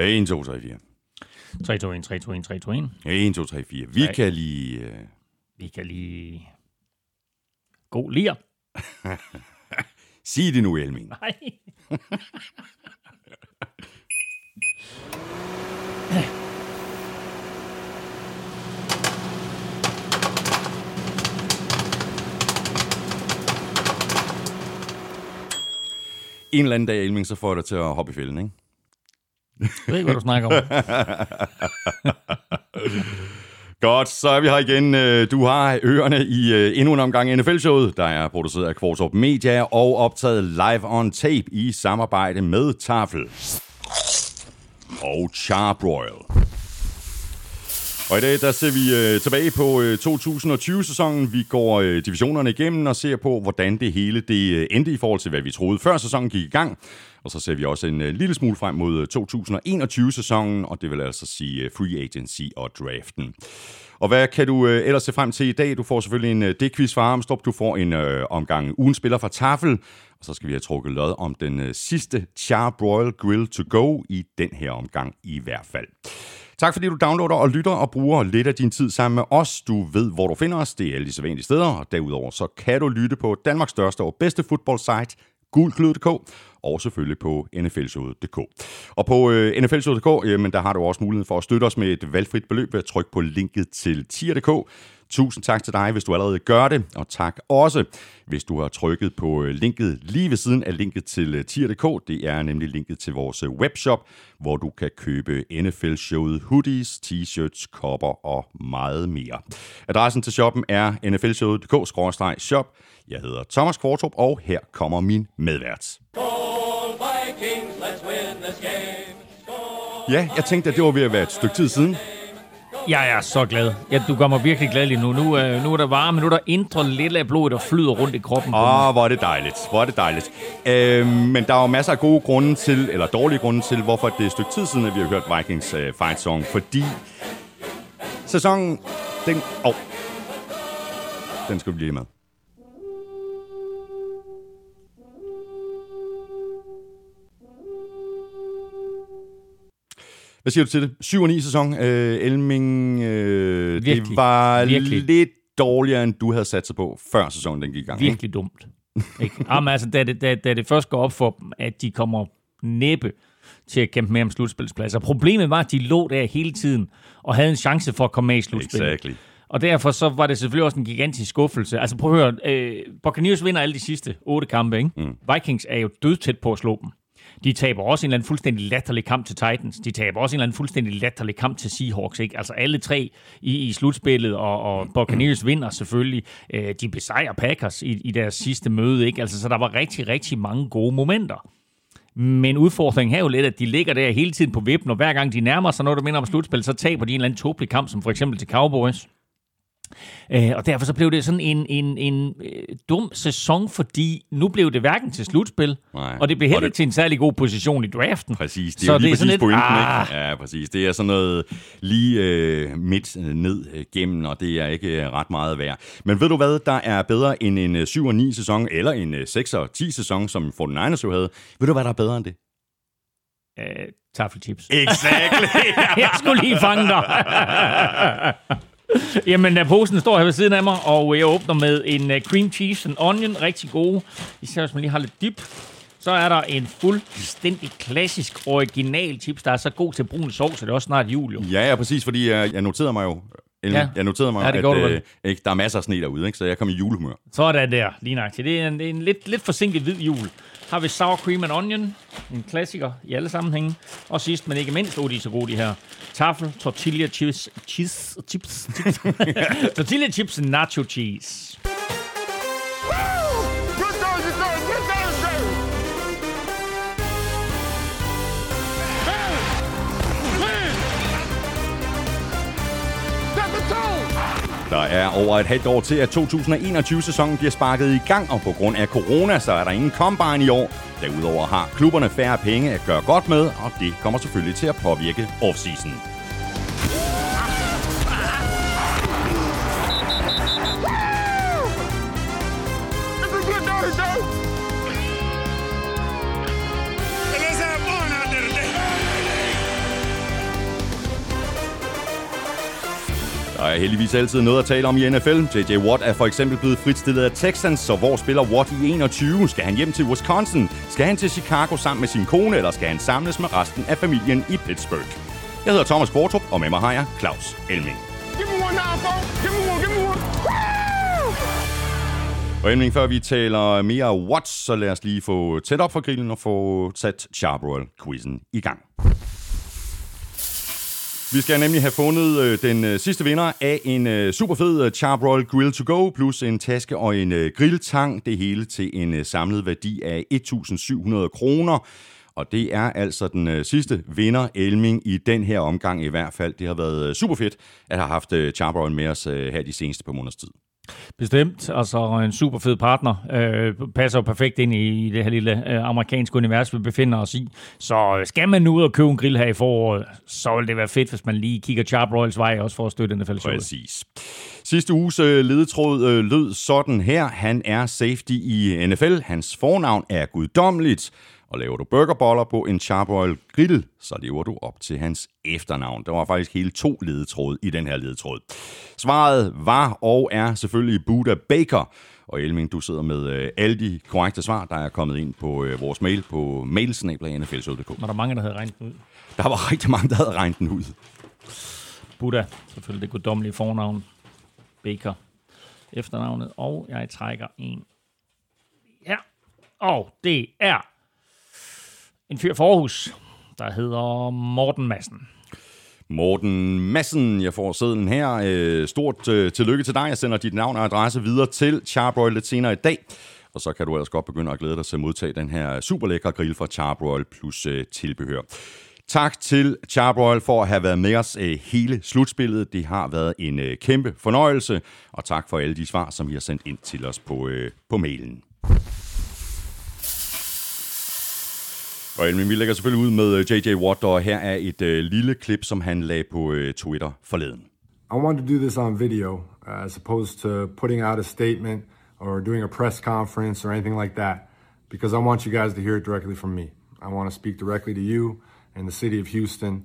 1, 2, 3, 4. 3, 2, 1, 3, 2, 1, 3, 2, 1. 1, 2, 3, 4. Vi Nej. kan lige... Øh... Vi kan lige... God lir. Sig det nu, Elming. Nej. En eller anden dag, Elming, så får jeg dig til at hoppe i fælden, ikke? Jeg ved ikke, hvad du snakker om. Godt, så er vi her igen. Øh, du har ørerne i øh, endnu en omgang NFL-showet, der er produceret af Kvartrup Media og optaget live on tape i samarbejde med Tafel og Charbroil. Og i dag der ser vi øh, tilbage på øh, 2020-sæsonen. Vi går øh, divisionerne igennem og ser på, hvordan det hele det øh, endte i forhold til, hvad vi troede, før sæsonen gik i gang. Og så ser vi også en øh, lille smule frem mod øh, 2021-sæsonen, og det vil altså sige øh, free agency og draften. Og hvad kan du øh, ellers se frem til i dag? Du får selvfølgelig en øh, det-quiz fra Armstrong. Du får en øh, omgang ugen spiller fra Tafel. Og så skal vi have trukket lod om den øh, sidste Charbroil Grill to go i den her omgang i hvert fald. Tak fordi du downloader og lytter og bruger lidt af din tid sammen med os. Du ved, hvor du finder os. Det er alle de sædvanlige steder. Og derudover så kan du lytte på Danmarks største og bedste fodboldsite, gulklud.dk, og selvfølgelig på nflshowet.dk. Og på øh, nflshowet.dk, jamen, der har du også mulighed for at støtte os med et valgfrit beløb ved at trykke på linket til tier.dk. Tusind tak til dig, hvis du allerede gør det, og tak også, hvis du har trykket på øh, linket lige ved siden af linket til øh, tier.dk. Det er nemlig linket til vores øh, webshop, hvor du kan købe NFL-showet hoodies, t-shirts, kopper og meget mere. Adressen til shoppen er nflshowet.dk-shop. Jeg hedder Thomas Kvartrup, og her kommer min medvært. Vikings, Ja, jeg tænkte, at det var ved at være et stykke tid siden. Jeg er så glad. Ja, du gør mig virkelig glad lige nu. Nu, øh, nu er der varme, nu er der indre lidt af blodet, der flyder rundt i kroppen. Åh, hvor er det dejligt. Hvor er det dejligt. Øh, men der er jo masser af gode grunde til, eller dårlige grunde til, hvorfor det er et stykke tid siden, at vi har hørt Vikings øh, fight song. Fordi sæsonen, den... Åh, oh, den skal vi lige med. Hvad siger du til det? 7 og 9 sæson, øh, Elming. Øh, det Virkelig. var Virkelig. lidt dårligere, end du havde sat sig på, før sæsonen den gik i gang. ikke? Virkelig dumt. Ikke? Jamen, altså, da, det, da, da det først går op for dem, at de kommer næppe til at kæmpe med om slutspilspladser. Problemet var, at de lå der hele tiden og havde en chance for at komme med i slutspillet. Exactly. Og derfor så var det selvfølgelig også en gigantisk skuffelse. Altså prøv at høre, øh, Buccaneers vinder alle de sidste otte kampe, ikke? Mm. Vikings er jo dødtæt på at slå dem. De taber også en eller anden fuldstændig latterlig kamp til Titans. De taber også en eller anden fuldstændig latterlig kamp til Seahawks. Ikke? Altså alle tre i, i slutspillet, og, og Buccaneers vinder selvfølgelig. Øh, de besejrer Packers i, i deres sidste møde. Ikke? Altså, så der var rigtig, rigtig mange gode momenter. Men udfordringen er jo lidt, at de ligger der hele tiden på vippen, og hver gang de nærmer sig noget, der minder om slutspil, så taber de en eller anden tåbelig kamp, som for eksempel til Cowboys. Øh, og derfor så blev det sådan en, en, en øh, dum sæson, fordi nu blev det hverken til slutspil, Nej. og det blev heller ikke til en særlig god position i draften. Præcis, det er Så jo lige det er sådan præcis lidt, pointen, ah. ikke? Ja, præcis. Det er sådan noget lige øh, midt øh, ned øh, gennem, og det er ikke øh, ret meget værd. Men ved du hvad, der er bedre end en øh, 7 og 9 sæson, eller en øh, 6 og 10 sæson, som 49ers jo havde. Ved du hvad, der er bedre end det? Øh, taffelchips. Exactly! Jeg skulle lige fange dig. Jamen, øh, posen står her ved siden af mig, og jeg åbner med en uh, cream cheese and onion. Rigtig gode. Især hvis man lige har lidt dip. Så er der en fuldstændig klassisk original chips, der er så god til brun sovs, så det er også snart jul, jo. ja, ja, præcis, fordi jeg, jeg noterede mig jo, Ellen, Ja. jeg noterede mig, Ja, det at øh, ikke, der er masser af sne derude, ikke? så jeg kom i julehumør. Sådan der, lige nøjagtigt. Det er en, er en lidt, lidt forsinket hvid jul. Har vi sour cream and onion, en klassiker i alle sammenhænge. Og sidst, men ikke mindst, oh, de er så gode, de her. Tafel, tortilla chips, cheese, chips, chips. tortilla chips and nacho cheese. Der er over et halvt år til, at 2021-sæsonen bliver sparket i gang, og på grund af corona, så er der ingen combine i år. Derudover har klubberne færre penge at gøre godt med, og det kommer selvfølgelig til at påvirke offseason. Der er heldigvis altid noget at tale om i NFL. J.J. Watt er for eksempel blevet fritstillet af Texans, så hvor spiller Watt i 21? Skal han hjem til Wisconsin? Skal han til Chicago sammen med sin kone, eller skal han samles med resten af familien i Pittsburgh? Jeg hedder Thomas Kvartrup, og med mig har jeg Claus Elming. Give me one now, folks. Give me one, give me one. Og Elming, før vi taler mere Watts, så lad os lige få tæt op for grillen og få sat Charbroil-quizzen i gang. Vi skal nemlig have fundet øh, den øh, sidste vinder af en øh, super fed øh, Charbroil Grill to Go, plus en taske og en øh, grilltang. Det hele til en øh, samlet værdi af 1.700 kroner. Og det er altså den øh, sidste vinder, Elming, i den her omgang i hvert fald. Det har været øh, super fedt at have haft øh, Charbroil med os øh, her de seneste par måneders tid. Bestemt, altså en super fed partner. Øh, passer jo perfekt ind i det her lille øh, amerikanske univers, vi befinder os i. Så øh, skal man nu ud og købe en grill her i foråret, så vil det være fedt, hvis man lige kigger Sharp Royals vej, også for at støtte NFL showet. Præcis. Sidste uges øh, ledetråd øh, lød sådan her. Han er safety i NFL. Hans fornavn er guddommeligt. Og laver du burgerboller på en Charbroil grill, så lever du op til hans efternavn. Der var faktisk hele to ledetråd i den her ledetråd. Svaret var og er selvfølgelig Buddha Baker. Og Elming, du sidder med øh, alle de korrekte svar, der er kommet ind på øh, vores mail på mailsnabla.nflshow.dk. Var der mange, der havde regnet den ud? Der var rigtig mange, der havde regnet den ud. Buddha, selvfølgelig det guddommelige fornavn. Baker, efternavnet. Og jeg trækker en Ja, Og det er en fyr for Aarhus, der hedder Morten Madsen. Morten Madsen, jeg får sædlen her. Øh, Stort øh, tillykke til dig. Jeg sender dit navn og adresse videre til Charbroil lidt senere i dag. Og så kan du ellers godt begynde at glæde dig til at modtage den her super lækre grill fra Charbroil plus øh, tilbehør. Tak til Charbroil for at have været med os øh, hele slutspillet. Det har været en øh, kæmpe fornøjelse. Og tak for alle de svar, som I har sendt ind til os på, øh, på mailen. Og vi lægger selvfølgelig ud med øh, J.J. Watt, og her er et øh, lille klip, som han lagde på øh, Twitter forleden. I wanted to do this on video uh, as opposed to putting out a statement or doing a press conference or anything like that because I want you guys to hear it directly from me. I want to speak directly to you and the city of Houston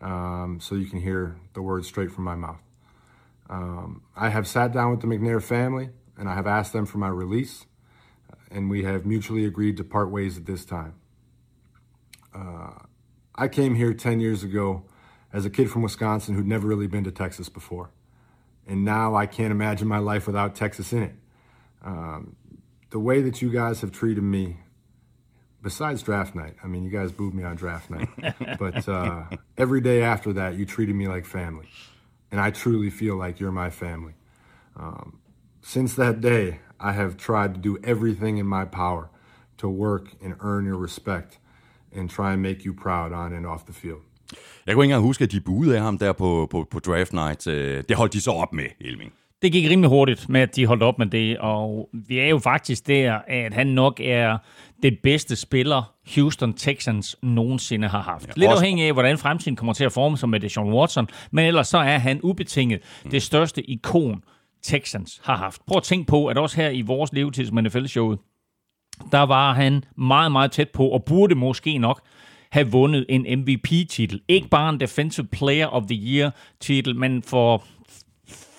um, so you can hear the words straight from my mouth. Um, I have sat down with the McNair family and I have asked them for my release, and we have mutually agreed to part ways at this time. I came here 10 years ago as a kid from Wisconsin who'd never really been to Texas before. And now I can't imagine my life without Texas in it. Um, the way that you guys have treated me, besides draft night, I mean, you guys booed me on draft night, but uh, every day after that, you treated me like family. And I truly feel like you're my family. Um, since that day, I have tried to do everything in my power to work and earn your respect and try and make you proud on and off the field. Jeg kunne ikke engang huske, at de buede af ham der på, på, på draft night. Øh, Det holdt de så op med, Elming. Det gik rimelig hurtigt med, at de holdt op med det, og vi er jo faktisk der, at han nok er den bedste spiller, Houston Texans nogensinde har haft. Ja, Lidt også- afhængig af, hvordan fremtiden kommer til at forme sig med Deshaun Watson, men ellers så er han ubetinget mm. det største ikon, Texans har haft. Prøv at tænke på, at også her i vores levetid som NFL-showet, der var han meget, meget tæt på, og burde måske nok have vundet en MVP-titel. Ikke bare en Defensive Player of the Year-titel, men for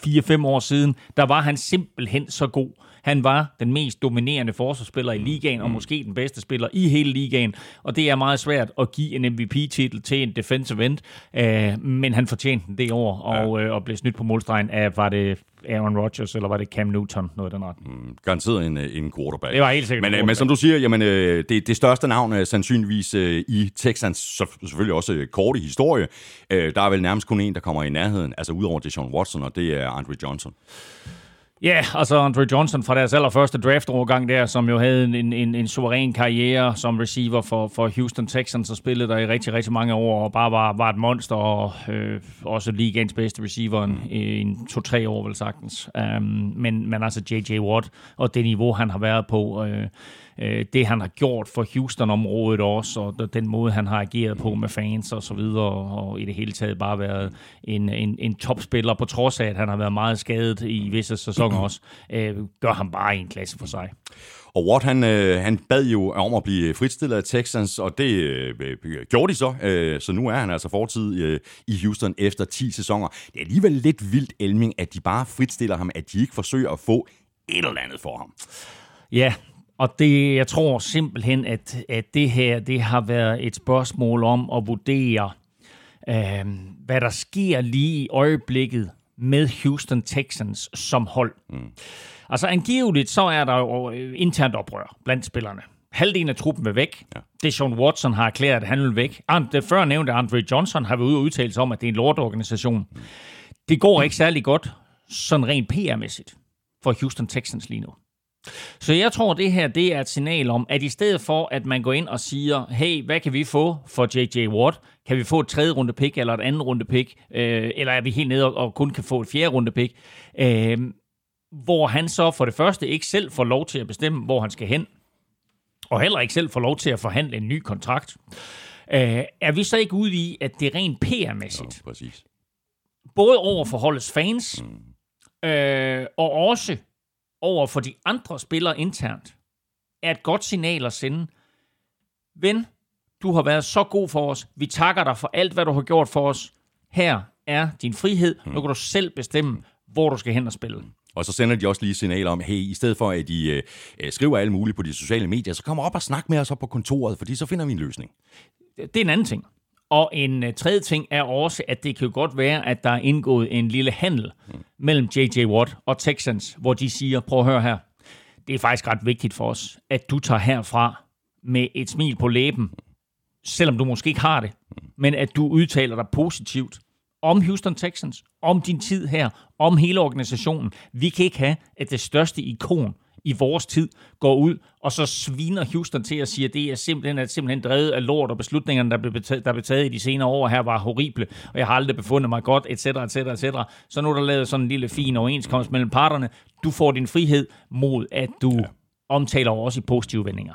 4-5 år siden, der var han simpelthen så god. Han var den mest dominerende forsvarsspiller i ligaen, og måske den bedste spiller i hele ligaen. Og det er meget svært at give en MVP-titel til en defensive end, øh, men han fortjente den det år, og, øh, og blev snydt på målstregen af, var det Aaron Rodgers, eller var det Cam Newton, noget af den ret. Garanteret en, øh, en quarterback. Det var helt sikkert men, en øh, men som du siger, jamen, øh, det, det største navn er sandsynligvis i Texans, så selvfølgelig også kort i historie. Der er vel nærmest kun en, der kommer i nærheden, altså udover Deshaun Watson, og det er Andre Johnson. Ja, yeah, altså Andre Johnson fra deres allerførste draftovergang der, som jo havde en, en, en suveræn karriere som receiver for, for Houston Texans og spillede der i rigtig, rigtig mange år og bare var, var et monster og øh, også ligaens bedste receiver en, en to-tre år vel sagtens. Um, men, men altså J.J. Watt og det niveau, han har været på, øh, øh, det han har gjort for Houston-området også, og den måde, han har ageret på med fans og så videre, og i det hele taget bare været en, en, en topspiller, på trods af, at han har været meget skadet i visse sæsoner også, øh, gør ham bare i en klasse for sig. Og Watt, han, øh, han bad jo om at blive fritstillet af Texans, og det øh, gjorde de så. Øh, så nu er han altså fortid øh, i Houston efter 10 sæsoner. Det er alligevel lidt vildt, Elming, at de bare fritstiller ham, at de ikke forsøger at få et eller andet for ham. Ja, og det, jeg tror simpelthen, at, at det her det har været et spørgsmål om at vurdere, øh, hvad der sker lige i øjeblikket med Houston Texans som hold. Mm. Altså angiveligt, så er der jo øh, internt oprør blandt spillerne. Halvdelen af truppen vil væk. Ja. Deshaun Watson har erklæret, at han vil væk. Det før nævnte Andre Johnson har været ude og udtale sig om, at det er en lortorganisation. Mm. Det går ikke særlig godt, sådan rent PR-mæssigt, for Houston Texans lige nu. Så jeg tror, det her det er et signal om, at i stedet for, at man går ind og siger, hey, hvad kan vi få for J.J. Watt? Kan vi få et tredje runde pick eller et andet runde pick? Øh, eller er vi helt nede og, og kun kan få et fjerde runde pick? Øh, hvor han så for det første ikke selv får lov til at bestemme, hvor han skal hen, og heller ikke selv får lov til at forhandle en ny kontrakt. Øh, er vi så ikke ude i, at det er rent PR-mæssigt? Jo, præcis. Både over for holdets fans, mm. øh, og også over for de andre spillere internt, er et godt signal at sende. Ven, du har været så god for os. Vi takker dig for alt, hvad du har gjort for os. Her er din frihed. Nu kan du selv bestemme, hvor du skal hen og spille. Og så sender de også lige signaler om, hey, i stedet for at de øh, skriver alt muligt på de sociale medier, så kommer op og snak med os op på kontoret, fordi så finder vi en løsning. Det er en anden ting. Og en uh, tredje ting er også, at det kan jo godt være, at der er indgået en lille handel mm. mellem J.J. Watt og Texans, hvor de siger, prøv at høre her, det er faktisk ret vigtigt for os, at du tager herfra med et smil på læben, selvom du måske ikke har det, men at du udtaler dig positivt om Houston Texans, om din tid her, om hele organisationen. Vi kan ikke have, at det største ikon i vores tid går ud, og så sviner Houston til at sige, at det er simpelthen, at simpelthen drevet af lort, og beslutningerne, der blev, betaget, der blev taget i de senere år her, var horrible, og jeg har aldrig befundet mig godt, etc., etc., etc. Så nu er der lavet sådan en lille fin overenskomst mellem parterne. Du får din frihed mod, at du ja. omtaler også i positive vendinger.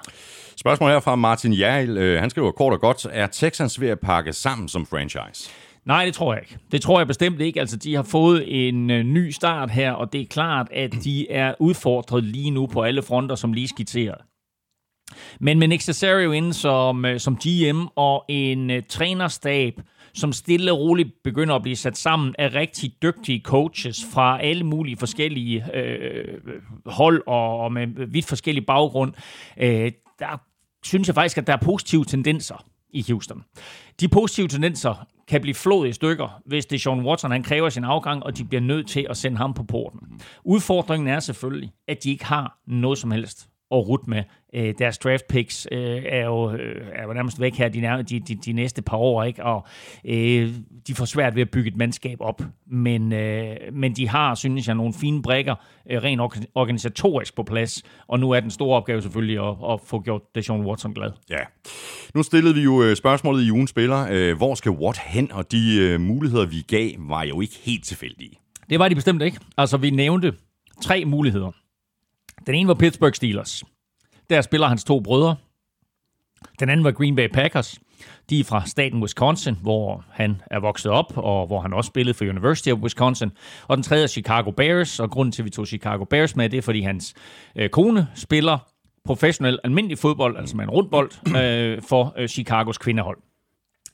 Spørgsmål her fra Martin Jærl. Øh, han skriver kort og godt, er Texans ved at pakke sammen som franchise? Nej, det tror jeg ikke. Det tror jeg bestemt ikke. Altså, de har fået en øh, ny start her, og det er klart, at de er udfordret lige nu på alle fronter, som lige skitseret. Men med Nick Cesario inde som, øh, som GM og en øh, trænerstab, som stille og roligt begynder at blive sat sammen af rigtig dygtige coaches fra alle mulige forskellige øh, hold og, og med vidt forskellige baggrund, øh, der synes jeg faktisk, at der er positive tendenser i Houston. De positive tendenser kan blive flået i stykker, hvis det Sean Watson, han kræver sin afgang, og de bliver nødt til at sende ham på porten. Udfordringen er selvfølgelig, at de ikke har noget som helst at rute med. Øh, deres draft picks øh, er, jo, øh, er jo nærmest væk her de, de, de, de næste par år, ikke? og øh, de får svært ved at bygge et mandskab op. Men, øh, men de har, synes jeg, nogle fine brækker øh, rent organisatorisk på plads, og nu er den store opgave selvfølgelig at, at få gjort Deshaun Watson glad. Ja. Nu stillede vi jo øh, spørgsmålet i ugen spiller. Øh, hvor skal Watt hen? Og de øh, muligheder, vi gav, var jo ikke helt tilfældige. Det var de bestemt ikke. Altså, vi nævnte tre muligheder. Den ene var Pittsburgh Steelers. Der spiller hans to brødre. Den anden var Green Bay Packers. De er fra staten Wisconsin, hvor han er vokset op, og hvor han også spillede for University of Wisconsin. Og den tredje er Chicago Bears, og grunden til, at vi tog Chicago Bears med, det er, fordi hans øh, kone spiller professionel almindelig fodbold, altså med en rundbold, øh, for øh, Chicagos kvindehold.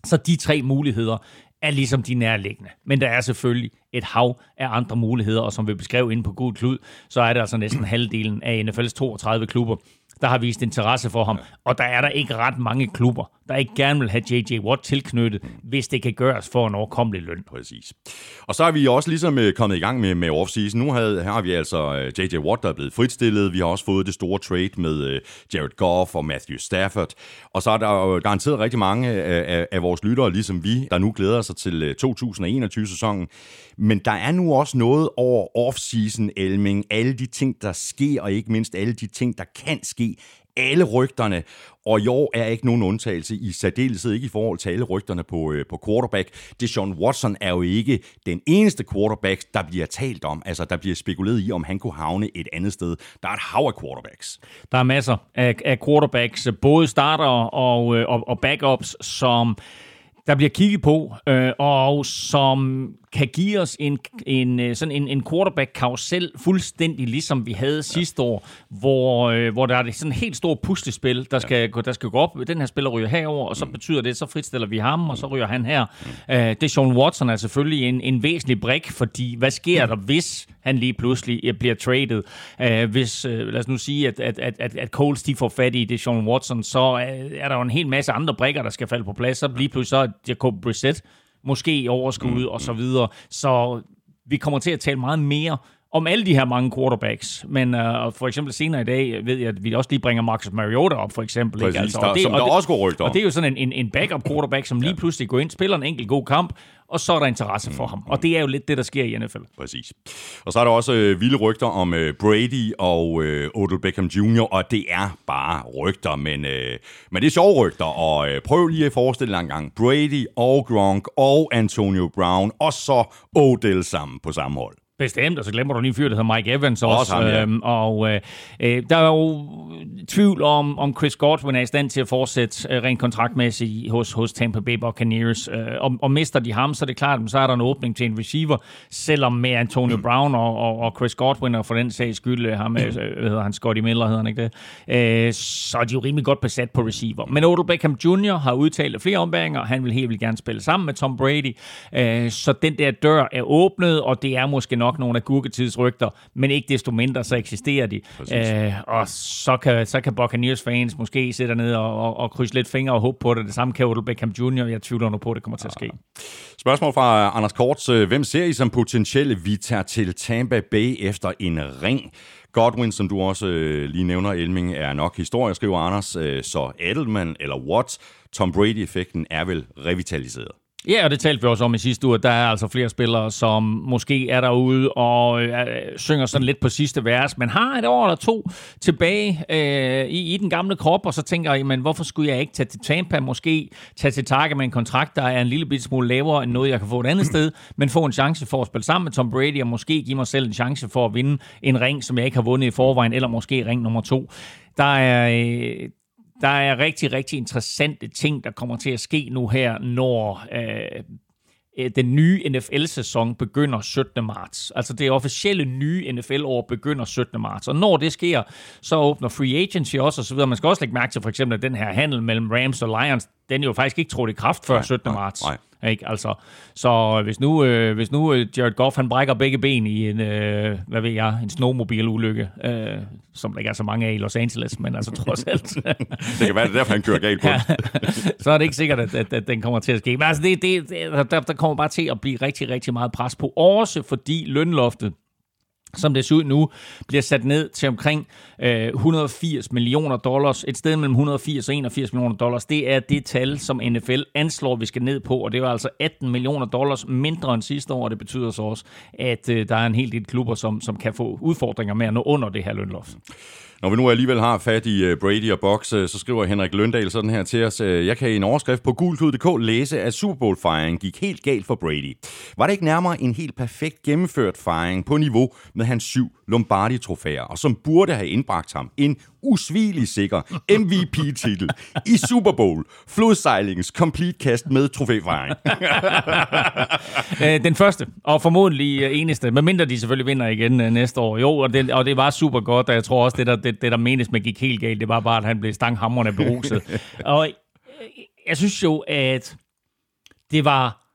Så de tre muligheder er ligesom de nærliggende. Men der er selvfølgelig et hav af andre muligheder, og som vi beskrev inde på God Klud, så er det altså næsten halvdelen af NFL's 32 klubber, der har vist interesse for ham. Og der er der ikke ret mange klubber, der ikke gerne vil have J.J. Watt tilknyttet, hvis det kan gøres for en overkommelig løn. Præcis. Og så er vi også ligesom øh, kommet i gang med, med offseason. Nu havde, her har vi altså J.J. Øh, Watt, der er blevet fritstillet. Vi har også fået det store trade med uh, Jared Goff og Matthew Stafford. Og så er der jo garanteret rigtig mange af, af, af vores lyttere, ligesom vi, der nu glæder sig til 2021-sæsonen. Men der er nu også noget over off-season Elming. Alle de ting, der sker, og ikke mindst alle de ting, der kan ske alle rygterne, og i år er ikke nogen undtagelse, i særdeleshed ikke i forhold til alle rygterne på, øh, på quarterback. Deshaun Watson er jo ikke den eneste quarterback, der bliver talt om. Altså, der bliver spekuleret i, om han kunne havne et andet sted. Der er et hav af quarterbacks. Der er masser af, af quarterbacks, både starter og, øh, og, og backups, som der bliver kigget på, øh, og som kan give os en, en, øh, sådan en, en quarterback-karusel, fuldstændig ligesom vi havde ja. sidste år, hvor, øh, hvor der er sådan et helt stort puslespil, der skal, ja. der skal gå op. Den her spiller ryger herover, og så mm. betyder det, så fritstiller vi ham, og så ryger han her. Mm. Øh, det Sean Watson er selvfølgelig en, en væsentlig brik, fordi hvad sker der, hvis han lige pludselig øh, bliver traded? Øh, hvis, øh, lad os nu sige, at, at, at, at, at Coles de får fat i det Sean Watson, så er der jo en hel masse andre brikker, der skal falde på plads. Så lige pludselig så er Jacob Brissett måske overskud mm. og så videre. Så vi kommer til at tale meget mere om alle de her mange quarterbacks. Men uh, for eksempel senere i dag ved jeg, at vi også lige bringer Marcus Mariota op, for eksempel. Præcis, ikke? Altså, og det, som og der det, også går rygter Og det er jo sådan en, en, en backup quarterback, som lige ja. pludselig går ind, spiller en enkelt god kamp, og så er der interesse for mm. ham. Og det er jo lidt det, der sker i NFL. Præcis. Og så er der også øh, vilde rygter om øh, Brady og øh, Odell Beckham Jr., og det er bare rygter, men, øh, men det er sjove rygter, og øh, prøv lige at forestille dig en gang Brady og Gronk og Antonio Brown, og så Odell sammen på samme hold. Bestemt, og så glemmer du lige en fyr, der hedder Mike Evans også. også ham, ja. øhm, og øh, øh, der er jo tvivl om, om Chris Godwin er i stand til at fortsætte øh, rent kontraktmæssigt hos, hos Tampa Bay Buccaneers. Øh, og, og mister de ham, så er det klart, at så er der en åbning til en receiver, selvom med Antonio mm. Brown og, og, og Chris Godwin, og for den sags skyld, øh, ham, mm. øh, hvad hedder han, Scotty Miller hedder han ikke det, øh, så er de jo rimelig godt besat på receiver. Men Odell Beckham Jr. har udtalt flere ombæringer, han vil helt vildt gerne spille sammen med Tom Brady. Øh, så den der dør er åbnet, og det er måske nok nok nogle agurketidsrygter, men ikke desto mindre, så eksisterer de. Øh, og så kan, så kan Buccaneers fans måske sætte ned og, og, og krydse lidt fingre og håbe på det. Det samme kan Odell Beckham Jr. Jeg tvivler nu på, at det kommer til at ske. Spørgsmål fra Anders Korts. Hvem ser I som potentielle vi tager til Tampa Bay efter en ring? Godwin, som du også øh, lige nævner, Elming, er nok historie, skriver Anders. Øh, så Edelman eller Watts, Tom Brady-effekten er vel revitaliseret. Ja, og det talte vi også om i sidste uge. Der er altså flere spillere, som måske er derude og øh, synger sådan lidt på sidste vers, men har et år eller to tilbage øh, i, i den gamle krop, og så tænker jeg, men hvorfor skulle jeg ikke tage til Tampa, måske tage til Target med en kontrakt, der er en lille smule lavere end noget, jeg kan få et andet sted, men få en chance for at spille sammen med Tom Brady, og måske give mig selv en chance for at vinde en ring, som jeg ikke har vundet i forvejen, eller måske ring nummer to. Der er, øh, der er rigtig, rigtig interessante ting, der kommer til at ske nu her, når øh, øh den nye NFL-sæson begynder 17. marts. Altså det officielle nye NFL-år begynder 17. marts. Og når det sker, så åbner free agency også osv. Man skal også lægge mærke til for eksempel, at den her handel mellem Rams og Lions, den er jo faktisk ikke trådt i kraft før 17. marts. Nej, nej. Ikke? Altså, så hvis nu, øh, hvis nu øh, Jared Goff han brækker begge ben i en, øh, hvad ved jeg, en snowmobil-ulykke, øh, som der ikke er så mange af i Los Angeles, men altså trods alt. det kan være, det er derfor, han kører galt på ja, Så er det ikke sikkert, at, at, at den kommer til at ske. Men altså, det, det, der, der kommer bare til at blive rigtig, rigtig meget pres på. Også fordi lønloftet som det ser ud nu, bliver sat ned til omkring øh, 180 millioner dollars. Et sted mellem 180 og 81 millioner dollars. Det er det tal, som NFL anslår, vi skal ned på, og det var altså 18 millioner dollars mindre end sidste år, og det betyder så også, at øh, der er en hel del klubber, som, som kan få udfordringer med at nå under det her lønloft. Når vi nu alligevel har fat i øh, Brady og Box, øh, så skriver Henrik Løndal sådan her til os. Øh, Jeg kan i en overskrift på gulklud.dk læse, at Super Bowl-fejringen gik helt galt for Brady. Var det ikke nærmere en helt perfekt gennemført fejring på niveau med hans syv Lombardi-trofæer, og som burde have indbragt ham en usvigelig sikker MVP-titel i Super Bowl. Flodsejlingens complete cast med trofæfejring. Den første, og formodentlig eneste, medmindre de selvfølgelig vinder igen næste år. Jo, og det, og det var super godt, og jeg tror også, det der, det, det der menes med gik helt galt, det var bare, at han blev stanghamrende beruset. og jeg synes jo, at det var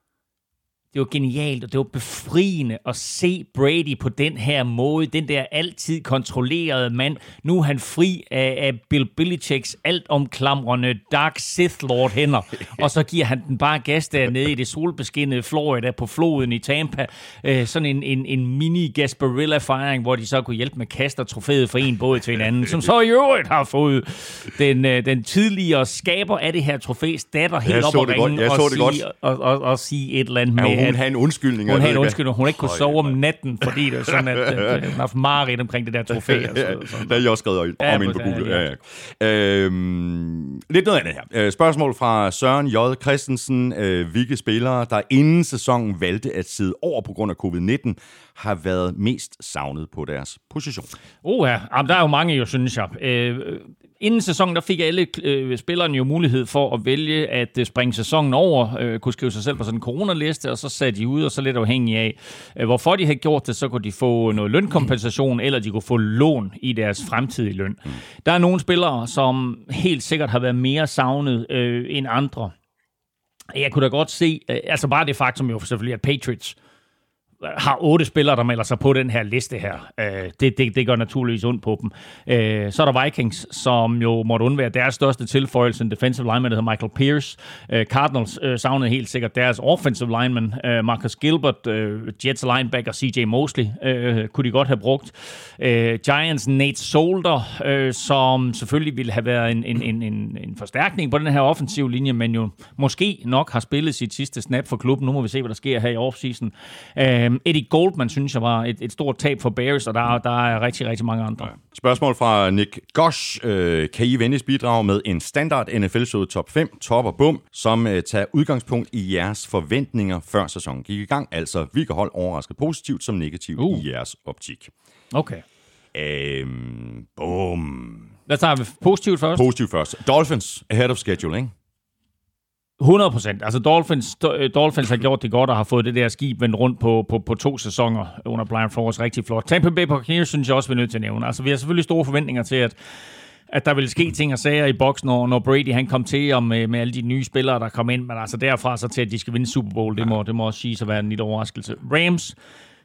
det var genialt, og det var befriende at se Brady på den her måde. Den der altid kontrollerede mand. Nu er han fri af, af Bill Belichicks altomklamrende Dark Sith Lord hænder. Og så giver han den bare gas dernede i det solbeskinnede Florida på floden i Tampa. Øh, sådan en, en, en mini Gasparilla-fejring, hvor de så kunne hjælpe med kaster trofæet fra en båd til en anden, som så i øvrigt har fået den, øh, den tidligere skaber af det her trofæs datter helt op og ringe og, sige, og, og, og sige et eller andet med hun havde en undskyldning. Hun havde en undskyldning. Hun ikke kunne sove om natten, fordi det var sådan, at, at hun har haft mareridt omkring det der trofæ. Og så, sådan. Der er jeg også skrevet ja, om ind på Google. Ja, ja. Øhm, lidt noget andet her. Øh, spørgsmål fra Søren J. Christensen. Øh, hvilke spillere, der inden sæsonen valgte at sidde over på grund af covid-19, har været mest savnet på deres position? Oh ja, Jamen, der er jo mange jo, synes jeg. Øh, inden sæsonen, der fik alle øh, spillerne jo mulighed for at vælge at øh, springe sæsonen over, øh, kunne skrive sig selv på sådan en coronaliste, og så satte de ud, og så lidt afhængig af, øh, hvorfor de havde gjort det, så kunne de få noget lønkompensation, eller de kunne få lån i deres fremtidige løn. Der er nogle spillere, som helt sikkert har været mere savnet øh, end andre. Jeg kunne da godt se, øh, altså bare det faktum jo selvfølgelig, at Patriots har otte spillere, der melder sig på den her liste her. Øh, det, det, det gør naturligvis ondt på dem. Øh, så er der Vikings, som jo måtte undvære deres største tilføjelse, en defensive lineman, der hedder Michael Pierce. Øh, Cardinals øh, savnede helt sikkert deres offensive lineman, øh, Marcus Gilbert, øh, Jets linebacker CJ Mosley, øh, kunne de godt have brugt. Øh, Giants Nate Solder, øh, som selvfølgelig ville have været en, en, en, en, en forstærkning på den her offensive linje, men jo måske nok har spillet sit sidste snap for klubben. Nu må vi se, hvad der sker her i offseason. Øh, Eddie Goldman synes jeg var et, et stort tab for Bears, og der, der er rigtig, rigtig mange andre. Ja. Spørgsmål fra Nick Gosh. Øh, kan I venligst bidrage med en standard NFL-showet top 5, top og bum, som øh, tager udgangspunkt i jeres forventninger før sæsonen gik i gang? Altså, vi kan holde overrasket positivt som negativt uh. i jeres optik. Okay. Øhm, bum. Lad os tage positivt først. Positivt først. Dolphins ahead of schedule, ikke? 100 procent. Altså Dolphins, Dolphins har gjort det godt og har fået det der skib vendt rundt på, på, på to sæsoner under Brian Flores. Rigtig flot. Tampa Bay Buccaneers synes jeg også, vi er nødt til at nævne. Altså vi har selvfølgelig store forventninger til, at at der vil ske ting og sager i boksen, når, når Brady han kom til, og med, med alle de nye spillere, der kom ind. Men altså derfra så til, at de skal vinde Super Bowl, det må, det må også sige at være en lille overraskelse. Rams,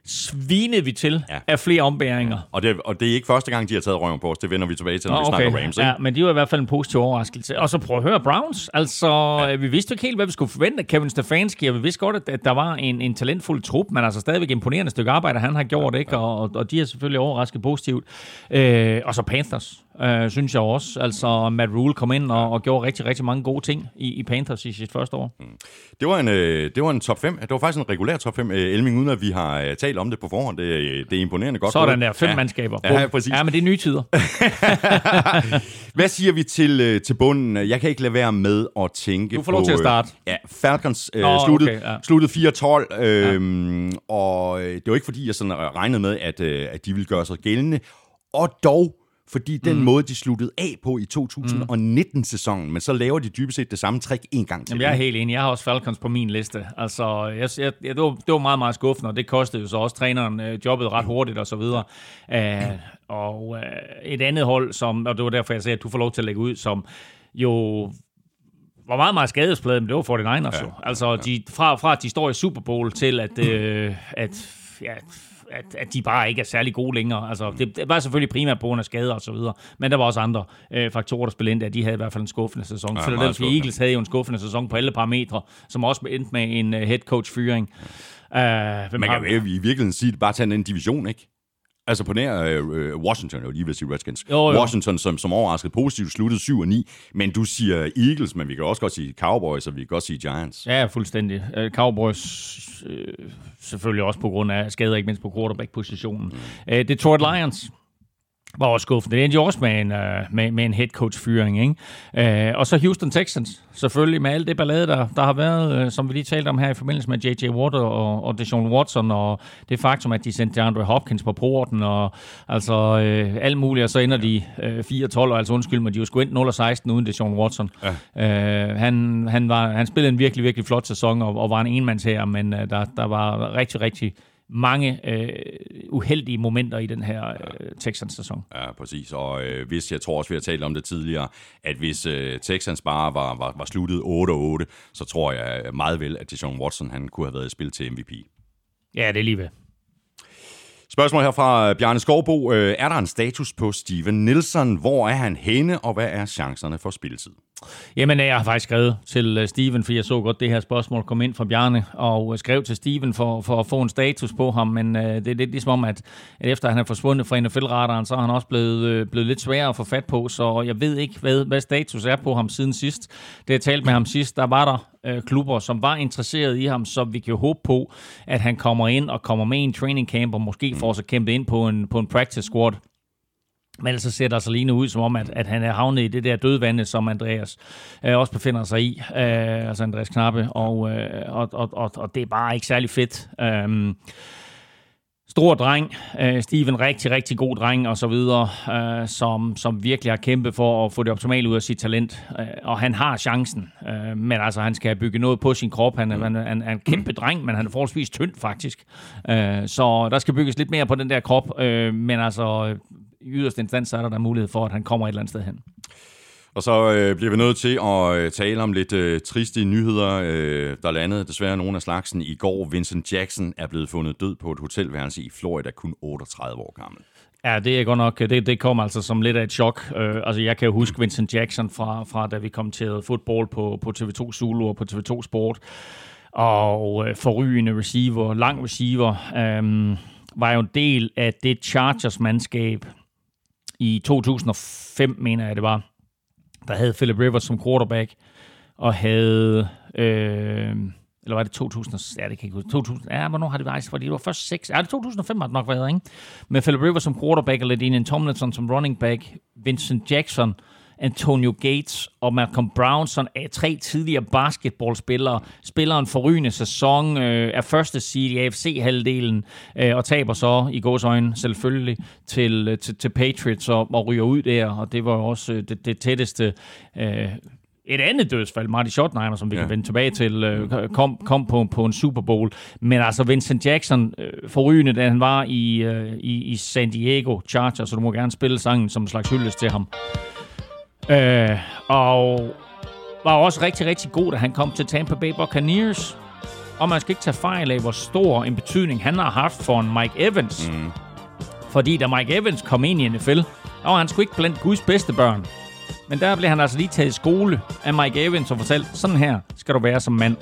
svinede vi til ja. af flere ombæringer. Og det, og det er ikke første gang, de har taget røven på os. Det vender vi tilbage til, når okay. vi snakker Rams. Ikke? Ja, men det var i hvert fald en positiv overraskelse. Og så prøv at høre Browns. Altså, ja. vi vidste ikke helt, hvad vi skulle forvente af Kevin Stefanski, og vi vidste godt, at, der var en, en talentfuld trup, men altså stadigvæk imponerende stykke arbejde, han har gjort, ja, ikke? Ja. Og, og de er selvfølgelig overrasket positivt. Øh, og så Panthers øh, synes jeg også. Altså, Matt Rule kom ind og, og gjorde rigtig, rigtig mange gode ting i, i Panthers i sit første år. Mm. Det, var en, øh, det var en top 5. Det var faktisk en regulær top 5, øh, Elming, uden at vi har øh, talt om det på forhånd. Det, det er imponerende godt. Sådan der, fem ja. mandskaber. Ja, præcis. Ja, men det er nye tider. Hvad siger vi til, til bunden? Jeg kan ikke lade være med at tænke Du får lov til at starte. Ja, Falcons øh, sluttede, okay, ja. sluttede 4-12, øh, ja. og det var ikke fordi, jeg sådan regnede med, at, at de ville gøre sig gældende. Og dog fordi den mm. måde, de sluttede af på i 2019-sæsonen, men så laver de dybest set det samme trick en gang til. Jamen, jeg er helt enig. Jeg har også Falcons på min liste. Altså, jeg, jeg, det, var, det var meget, meget skuffende, og det kostede jo så også træneren øh, jobbet ret hurtigt og så videre. Uh, og uh, et andet hold, som, og det var derfor, jeg sagde, at du får lov til at lægge ud, som jo var meget, meget skadespladet, men det var 49ers ja, jo. Altså, ja. de, fra, fra at de står i Super Bowl til, at, øh, at ja, at, at de bare ikke er særlig gode længere. Altså, det, det var selvfølgelig primært på grund af skader og så videre, men der var også andre øh, faktorer, der spillede ind, at de havde i hvert fald en skuffende sæson. Ja, Philadelphia Eagles havde jo en skuffende sæson på alle parametre, som også endte med en uh, head coach fyring. Uh, Man kan jo i virkeligheden sige, at bare tage en division, ikke? Altså på nær uh, Washington, jeg lige vil sige Redskins. Jo, jo. Washington, som, som overrasket positivt, sluttede 7 og 9. Men du siger Eagles, men vi kan også godt sige Cowboys, og vi kan godt sige Giants. Ja, fuldstændig. Uh, Cowboys uh, selvfølgelig også på grund af skader, ikke mindst på quarterback-positionen. Mm. Uh, Detroit Lions var også skuffende. Det endte jo også med en, uh, med, med en head coach fyring. Ikke? Uh, og så Houston Texans, selvfølgelig med alt det ballade, der, der har været, uh, som vi lige talte om her i forbindelse med J.J. Watt og, og Deshaun Watson, og det faktum, at de sendte DeAndre Hopkins på porten, og altså uh, alt muligt, og så ender de uh, 4-12, og altså undskyld men de jo sgu ind 0-16 uden Deshaun Watson. Ja. Uh, han, han, var, han spillede en virkelig, virkelig flot sæson, og, og var en enmands her, men uh, der, der var rigtig, rigtig mange øh, uheldige momenter i den her øh, Texans-sæson. Ja, præcis. Og øh, hvis, jeg tror også, vi har talt om det tidligere, at hvis øh, Texans bare var, var, var sluttet 8-8, så tror jeg meget vel, at Deshaun Watson han kunne have været i spil til MVP. Ja, det er lige ved. Spørgsmål her fra Bjarne Skovbo. Øh, er der en status på Steven Nielsen? Hvor er han henne, og hvad er chancerne for spilletid? Jamen, jeg har faktisk skrevet til øh, Steven, for jeg så godt det her spørgsmål komme ind fra Bjarne, og øh, skrev til Steven for, for at få en status på ham, men øh, det er lidt ligesom om, at, at efter han er forsvundet fra NFL-radaren, så er han også blevet, øh, blevet lidt sværere at få fat på, så jeg ved ikke, hvad, hvad status er på ham siden sidst. Det jeg talte med ham sidst, der var der øh, klubber, som var interesseret i ham, så vi kan håbe på, at han kommer ind og kommer med i en training camp, og måske får sig kæmpet ind på en, på en practice squad men ellers så ser der så lige ud som om, at, at han er havnet i det der dødvande, som Andreas øh, også befinder sig i, øh, altså Andreas Knappe, og, øh, og, og, og, og det er bare ikke særlig fedt. Øh, stor dreng, øh, Steven, rigtig, rigtig god dreng og så videre, øh, som, som virkelig har kæmpet for at få det optimale ud af sit talent. Øh, og han har chancen, øh, men altså han skal bygge noget på sin krop. Han, er, han, han er en kæmpe dreng, men han er forholdsvis tynd faktisk. Øh, så der skal bygges lidt mere på den der krop, øh, men altså i yderste instans så er der, der mulighed for, at han kommer et eller andet sted hen. Og så øh, bliver vi nødt til at øh, tale om lidt øh, triste nyheder. Øh, der landede desværre nogle af slagsen i går. Vincent Jackson er blevet fundet død på et hotelværelse i Florida, kun 38 år gammel. Ja, det er godt nok, det, det kom altså som lidt af et chok. Uh, altså, jeg kan jo huske Vincent Jackson fra, fra da vi kommenterede fodbold på, på TV2 Zulu og på TV2 Sport. Og uh, forrygende receiver, lang receiver, um, var jo en del af det Chargers-mandskab i 2005, mener jeg det var, der havde Philip Rivers som quarterback, og havde... Øh, eller var det 2000? Ja, det kan ikke 2000. Ja, hvornår har det været? Fordi det var først 6. Ja, det 2005 har det nok været, ikke? Med Philip Rivers som quarterback, og Ladinian Tomlinson som running back, Vincent Jackson, Antonio Gates og Malcolm Brown, som er tre tidligere basketballspillere, spiller en forrygende sæson, øh, er første seed i AFC-halvdelen, øh, og taber så i gåsøjne selvfølgelig til, øh, til, til Patriots og, og ryger ud der, og det var også øh, det, det tætteste øh, et andet dødsfald, Marty Schottenheimer, som vi ja. kan vende tilbage til, øh, kom, kom på, på en Super Bowl. Men altså Vincent Jackson, øh, forrygende, da han var i, øh, i, i San Diego Chargers, så du må gerne spille sangen som en slags hyldest til ham. Øh, og var også rigtig, rigtig god, da han kom til Tampa Bay Buccaneers. Og man skal ikke tage fejl af, hvor stor en betydning han har haft for en Mike Evans. Mm. Fordi da Mike Evans kom ind i NFL, og han skulle ikke blandt Guds bedste børn. Men der blev han altså lige taget i skole af Mike Evans og fortalt, sådan her skal du være som mand.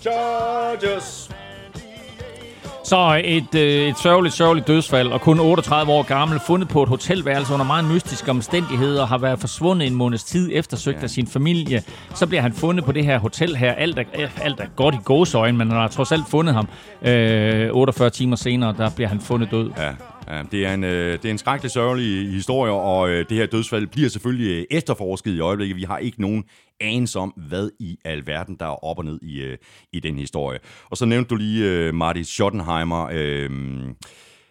Chargers! Så et, øh, et sørgeligt, sørgeligt dødsfald, og kun 38 år gammel, fundet på et hotelværelse under meget mystiske omstændigheder, har været forsvundet en måneds tid, eftersøgt ja. af sin familie. Så bliver han fundet på det her hotel her. Alt er, alt er godt i gåsøjne, men han har trods alt fundet ham. Øh, 48 timer senere, der bliver han fundet død. Ja. Ja, det, er en, øh, det er en skrækkelig sørgelig historie, og øh, det her dødsfald bliver selvfølgelig øh, efterforsket i øjeblikket. Vi har ikke nogen anelse om, hvad i alverden, der er op og ned i, øh, i den historie. Og så nævnte du lige øh, Marty Schottenheimer. Øh,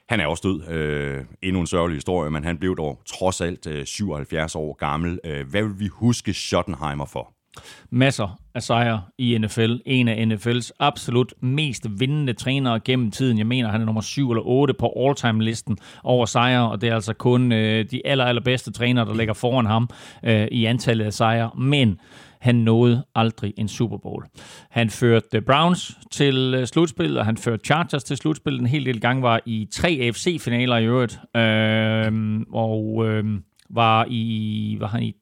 han er også død. Øh, endnu en sørgelig historie, men han blev dog trods alt øh, 77 år gammel. Øh, hvad vil vi huske Schottenheimer for? Masser af sejre i NFL. En af NFL's absolut mest vindende trænere gennem tiden. Jeg mener, han er nummer 7 eller 8 på all-time-listen over sejre, og det er altså kun øh, de aller, allerbedste trænere, der ligger foran ham øh, i antallet af sejre. Men han nåede aldrig en Super Bowl. Han førte Browns til øh, slutspil, og han førte Chargers til slutspil. En hel del gange var i tre AFC-finaler i øvrigt, øh, og øh, var, i, var han i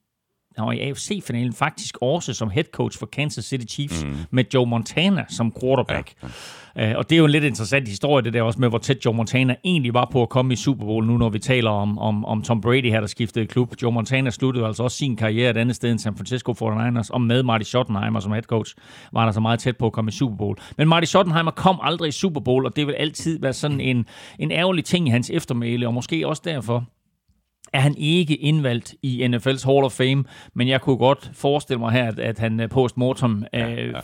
han var i AFC-finalen faktisk også som head coach for Kansas City Chiefs mm. med Joe Montana som quarterback. Ja, ja. Uh, og det er jo en lidt interessant historie, det der også med, hvor tæt Joe Montana egentlig var på at komme i Super Bowl, nu når vi taler om, om, om Tom Brady her, der skiftede klub. Joe Montana sluttede altså også sin karriere et andet sted end San Francisco 49ers, og med Marty Schottenheimer som head coach, var han altså meget tæt på at komme i Super Bowl. Men Marty Schottenheimer kom aldrig i Super Bowl, og det vil altid være sådan en, en ærgerlig ting i hans eftermæle, og måske også derfor, er han ikke indvalgt i NFL's Hall of Fame, men jeg kunne godt forestille mig her, at, at han øh, post-mortem ja, øh, ja.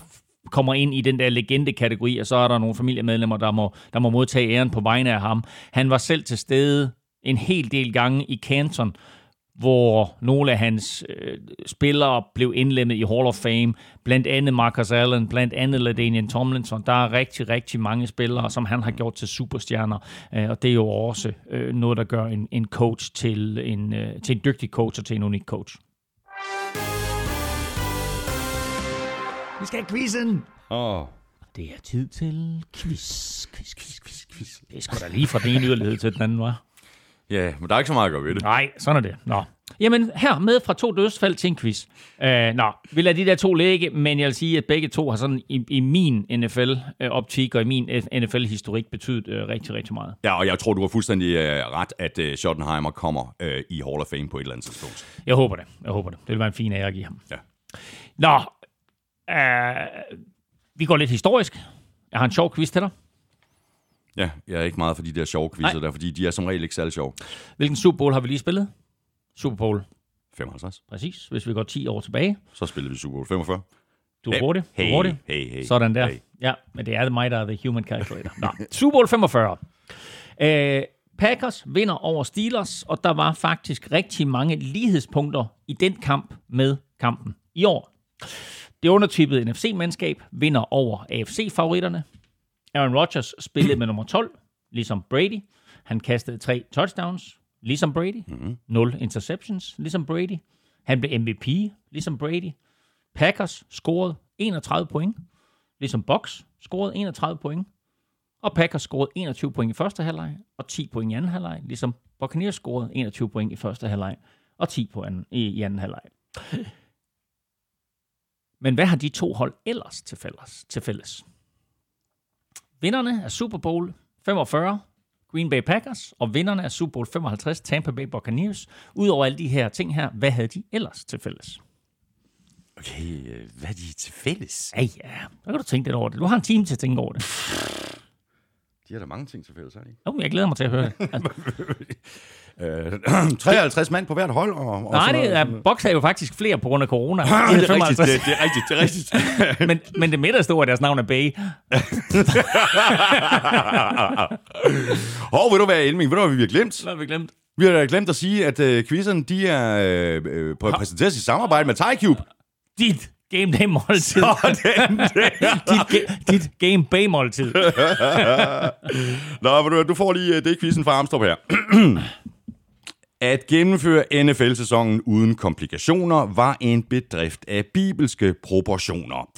kommer ind i den der legende-kategori, og så er der nogle familiemedlemmer, der må, der må modtage æren på vegne af ham. Han var selv til stede en hel del gange i Canton, hvor nogle af hans øh, spillere blev indlemmet i Hall of Fame, blandt andet Marcus Allen, blandt andet LaDainian Tomlinson. Der er rigtig, rigtig mange spillere, som han har gjort til superstjerner, øh, og det er jo også øh, noget, der gør en, en coach til en, øh, til en dygtig coach og til en unik coach. Vi skal have quizzen! Åh. Oh. Det er tid til quiz, quiz, quiz, quiz, quiz. Det er sgu da lige fra den ene yderlighed til den anden, var. Ja, men der er ikke så meget at gøre ved det. Nej, sådan er det. Nå. Jamen, her med fra to dødsfald til en quiz. Uh, nå, vi lader de der to ligge, men jeg vil sige, at begge to har sådan i, i min NFL-optik og i min NFL-historik betydet uh, rigtig, rigtig meget. Ja, og jeg tror, du har fuldstændig uh, ret, at uh, Schottenheimer kommer uh, i Hall of Fame på et eller andet tidspunkt. Jeg håber det. Jeg håber det. Det vil være en fin ære at give ham. Ja. Nå, uh, vi går lidt historisk. Jeg har en sjov quiz til dig. Ja, jeg er ikke meget for de der sjove quizzer der, fordi de er som regel ikke særlig sjove. Hvilken Super Bowl har vi lige spillet? Super Bowl 55. Præcis. Hvis vi går 10 år tilbage. Så spillede vi Super Bowl 45. Du er Hey, hurtig. Du er hey, hurtig. hey, hey, Sådan der. hey. Ja, men det er mig, der er the human calculator. Nå. Super Bowl 45. Øh, Packers vinder over Steelers, og der var faktisk rigtig mange lighedspunkter i den kamp med kampen i år. Det undertypede NFC-mandskab vinder over AFC-favoritterne. Aaron Rodgers spillede med nummer 12, ligesom Brady. Han kastede tre touchdowns, ligesom Brady. Mm-hmm. Nul interceptions, ligesom Brady. Han blev MVP, ligesom Brady. Packers scorede 31 point, ligesom Bucks scorede 31 point. Og Packers scorede 21 point i første halvleg, og 10 point i anden halvleg, ligesom Buccaneers scorede 21 point i første halvleg, og 10 på anden, i, i anden halvleg. Men hvad har de to hold ellers til fælles? Til fælles? Vinderne af Super Bowl 45, Green Bay Packers, og vinderne af Super Bowl 55, Tampa Bay Buccaneers. Udover alle de her ting her, hvad havde de ellers til fælles? Okay, øh, hvad er de til fælles? Ja, ja, så kan du tænke lidt over det. Du har en time til at tænke over det. De har da mange ting til fælles, har de ikke? Jo, jeg glæder mig til at høre det. Altså, Øh, 53 mand på hvert hold. Og, og nej, det er, er jo faktisk flere på grund af corona. De det er rigtigt, 55. det, det er rigtigt, det er rigtigt. men, men det midterste ord af deres navn er Bay. Hov, ved du hvad, Elming, ved du hvad vi har glemt? Hvad har vi glemt? Vi har glemt at sige, at øh, quizzerne, de er øh, øh, på præsenteret i samarbejde med TyCube. Dit Game Day måltid. Sådan der. dit, ga- dit Game Bay måltid. Nå, du, du får lige øh, det quizzen fra Armstrong her. At gennemføre NFL-sæsonen uden komplikationer var en bedrift af bibelske proportioner.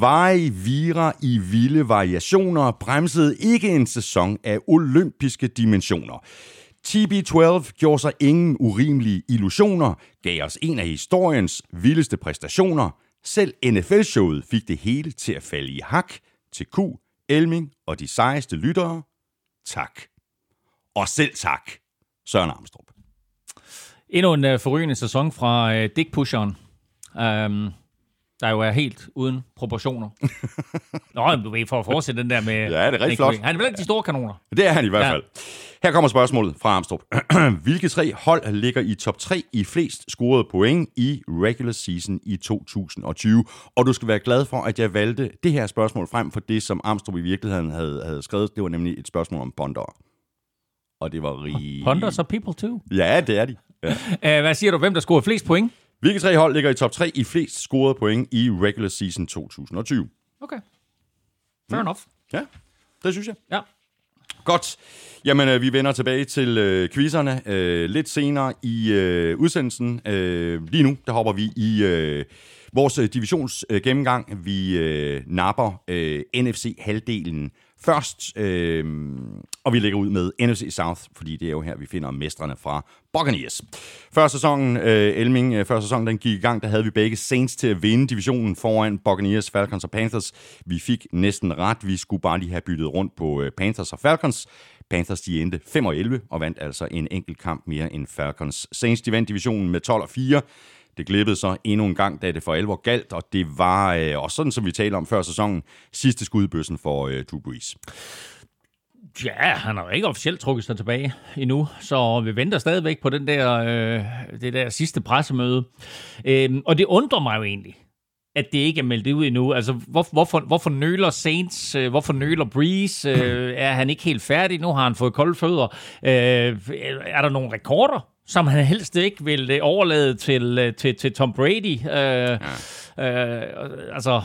Veje vira i vilde variationer bremsede ikke en sæson af olympiske dimensioner. TB12 gjorde sig ingen urimelige illusioner, gav os en af historiens vildeste præstationer. Selv NFL-showet fik det hele til at falde i hak til Q, Elming og de sejeste lyttere. Tak. Og selv tak, Søren Armstrong. Endnu en uh, forrygende sæson fra uh, Dick Pusheren. Um, der jo er helt uden proportioner. Nå, men du ved, for at fortsætte den der med... Ja, det er rigtig flot. Han er blandt de store kanoner. Det er han i hvert Ja. fald. Her kommer spørgsmålet fra Armstrong. Hvilke tre hold ligger i top 3 i flest scorede point i regular season i 2020? Og du skal være glad for, at jeg valgte det her spørgsmål frem for det, som Armstrong i virkeligheden havde, havde skrevet. Det var nemlig et spørgsmål om ponder. Og det var rig... Hunters og People too. Ja, det er de. Ja. Uh, hvad siger du, hvem der scorede flest point? Hvilke tre hold ligger i top 3 i flest scorede point i regular season 2020? Okay. Fair enough. Ja, det synes jeg. Ja. Godt. Jamen, øh, vi vender tilbage til øh, quizzerne øh, lidt senere i øh, udsendelsen. Øh, lige nu, der hopper vi i øh, vores øh, divisionsgennemgang. Øh, vi øh, napper øh, NFC-halvdelen først, øh, og vi lægger ud med NFC South, fordi det er jo her, vi finder mestrene fra Buccaneers. Før sæsonen, øh, Elming, øh, før sæsonen den gik i gang, der havde vi begge Saints til at vinde divisionen foran Buccaneers, Falcons og Panthers. Vi fik næsten ret. Vi skulle bare lige have byttet rundt på øh, Panthers og Falcons. Panthers de endte 5 og 11 og vandt altså en enkelt kamp mere end Falcons. Saints de vandt divisionen med 12 og 4. Det glippede så endnu en gang, da det for alvor galt, og det var, øh, og sådan som vi talte om før sæsonen, sidste skud i bøssen for øh, Drew Brees. Ja, han har jo ikke officielt trukket sig tilbage endnu, så vi venter stadigvæk på den der, øh, det der sidste pressemøde. Øhm, og det undrer mig jo egentlig, at det ikke er meldt ud endnu. Altså, hvor, hvorfor, hvorfor nøler Saints? Øh, hvorfor nøler Breeze? Øh, er han ikke helt færdig? Nu har han fået kolde fødder. Øh, er der nogle rekorder, som han helst ikke vil øh, overlade til, øh, til, til Tom Brady? Øh, øh, altså,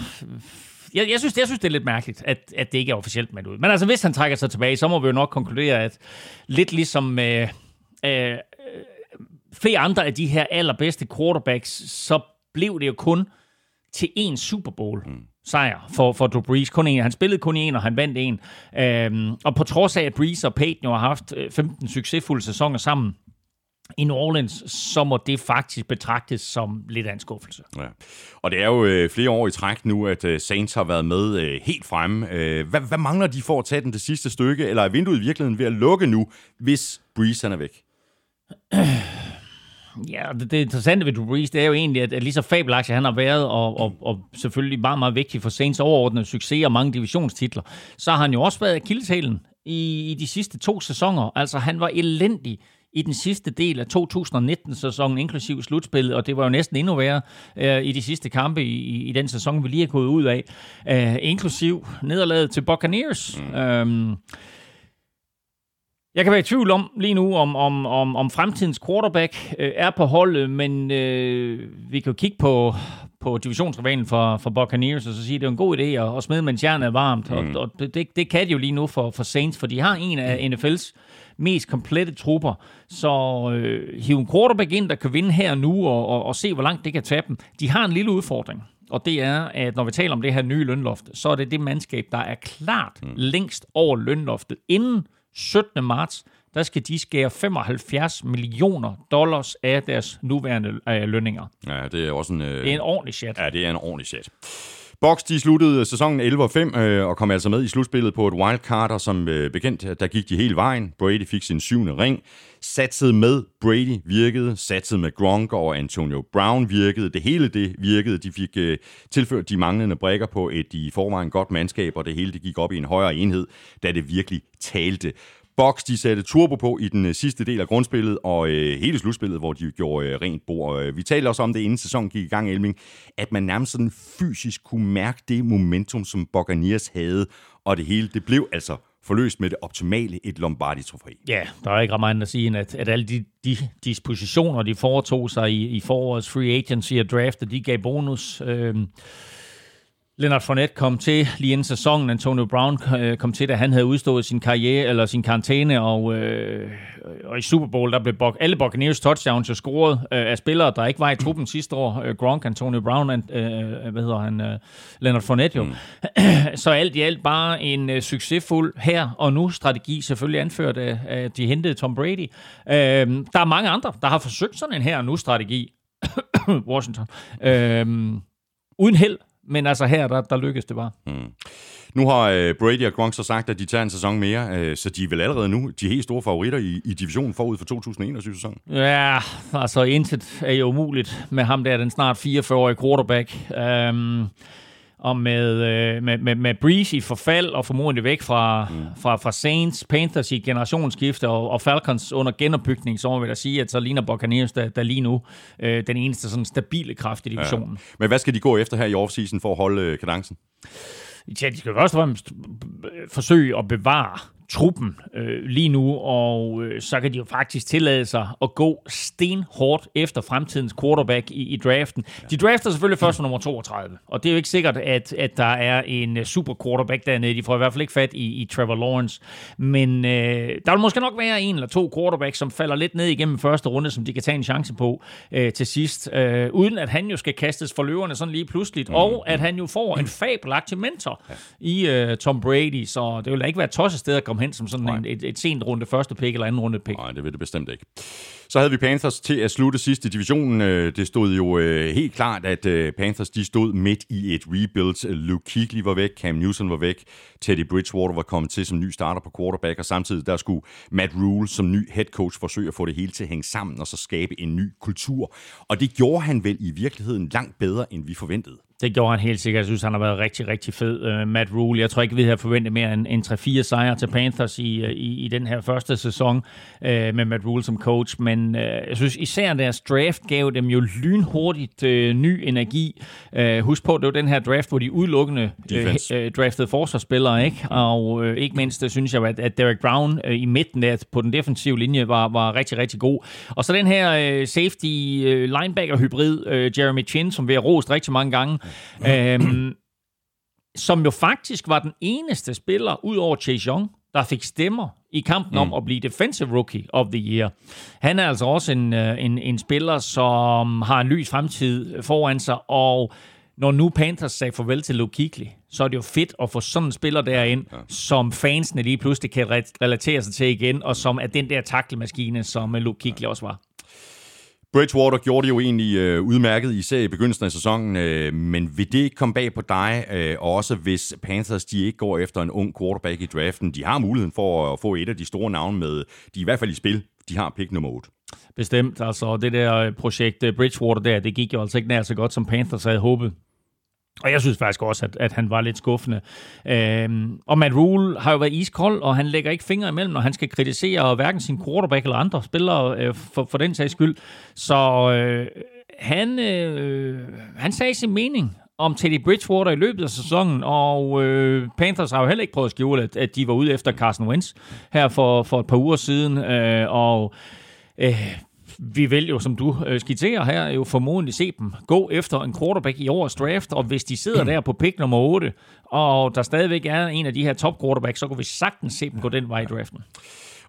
jeg, jeg, synes, jeg synes, det er lidt mærkeligt, at, at det ikke er officielt meldt ud. Men altså, hvis han trækker sig tilbage, så må vi jo nok konkludere, at lidt ligesom øh, øh, flere andre af de her allerbedste quarterbacks, så blev det jo kun til én Super Bowl sejr for, for Drew Brees. Kun en. Han spillede kun en, og han vandt en. Øhm, og på trods af, at Brees og Peyton jo har haft øh, 15 succesfulde sæsoner sammen i New Orleans, så må det faktisk betragtes som lidt af en skuffelse. Ja. Og det er jo øh, flere år i træk nu, at øh, Saints har været med øh, helt fremme. Øh, hvad, hvad mangler de for at tage den det sidste stykke, eller er vinduet i virkeligheden ved at lukke nu, hvis Breeze han er væk? Ja, det, det interessante ved Drew Brees, det er jo egentlig, at, at lige så fabelagtig han har været, og, og, og selvfølgelig meget, meget vigtig for Saints overordnede succes og mange divisionstitler, så har han jo også været akilleshælen i, i de sidste to sæsoner. Altså, han var elendig i den sidste del af 2019-sæsonen, inklusiv slutspillet, og det var jo næsten endnu værre øh, i de sidste kampe i, i den sæson, vi lige er gået ud af, øh, inklusiv nederlaget til Buccaneers. Mm. Øhm, jeg kan være i tvivl om lige nu, om, om, om, om fremtidens quarterback øh, er på holdet, men øh, vi kan jo kigge på, på divisionsrivalen for, for Buccaneers, og så sige, at det er en god idé at, at smide, mens jernet er varmt. Mm. Og, og det, det kan de jo lige nu for, for Saints, for de har en af NFL's mest komplette trupper. Så øh, hive en quarterback ind, der kan vinde her og nu, og, og, og se, hvor langt det kan tage dem. De har en lille udfordring. Og det er, at når vi taler om det her nye lønloft, så er det det mandskab, der er klart mm. længst over lønloftet. Inden 17. marts, der skal de skære 75 millioner dollars af deres nuværende øh, lønninger. Ja, det er også en... Øh... Det er en ordentlig chat. Ja, det er en ordentlig chat. Box de sluttede sæsonen 11-5 øh, og kom altså med i slutspillet på et wildcard, og som øh, bekendt, der gik de hele vejen. Brady fik sin syvende ring. Satset med Brady virkede, satset med Gronk og Antonio Brown virkede. Det hele det virkede. De fik øh, tilført de manglende brækker på et i forvejen godt mandskab, og det hele det gik op i en højere enhed, da det virkelig talte. Box, de satte turbo på i den øh, sidste del af grundspillet og øh, hele slutspillet, hvor de gjorde øh, rent bord. Øh, vi talte også om det, inden sæsonen gik i gang, Elming, at man nærmest sådan fysisk kunne mærke det momentum, som Buccaneers havde, og det hele, det blev altså forløst med det optimale et Lombardi-trofæ. Ja, der er ikke ret meget at sige, at, at alle de, de dispositioner, de foretog sig i, i forårets free agency og draft, de gav bonus. Øh, Leonard Fournette kom til lige inden sæsonen. Antonio Brown øh, kom til, da han havde udstået sin karriere eller sin karantæne, og, øh, og i Super Bowl, der blev bok, alle Buccaneers touchdowns jo scoret øh, af spillere, der ikke var i truppen sidste år. Øh, Gronk, Antonio Brown, øh, hvad hedder han, øh, Leonard Fournette jo. Mm. Så alt i alt bare en øh, succesfuld her og nu strategi, selvfølgelig anført af, af de hentede Tom Brady. Øh, der er mange andre, der har forsøgt sådan en her og nu strategi. Washington. Øh, uden held men altså her, der, der lykkedes det bare. Mm. Nu har øh, Brady og Gronk så sagt, at de tager en sæson mere, øh, så de er vel allerede nu de helt store favoritter i, i divisionen forud for 2021-sæsonen? Ja, altså intet er jo umuligt med ham der, den snart 44-årige quarterback. Um, og med, øh, med, med, med Breeze i forfald og formodentlig væk fra, mm. fra, fra Saints, Panthers i generationsskifte og, og Falcons under genopbygning, så må vi da sige, at så ligner Buccaneers der, der lige nu øh, den eneste sådan stabile kraft i divisionen. Ja. Men hvad skal de gå efter her i offseason for at holde øh, kadencen? Ja, de skal først og fremmest forsøge at bevare truppen øh, lige nu, og øh, så kan de jo faktisk tillade sig at gå stenhårdt efter fremtidens quarterback i, i draften. De drafter selvfølgelig først for nummer 32, og det er jo ikke sikkert, at, at der er en uh, super quarterback dernede. De får i hvert fald ikke fat i, i Trevor Lawrence, men øh, der vil måske nok være en eller to quarterbacks, som falder lidt ned igennem første runde, som de kan tage en chance på øh, til sidst, øh, uden at han jo skal kastes for løverne sådan lige pludseligt, mm. og at han jo får en fabelagtig mentor ja. i øh, Tom Brady, så det vil da ikke være et tosset sted at komme hen som sådan en, et, et sent runde første pick eller anden runde pick. Nej, det vil det bestemt ikke. Så havde vi Panthers til at slutte sidste divisionen. Øh, det stod jo øh, helt klart, at øh, Panthers de stod midt i et rebuild. Luke Kuechly var væk, Cam Newton var væk, Teddy Bridgewater var kommet til som ny starter på quarterback, og samtidig der skulle Matt Rule som ny head coach forsøge at få det hele til at hænge sammen og så skabe en ny kultur. Og det gjorde han vel i virkeligheden langt bedre, end vi forventede. Det gjorde han helt sikkert. Jeg synes, han har været rigtig, rigtig fed. Uh, Matt Rule, jeg tror ikke, vi havde forventet mere end, end 3-4 sejre til Panthers i, uh, i, i den her første sæson uh, med Matt Rule som coach. Men uh, jeg synes især deres draft gav dem jo lynhurtigt uh, ny energi. Uh, husk på, det var den her draft, hvor de udelukkende uh, draftede forsvarsspillere. Ikke? Og uh, ikke mindst uh, synes jeg, at, at Derek Brown uh, i midten der på den defensive linje var, var rigtig, rigtig god. Og så den her uh, safety uh, linebacker-hybrid, uh, Jeremy Chin, som vi har rost rigtig mange gange øhm, som jo faktisk var den eneste spiller, ud over Chase Young, der fik stemmer i kampen mm. om at blive Defensive Rookie of the Year. Han er altså også en, øh, en, en spiller, som har en lys fremtid foran sig, og når nu Panthers sagde farvel til Luke Kuechly, så er det jo fedt at få sådan en spiller derind, ja. som fansene lige pludselig kan relatere sig til igen, og som er den der taklemaskine, som Luke Kuechly også var. Bridgewater gjorde det jo egentlig øh, udmærket, især i begyndelsen af sæsonen, øh, men vil det ikke komme bag på dig, øh, også hvis Panthers de ikke går efter en ung quarterback i draften? De har muligheden for at få et af de store navne med, de er i hvert fald i spil, de har pick nummer 8. Bestemt, altså det der øh, projekt øh, Bridgewater der, det gik jo altså ikke nær så godt, som Panthers havde håbet. Og jeg synes faktisk også, at, at han var lidt skuffende. Øhm, og Matt Rule har jo været iskold, og han lægger ikke fingre imellem, når han skal kritisere hverken sin quarterback eller andre spillere øh, for, for den sags skyld. Så øh, han, øh, han sagde sin mening om Teddy Bridgewater i løbet af sæsonen, og øh, Panthers har jo heller ikke prøvet at skjule, at, at de var ude efter Carson Wentz her for, for et par uger siden, øh, og øh, vi vil jo, som du øh, skitserer her, jo formodentlig se dem gå efter en quarterback i årets draft, og hvis de sidder der på pick nummer 8, og der stadigvæk er en af de her top quarterbacks, så kan vi sagtens se dem gå den vej i draften.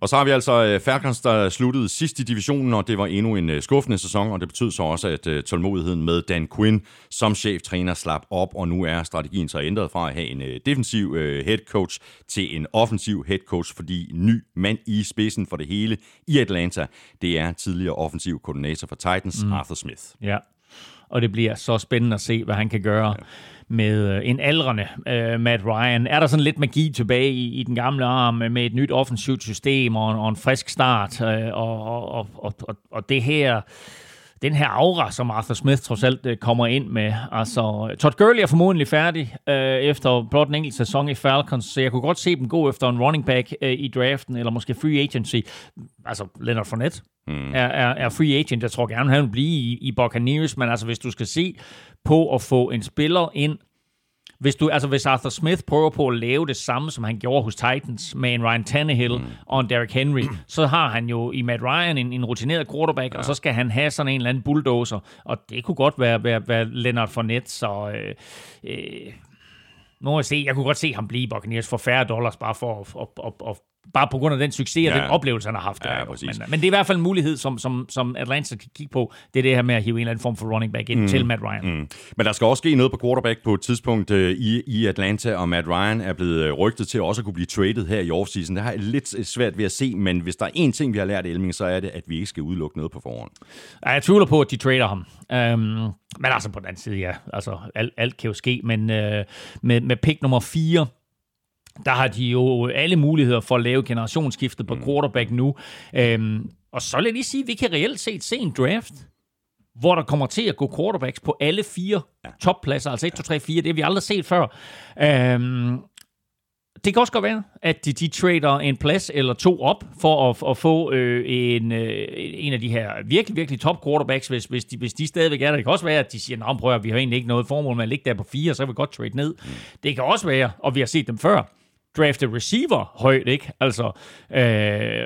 Og så har vi altså øh, Falcons, der sluttede sidst i divisionen, og det var endnu en øh, skuffende sæson, og det betød så også, at øh, tålmodigheden med Dan Quinn som cheftræner slap op, og nu er strategien så ændret fra at have en defensiv head coach til en offensiv head coach, fordi ny mand i spidsen for det hele i Atlanta, det er tidligere offensiv koordinator for Titans, mm. Arthur Smith. Ja, og det bliver så spændende at se, hvad han kan gøre. Ja med øh, en aldrende uh, Matt Ryan. Er der sådan lidt magi tilbage i, i den gamle arm med et nyt offensivt system og, og en frisk start, uh, og, og, og, og, og det her den her aura, som Arthur Smith trods alt uh, kommer ind med. Altså, Todd Gurley er formodentlig færdig uh, efter blot en enkelt sæson i Falcons, så jeg kunne godt se dem gå efter en running back uh, i draften, eller måske free agency. Altså, Leonard Fournette mm. er, er, er free agent. Jeg tror gerne, han vil blive i, i Buccaneers, men altså, hvis du skal se på at få en spiller ind, hvis, du, altså hvis Arthur Smith prøver på at lave det samme, som han gjorde hos Titans med en Ryan Tannehill mm. og en Derrick Henry, så har han jo i Matt Ryan en, en rutineret quarterback, ja. og så skal han have sådan en eller anden bulldozer, og det kunne godt være, være, være Leonard Fournette, så... Øh, øh, må jeg se, jeg kunne godt se ham blive Buccaneers for færre dollars, bare for at, at, at, at bare på grund af den succes og ja. den oplevelse, han har haft. Ja, der, men, men det er i hvert fald en mulighed, som, som, som Atlanta kan kigge på. Det er det her med at hive en eller anden form for running back ind mm. til Matt Ryan. Mm. Men der skal også ske noget på quarterback på et tidspunkt uh, i, i Atlanta, og Matt Ryan er blevet øh, rygtet til også at kunne blive traded her i offseason. Det har jeg lidt øh, svært ved at se, men hvis der er én ting, vi har lært i Elming, så er det, at vi ikke skal udelukke noget på forhånd. Jeg tvivler på, at de trader ham. Um, men altså på den anden side, ja. Altså, alt, alt kan jo ske, men uh, med, med pick nummer 4, der har de jo alle muligheder for at lave generationsskiftet på mm. quarterback nu. Øhm, og så lad lige sige, at vi kan reelt set se en draft, hvor der kommer til at gå quarterbacks på alle fire toppladser, altså 1, 2, 3, 4, det har vi aldrig set før. Øhm, det kan også godt være, at de, de trader en plads eller to op for at, at få øh, en, øh, en af de her virkelig, virkelig top quarterbacks, hvis, hvis, de, hvis de stadigvæk er der. Det kan også være, at de siger, at at vi har egentlig ikke noget formål med at ligge der på fire, så kan vi godt trade ned. Mm. Det kan også være, og vi har set dem før, drafte receiver højt, ikke? Altså, øh,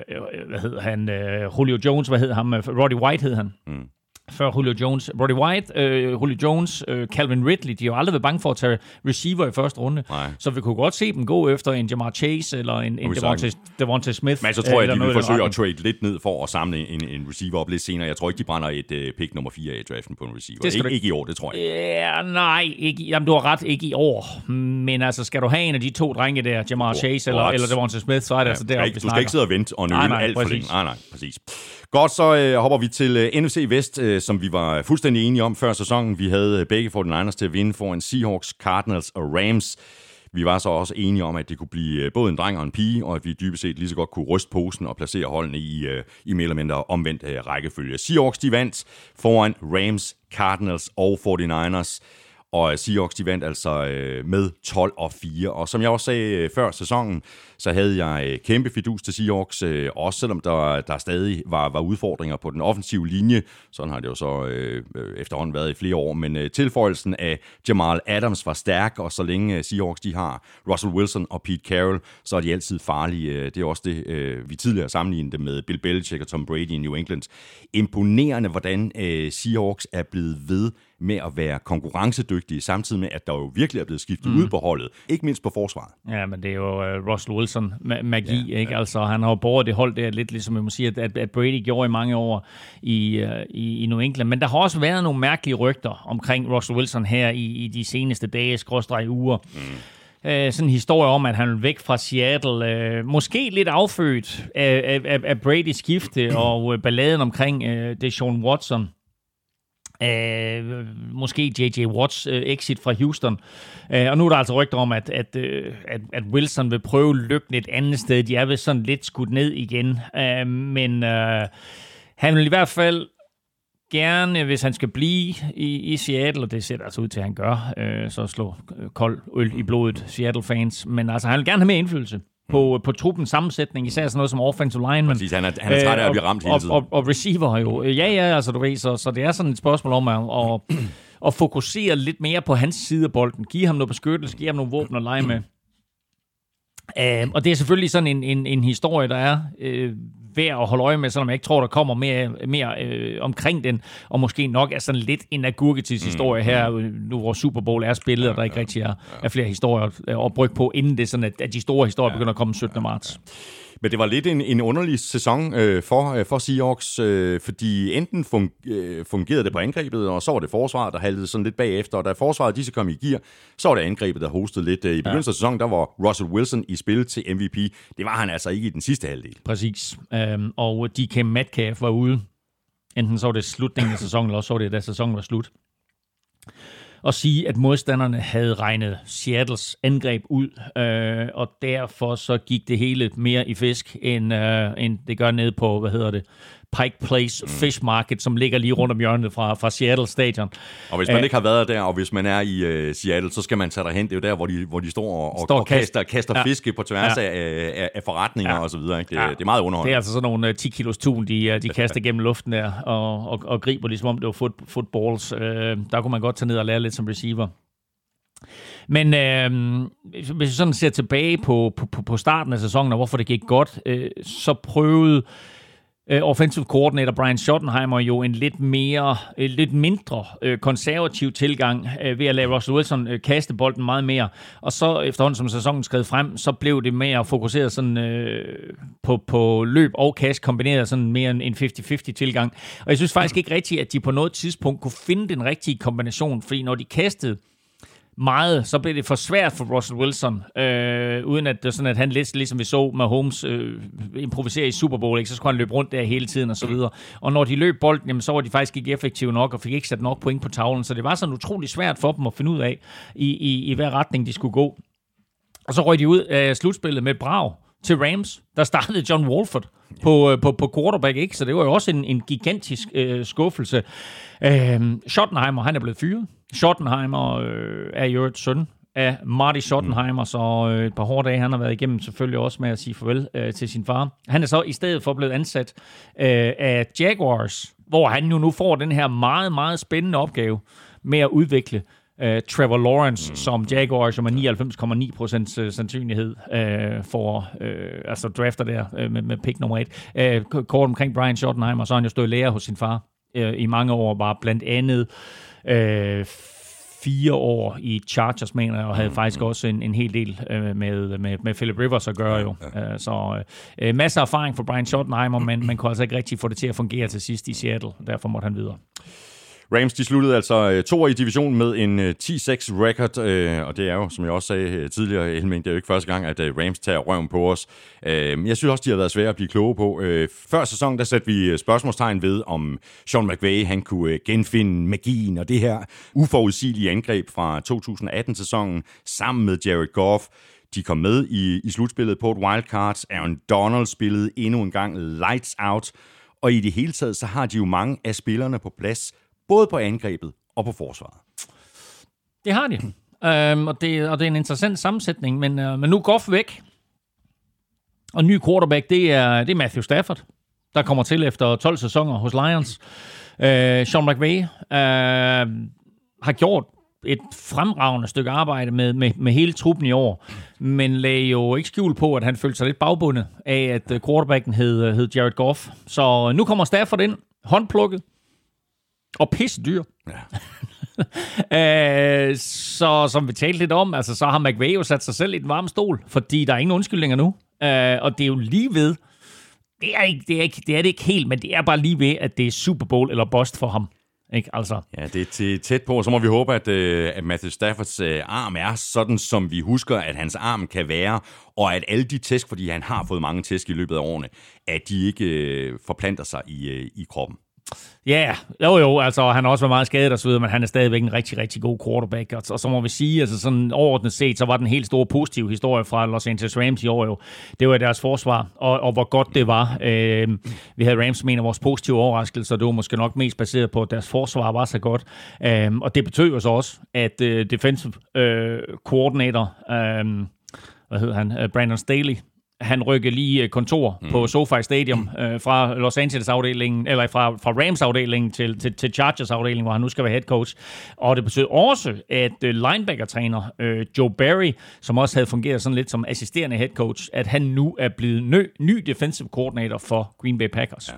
øh hvad hed han? Øh, Julio Jones, hvad hed han? Øh, Roddy White hed han. Mm før Julio Jones. Brody White, øh, Julio Jones, øh, Calvin Ridley, de har jo aldrig været bange for at tage receiver i første runde. Nej. Så vi kunne godt se dem gå efter en Jamar Chase eller en, en Devontae, Devontae Smith. Men så tror jeg, at de vil forsøge at trade lidt ned for at samle en, en receiver op lidt senere. Jeg tror ikke, de brænder et uh, pick nummer 4 i draften på en receiver. Det ikke, ikke i år, det tror jeg. Ja, nej, ikke, jamen, du har ret, ikke i år. Men altså, skal du have en af de to drenge der, Jamar oh, Chase eller, eller Devontae Smith, så er det ja, altså der, Du skal ikke sidde og vente og nøle alt for længe. Nej, nej, præcis. Godt, så øh, hopper vi til øh, NFC Vest, øh, som vi var fuldstændig enige om før sæsonen. Vi havde øh, begge 49ers til at vinde foran Seahawks, Cardinals og Rams. Vi var så også enige om, at det kunne blive øh, både en dreng og en pige, og at vi dybest set lige så godt kunne ryste posen og placere holdene i, øh, i mere eller mindre omvendt øh, rækkefølge. Seahawks de vandt foran Rams, Cardinals og 49ers. Og øh, Seahawks, de vandt altså øh, med 12 og 4. Og som jeg også sagde øh, før sæsonen, så havde jeg øh, kæmpe fidus til Seahawks, øh, også selvom der, der stadig var, var udfordringer på den offensive linje. Sådan har det jo så øh, øh efterhånden været i flere år. Men øh, tilføjelsen af Jamal Adams var stærk, og så længe øh, Seahawks de har Russell Wilson og Pete Carroll, så er de altid farlige. Øh, det er også det, øh, vi tidligere sammenlignede det med Bill Belichick og Tom Brady i New England. Imponerende, hvordan øh, Seahawks er blevet ved med at være konkurrencedygtige, samtidig med, at der jo virkelig er blevet skiftet mm. ud på holdet. Ikke mindst på forsvaret. Ja, men det er jo uh, Russell Wilson magi, ja, ikke? Ja. Altså, han har jo båret det hold der lidt, ligesom man må sige, at, at Brady gjorde i mange år i, uh, i, i New England. Men der har også været nogle mærkelige rygter omkring Russell Wilson her i, i de seneste dage, skråstrej uger. Mm. Uh, sådan en historie om, at han er væk fra Seattle. Måske lidt affødt af, af, af Brady's skifte og balladen omkring uh, Deshaun Watson. Uh, måske J.J. Watts uh, exit fra Houston. Uh, og nu er der altså rygter om, at, at, uh, at, at Wilson vil prøve lykken et andet sted. De er vist sådan lidt skudt ned igen. Uh, men uh, han vil i hvert fald gerne, hvis han skal blive i, i Seattle, og det ser altså ud til, at han gør, øh, så slå kold øl i blodet, Seattle-fans. Men altså, han vil gerne have mere indflydelse på, på truppens sammensætning, især sådan noget som offensive lineman. Præcis, han er, han er træt af at blive ramt hele tiden. Og, og, og receiver jo. Ja, ja, altså du ved, så, så det er sådan et spørgsmål om at, at, at fokusere lidt mere på hans side af bolden. Give ham noget beskyttelse, give ham nogle våben at lege med. Uh, og det er selvfølgelig sådan en, en, en historie, der er uh, værd at holde øje med, selvom jeg ikke tror, der kommer mere, mere uh, omkring den, og måske nok er sådan lidt en agurketis historie mm, her, nu hvor Super Bowl er spillet, og der ikke rigtig er, er flere historier at brygge på, inden det sådan, at, at de store historier begynder at komme 17. marts. Men det var lidt en, en underlig sæson øh, for, øh, for Seahawks, øh, fordi enten fun, øh, fungerede det på angrebet, og så var det forsvaret, der haltede sådan lidt bagefter, og da forsvaret disse kom i gear, så var det angrebet, der hostede lidt. I begyndelsen ja. af sæsonen, der var Russell Wilson i spil til MVP. Det var han altså ikke i den sidste halvdel. Præcis. Øhm, og DK Metcalf var ude. Enten så var det slutningen af sæsonen, eller også så var det, da sæsonen var slut at sige, at modstanderne havde regnet Seattles angreb ud, øh, og derfor så gik det hele mere i fisk, end, øh, end det gør ned på, hvad hedder det, Pike Place Fish Market, som ligger lige rundt om hjørnet fra, fra Seattle Stadion. Og hvis man Æh, ikke har været der, og hvis man er i uh, Seattle, så skal man tage derhen. Det er jo der, hvor de, hvor de står og, står og kaster, kaster ja. fiske på tværs ja. af, af, af forretninger ja. og så videre. Ikke? Det, ja. det er meget underholdende. Det er altså sådan nogle uh, 10 kilos tun, de, de kaster gennem luften der, og, og, og griber ligesom om det var foot, footballs. Uh, der kunne man godt tage ned og lære lidt som receiver. Men øh, hvis vi sådan ser tilbage på, på, på starten af sæsonen, og hvorfor det gik godt, øh, så prøvede Øh, offensive coordinator Brian Schottenheimer jo en lidt mere, øh, lidt mindre øh, konservativ tilgang ved at lade Russell Wilson kaste bolden meget mere. Og så efterhånden som sæsonen skred frem, så blev det mere fokuseret sådan, øh, på, på løb og kast kombineret sådan mere en 50-50 tilgang. Og jeg synes faktisk ikke rigtigt, at de på noget tidspunkt kunne finde den rigtige kombination, fordi når de kastede meget, så blev det for svært for Russell Wilson, øh, uden at det er sådan, at han lidt ligesom vi så med Holmes øh, improvisere i Super Bowl, ikke? så skulle han løbe rundt der hele tiden og så videre. Og når de løb bolden, jamen, så var de faktisk ikke effektive nok, og fik ikke sat nok point på tavlen, så det var sådan utrolig svært for dem at finde ud af, i, i, i hvad retning de skulle gå. Og så røg de ud af slutspillet med et brag til Rams. Der startede John Wolford på, øh, på, på quarterback, ikke? så det var jo også en, en gigantisk øh, skuffelse. Øh, Schottenheimer, han er blevet fyret. Schottenheimer øh, er jo et søn af Marty Schottenheimer, så øh, et par hårde dage, han har været igennem selvfølgelig også med at sige farvel øh, til sin far. Han er så i stedet for blevet ansat øh, af Jaguars, hvor han jo nu får den her meget, meget spændende opgave med at udvikle uh, Trevor Lawrence, mm. som Jaguars som er 99,9% øh, sandsynlighed uh, for, uh, altså drafter der uh, med, med pick nummer et. Uh, kort omkring Brian Schottenheimer, så har han jo stået lærer hos sin far uh, i mange år, var blandt andet uh, fire år i Chargers, mener jeg, og havde mm, faktisk mm. også en, en hel del uh, med, med, med Philip Rivers at gøre jo. Ja. Uh, så uh, masser af erfaring for Brian Schottenheimer, men man kunne altså ikke rigtig få det til at fungere til sidst i Seattle, derfor måtte han videre. Rams de sluttede altså øh, to i divisionen med en øh, 10-6 record, øh, og det er jo, som jeg også sagde øh, tidligere, Elming, det er jo ikke første gang, at Rams tager røven på os. Jeg synes også, de har været svære at blive kloge på. Før sæsonen, der satte vi spørgsmålstegn ved, om Sean McVay han kunne genfinde magien og det her uforudsigelige angreb fra 2018-sæsonen sammen med Jared Goff. De kom med i, i slutspillet på et wildcard. Aaron Donald spillede endnu en gang lights out. Og i det hele taget, så har de jo mange af spillerne på plads, både på angrebet og på forsvaret. Det har de. Øhm, og, det, og det er en interessant sammensætning, men, øh, men nu går væk. Og ny quarterback, det er, det er Matthew Stafford, der kommer til efter 12 sæsoner hos Lions. Øh, Sean McVay øh, har gjort et fremragende stykke arbejde med, med, med hele truppen i år, men lagde jo ikke skjul på, at han følte sig lidt bagbundet af, at øh, quarterbacken hed, øh, hed Jared Goff. Så nu kommer Stafford ind, håndplukket, og pisse dyr. Ja. øh, så som vi talte lidt om, altså, så har McVay jo sat sig selv i den varme stol, fordi der er ingen undskyldninger nu. Øh, og det er jo lige ved, det er, ikke, det, er ikke, det er det ikke helt, men det er bare lige ved, at det er Super Bowl eller bust for ham. Ikke? Altså. Ja, det er tæt på, så må vi håbe, at, øh, at Matthew Staffords øh, arm er sådan, som vi husker, at hans arm kan være, og at alle de tæsk, fordi han har fået mange tæsk i løbet af årene, at de ikke øh, forplanter sig i, øh, i kroppen. Ja, jo jo, altså han har også været meget skadet og så videre, men han er stadigvæk en rigtig, rigtig god quarterback. Og, og så må vi sige, altså sådan overordnet set, så var den helt store positive historie fra Los Angeles Rams i år jo, det var deres forsvar, og, og hvor godt det var. Øh, vi havde Rams som en af vores positive overraskelser, det var måske nok mest baseret på, at deres forsvar var så godt. Øh, og det betød jo så også, at øh, defensive øh, coordinator, øhm, øh, hvad hedder han, Brandon Staley, han rykker lige øh, kontor mm. på SoFi Stadium øh, fra Los Angeles afdelingen, eller fra, fra Rams afdelingen til, til, til Chargers afdelingen, hvor han nu skal være head coach. Og det betyder også, at øh, linebacker-træner øh, Joe Barry, som også havde fungeret sådan lidt som assisterende head coach, at han nu er blevet ny, ny defensive coordinator for Green Bay Packers. Ja.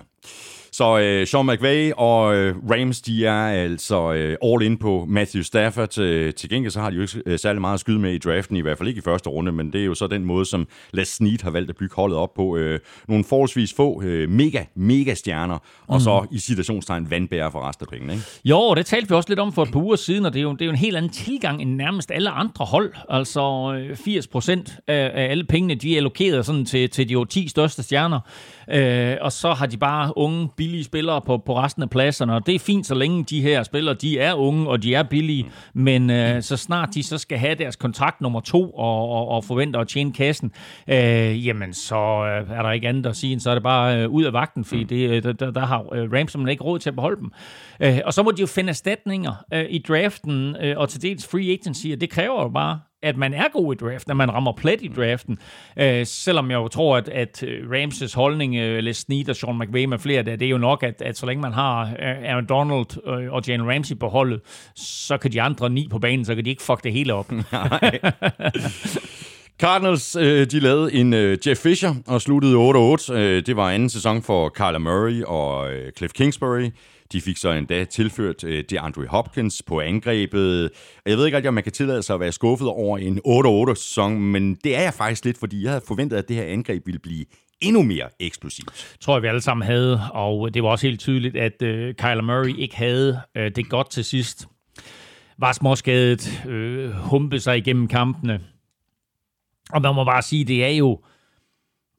Så øh, Sean McVay og øh, Rams, de er altså øh, all in på Matthew Stafford. Øh, til gengæld så har de jo ikke øh, særlig meget at skyde med i draften, i hvert fald ikke i første runde, men det er jo så den måde, som Les Snead har valgt at bygge holdet op på. Øh, nogle forholdsvis få øh, mega, mega stjerner, og mm. så i situationstegn vandbærer for resten af pengene. Ikke? Jo, det talte vi også lidt om for et par uger siden, og det er jo, det er jo en helt anden tilgang end nærmest alle andre hold. Altså 80 øh, procent af, af alle pengene, de er allokeret sådan til, til de 10 største stjerner. Øh, og så har de bare unge, billige spillere på, på resten af pladserne, og det er fint, så længe de her spillere, de er unge, og de er billige, mm. men øh, så snart de så skal have deres kontrakt nummer to, og, og, og forventer at tjene kassen, øh, jamen så øh, er der ikke andet at sige, så er det bare øh, ud af vagten, fordi mm. det, øh, der, der har øh, Rams ikke råd til at beholde dem. Øh, og så må de jo finde erstatninger øh, i draften, øh, og til dels free agency, og det kræver jo bare, at man er god i draften, at man rammer plet i draften. Øh, selvom jeg jo tror, at, at øh, Ramses holdning, øh, Les Snead og Sean McVay med flere, der, det er jo nok, at, at så længe man har øh, Aaron Donald øh, og Jalen Ramsey på holdet, så kan de andre ni på banen, så kan de ikke fuck det hele op. Cardinals, de lavede en Jeff Fisher og sluttede 8-8. Øh, det var anden sæson for Kyler Murray og Cliff Kingsbury. De fik så endda tilført øh, det Andre Hopkins på angrebet. Jeg ved ikke rigtig, om man kan tillade sig at være skuffet over en 8-8-sæson, men det er jeg faktisk lidt, fordi jeg havde forventet, at det her angreb ville blive endnu mere eksplosivt. Tror jeg, vi alle sammen havde, og det var også helt tydeligt, at øh, Kyler Murray ikke havde øh, det godt til sidst. Var småskadet, øh, humpe sig igennem kampene. Og man må bare sige, det er jo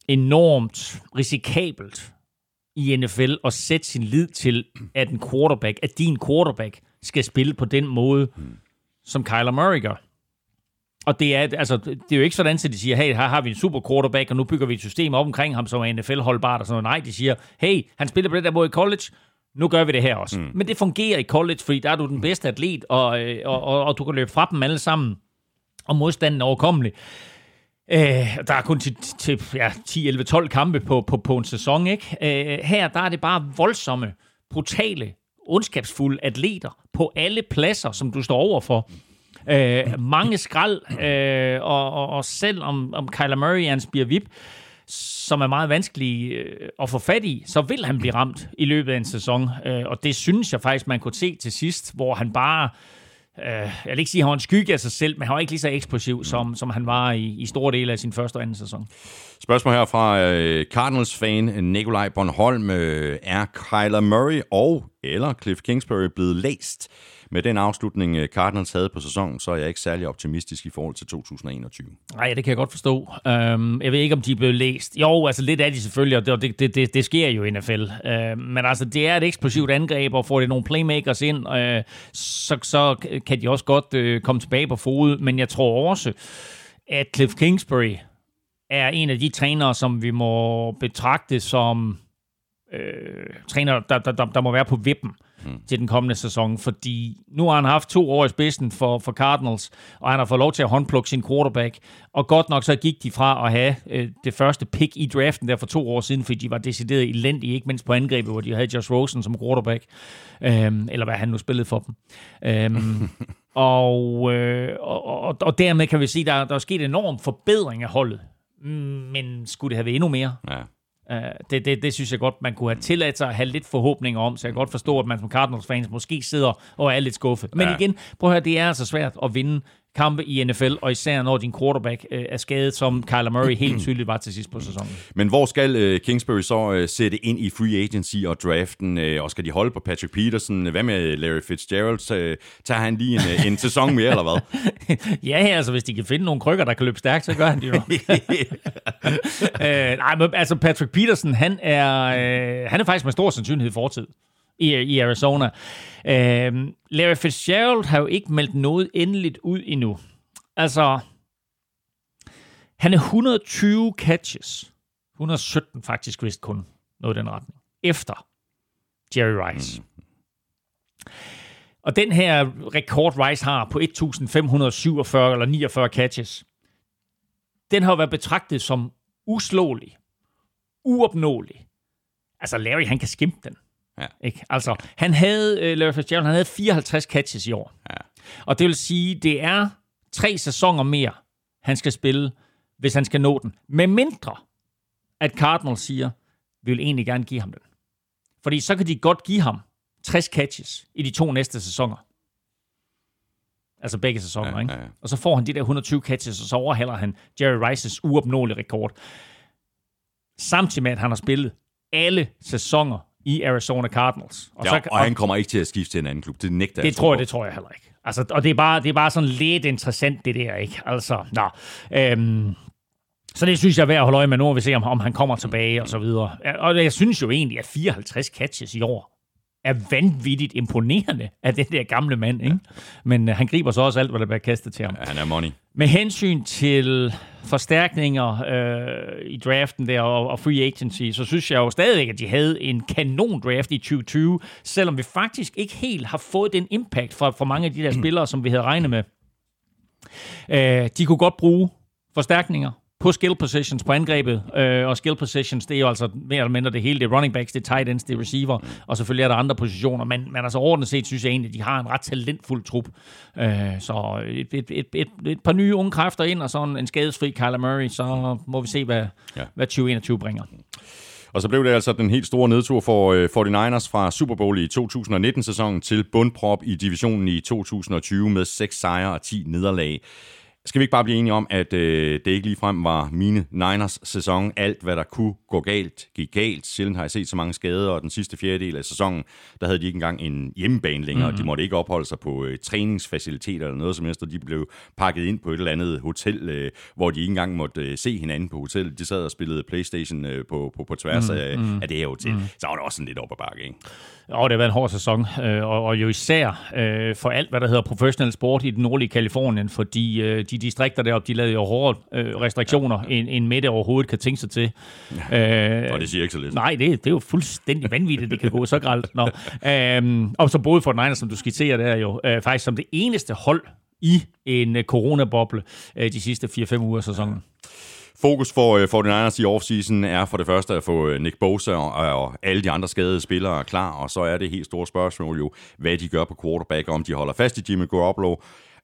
enormt risikabelt i NFL at sætte sin lid til, at en quarterback, at din quarterback skal spille på den måde, mm. som Kyler Murray gør. Og det er, altså, det er jo ikke sådan, at de siger, hey, her har vi en super quarterback, og nu bygger vi et system op omkring ham, som er NFL-holdbart og sådan noget. Nej, de siger, hey, han spiller på den der måde i college, nu gør vi det her også. Mm. Men det fungerer i college, fordi der er du den bedste atlet, og, øh, og, og, og du kan løbe fra dem alle sammen, og modstanden er overkommelig. Øh, der er kun til, til ja, 10, 11, 12 kampe på, på, på en sæson. Ikke? Øh, her der er det bare voldsomme, brutale, ondskabsfulde atleter på alle pladser, som du står overfor. Øh, mange skrald, øh, og, og, og selv om, om Kyler Murray er en spirvip, som er meget vanskelig øh, at få fat i, så vil han blive ramt i løbet af en sæson. Øh, og det synes jeg faktisk, man kunne se til sidst, hvor han bare øh, Øh, jeg vil ikke sige, at han var en skygge af sig selv, men han var ikke lige så eksplosiv, som, som han var i, i store dele af sin første og anden sæson. Spørgsmål her fra øh, Cardinals-fan Nikolaj Bornholm. Øh, er Kyler Murray og eller Cliff Kingsbury blevet læst med den afslutning, øh, Cardinals havde på sæsonen, så er jeg ikke særlig optimistisk i forhold til 2021. Nej, det kan jeg godt forstå. Um, jeg ved ikke, om de er blevet læst. Jo, altså lidt af de selvfølgelig, og det, det, det, det sker jo i NFL. Uh, øhm, men altså, det er et eksplosivt angreb, og får det nogle playmakers ind, uh, så, så kan de også godt uh, komme tilbage på fod. Men jeg tror også, at Cliff Kingsbury er en af de trænere, som vi må betragte som øh, træner, der, der, der, der må være på vippen mm. til den kommende sæson, fordi nu har han haft to år i spidsen for, for Cardinals, og han har fået lov til at håndplukke sin quarterback, og godt nok så gik de fra at have øh, det første pick i draften der for to år siden, fordi de var decideret elendige, ikke mindst på angrebet, hvor de havde Josh Rosen som quarterback, øhm, eller hvad han nu spillede for dem. Øhm, og, øh, og, og, og dermed kan vi sige, at der, der er sket enorm forbedring af holdet, men skulle det have været endnu mere? Ja. Uh, det, det, det synes jeg godt, man kunne have tilladt sig at have lidt forhåbninger om, så jeg kan godt forstå, at man som Cardinals-fans måske sidder og er lidt skuffet. Men ja. igen, prøv at høre, det er altså svært at vinde kampe i NFL, og især når din quarterback øh, er skadet, som Kyler Murray helt tydeligt var til sidst på sæsonen. Men hvor skal øh, Kingsbury så øh, sætte ind i free agency og draften, øh, og skal de holde på Patrick Peterson? Hvad med Larry Fitzgerald? Øh, tager han lige en, øh, en sæson mere, eller hvad? ja, altså hvis de kan finde nogle krykker, der kan løbe stærkt, så gør han det jo. øh, nej, men altså Patrick Peterson, han er, øh, han er faktisk med stor sandsynlighed fortid i, i Arizona. Øh, Larry Fitzgerald har jo ikke meldt noget endeligt ud endnu. Altså, han er 120 catches. 117 faktisk vist kun noget i den retning. Efter Jerry Rice. Mm. Og den her rekord Rice har på 1547 eller 49 catches, den har jo været betragtet som uslåelig, uopnåelig. Altså Larry, han kan skimpe den. Ja. Ikke? Altså, han havde, uh, Larry Fitzgerald, han havde 54 catches i år. Ja. Og det vil sige, det er tre sæsoner mere, han skal spille, hvis han skal nå den. Med mindre, at Cardinals siger, vi vil egentlig gerne give ham den. Fordi så kan de godt give ham 60 catches i de to næste sæsoner. Altså begge sæsoner, Ja, ikke? ja, ja. Og så får han de der 120 catches, og så overhaler han Jerry Rices uopnåelige rekord. Samtidig med, at han har spillet alle sæsoner i Arizona Cardinals. Og Ja, så, og han kommer ikke til at skifte til en anden klub. Det nægter det tror jeg, det tror jeg heller ikke. Altså, og det er, bare, det er bare sådan lidt interessant, det der, ikke? Altså, nå. Øhm, så det synes jeg er værd at holde øje med nu, og vi se, om, om han kommer tilbage og så videre. Og jeg synes jo egentlig, at 54 catches i år er vanvittigt imponerende af den der gamle mand, ikke? Men øh, han griber så også alt, hvad der bliver kastet til ham. Ja, han er money. Med hensyn til forstærkninger øh, i draften der og, og free agency, så synes jeg jo stadigvæk, at de havde en kanon draft i 2020, selvom vi faktisk ikke helt har fået den impact fra, fra mange af de der spillere, som vi havde regnet med. Øh, de kunne godt bruge forstærkninger på skill positions på angrebet, øh, og skill positions, det er jo altså mere eller mindre det hele, det er running backs, det er tight ends, det er receiver, og selvfølgelig er der andre positioner, men, men altså ordentligt set synes jeg egentlig, at de har en ret talentfuld trup. Øh, så et, et, et, et, et par nye unge kræfter ind, og sådan en skadesfri Kyler Murray, så må vi se, hvad, Ja. hvad 2021 bringer. Og så blev det altså den helt store nedtur for øh, 49ers fra Super Bowl i 2019-sæsonen til bundprop i divisionen i 2020 med 6 sejre og 10 nederlag. Skal vi ikke bare blive enige om, at øh, det ikke ligefrem var mine Niners sæson? Alt, hvad der kunne gå galt, gik galt. Sjældent har jeg set så mange skader, og den sidste fjerdedel af sæsonen, der havde de ikke engang en hjemmebane længere. Mm-hmm. De måtte ikke opholde sig på øh, træningsfaciliteter eller noget som helst, og de blev pakket ind på et eller andet hotel, øh, hvor de ikke engang måtte øh, se hinanden på hotellet. De sad og spillede Playstation øh, på, på, på tværs af, mm-hmm. af det her hotel. Mm-hmm. Så var det også sådan lidt op ad bakke, ikke? Og det har været en hård sæson, øh, og, og jo især øh, for alt, hvad der hedder professionel sport i den nordlige Kalifornien, fordi øh, de distrikter deroppe, de lavede jo hårde øh, restriktioner, en, en midte overhovedet kan tænke sig til. Øh, Og det siger ikke så lidt. Nej, det, det er jo fuldstændig vanvittigt, det kan gå så gralt. Nå. Øhm, og så både for den som du skitserer der jo, øh, faktisk som det eneste hold i en øh, coronaboble øh, de sidste 4-5 uger af sæsonen. Fokus for, øh, for den Niners i offseason er for det første at få øh, Nick Bosa og, og alle de andre skadede spillere klar, og så er det helt store spørgsmål jo, hvad de gør på quarterback, om de holder fast i Jimmy Garoppolo,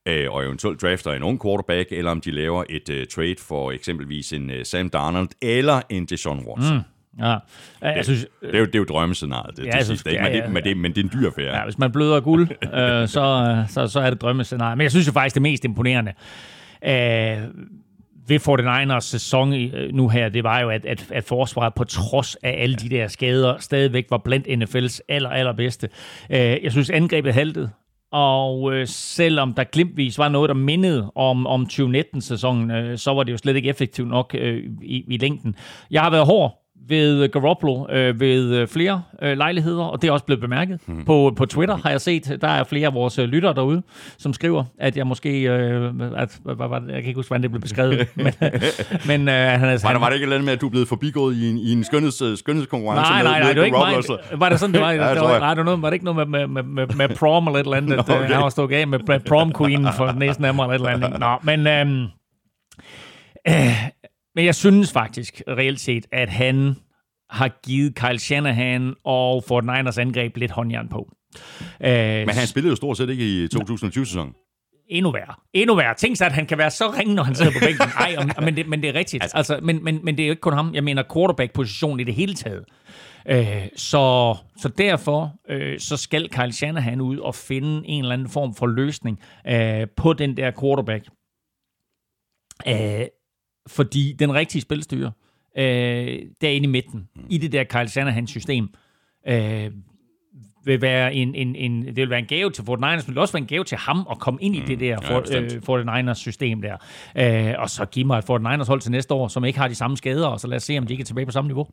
øh, og eventuelt drafter en ung quarterback, eller om de laver et uh, trade for eksempelvis en uh, Sam Darnold eller en Deshaun Watson. Mm. Ja. Jeg synes, Det er jo, det er jo drømmescenariet, det, Ja, til synes, ikke? ja, Men, det, men, det, men det er en dyr affære. Ja, hvis man bløder guld, øh, så, så, så er det drømmescenarie. Men jeg synes jo faktisk, det mest imponerende øh, ved 49ers sæson øh, nu her, det var jo, at, at, at forsvaret på trods af alle de der skader, stadigvæk var blandt NFL's aller, allerbedste. Øh, jeg synes, angrebet haltede. Og øh, selvom der glimtvis var noget, der mindede om, om 2019-sæsonen, øh, så var det jo slet ikke effektivt nok øh, i, i længden. Jeg har været hård ved Garoppolo øh, ved øh, flere øh, lejligheder, og det er også blevet bemærket. Mm. På, på Twitter har jeg set, der er flere af vores øh, lyttere derude, som skriver, at jeg måske, øh, at, hvad, hvad, jeg kan ikke huske, hvordan det blev beskrevet, men, men øh, han, Var der, var det ikke et eller andet med, at du er blevet forbigået i en, i en skønheds, øh, skønhedskonkurrence? Nej, nej, nej, med det var ikke mig. Var det sådan, det var? Ja, det var, nej, det var, noget, var det ikke noget med, med, med, med, med prom eller et eller andet? Nå, okay. Han var stået af med, prom queen for næsten af mig eller et eller andet. Nå, men, øhm, øh, men jeg synes faktisk reelt set, at han har givet Kyle Shanahan og Fort Niners angreb lidt håndjern på. Øh, Men han spillede jo stort set ikke i 2020-sæsonen. endnu værre. Endnu værre. Tænk sig, at han kan være så ringe, når han sidder på bænken. Ej, og- men det, men det er rigtigt. Altså, altså, men, men, men det er jo ikke kun ham. Jeg mener quarterback-position i det hele taget. Øh, så, så derfor øh, så skal Kyle Shanahan ud og finde en eller anden form for løsning øh, på den der quarterback. Øh, fordi den rigtige spilstyre, øh, derinde i midten, i det der Kyle Shanahan-system, øh, vil være en, en, en, det vil være en gave til 49ers, men det vil også være en gave til ham at komme ind i det der for, bestemt. øh, 49ers system der. Øh, og så give mig et 49ers hold til næste år, som ikke har de samme skader, og så lad os se, om de ikke er tilbage på samme niveau.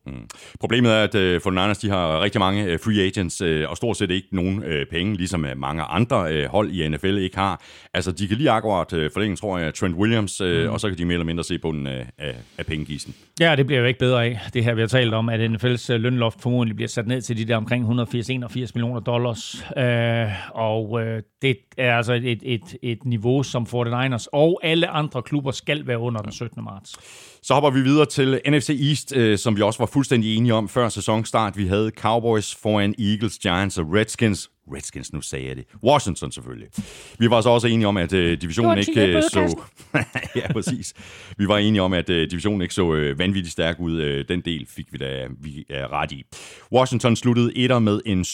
Problemet er, at øh, 49ers de har rigtig mange øh, free agents, øh, og stort set ikke nogen øh, penge, ligesom øh, mange andre øh, hold i NFL ikke har. Altså, de kan lige akkurat øh, forlænge, tror jeg, Trent Williams, øh, mm. og så kan de mere eller mindre se bunden af, af, af pengegisen. Ja, det bliver jo ikke bedre af. Det her, vi har talt om, at NFL's øh, lønloft formodentlig bliver sat ned til de der omkring 180-81 millioner dollars. Øh, og øh, det er altså et, et, et niveau, som 49ers og alle andre klubber skal være under den 17. marts. Så hopper vi videre til NFC East, øh, som vi også var fuldstændig enige om før sæsonstart. Vi havde Cowboys foran Eagles, Giants og Redskins. Redskins, nu sagde jeg det. Washington selvfølgelig. Vi var så også enige om, at øh, divisionen ikke øh, så... ja, præcis. Vi var enige om, at øh, divisionen ikke så øh, vanvittigt stærk ud. Øh, den del fik vi da vi er ret i. Washington sluttede etter med en 7-9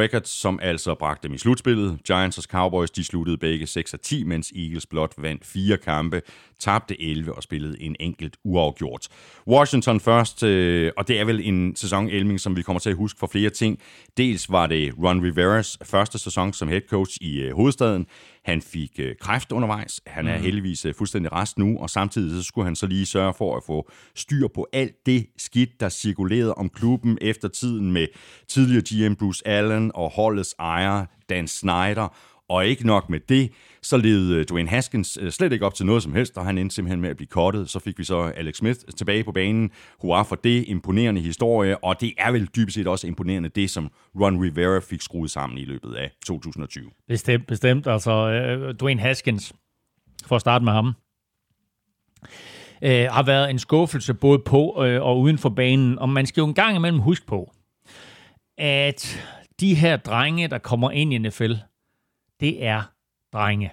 record, som altså bragte dem i slutspillet. Giants og Cowboys, de sluttede begge 6-10, mens Eagles blot vandt fire kampe, tabte 11 og spillede en enkelt uafgjort. Washington først, øh, og det er vel en sæson Elming, som vi kommer til at huske for flere ting. Dels var det Ron Riveras første sæson som head coach i øh, hovedstaden. Han fik øh, kræft undervejs. Han er heldigvis øh, fuldstændig rest nu, og samtidig så skulle han så lige sørge for at få styr på alt det skidt, der cirkulerede om klubben efter tiden med tidligere GM Bruce Allen og holdets ejer Dan Snyder. Og ikke nok med det, så levede øh, Dwayne Haskins øh, slet ikke op til noget som helst, og han endte simpelthen med at blive kottet. Så fik vi så Alex Smith tilbage på banen. Hurra for det. Imponerende historie, og det er vel dybest set også imponerende det, som Ron Rivera fik skruet sammen i løbet af 2020. Bestemt, bestemt. Altså, øh, Dwayne Haskins, for at starte med ham, øh, har været en skuffelse både på øh, og uden for banen. Og man skal jo en gang imellem huske på, at de her drenge, der kommer ind i NFL, det er drenge.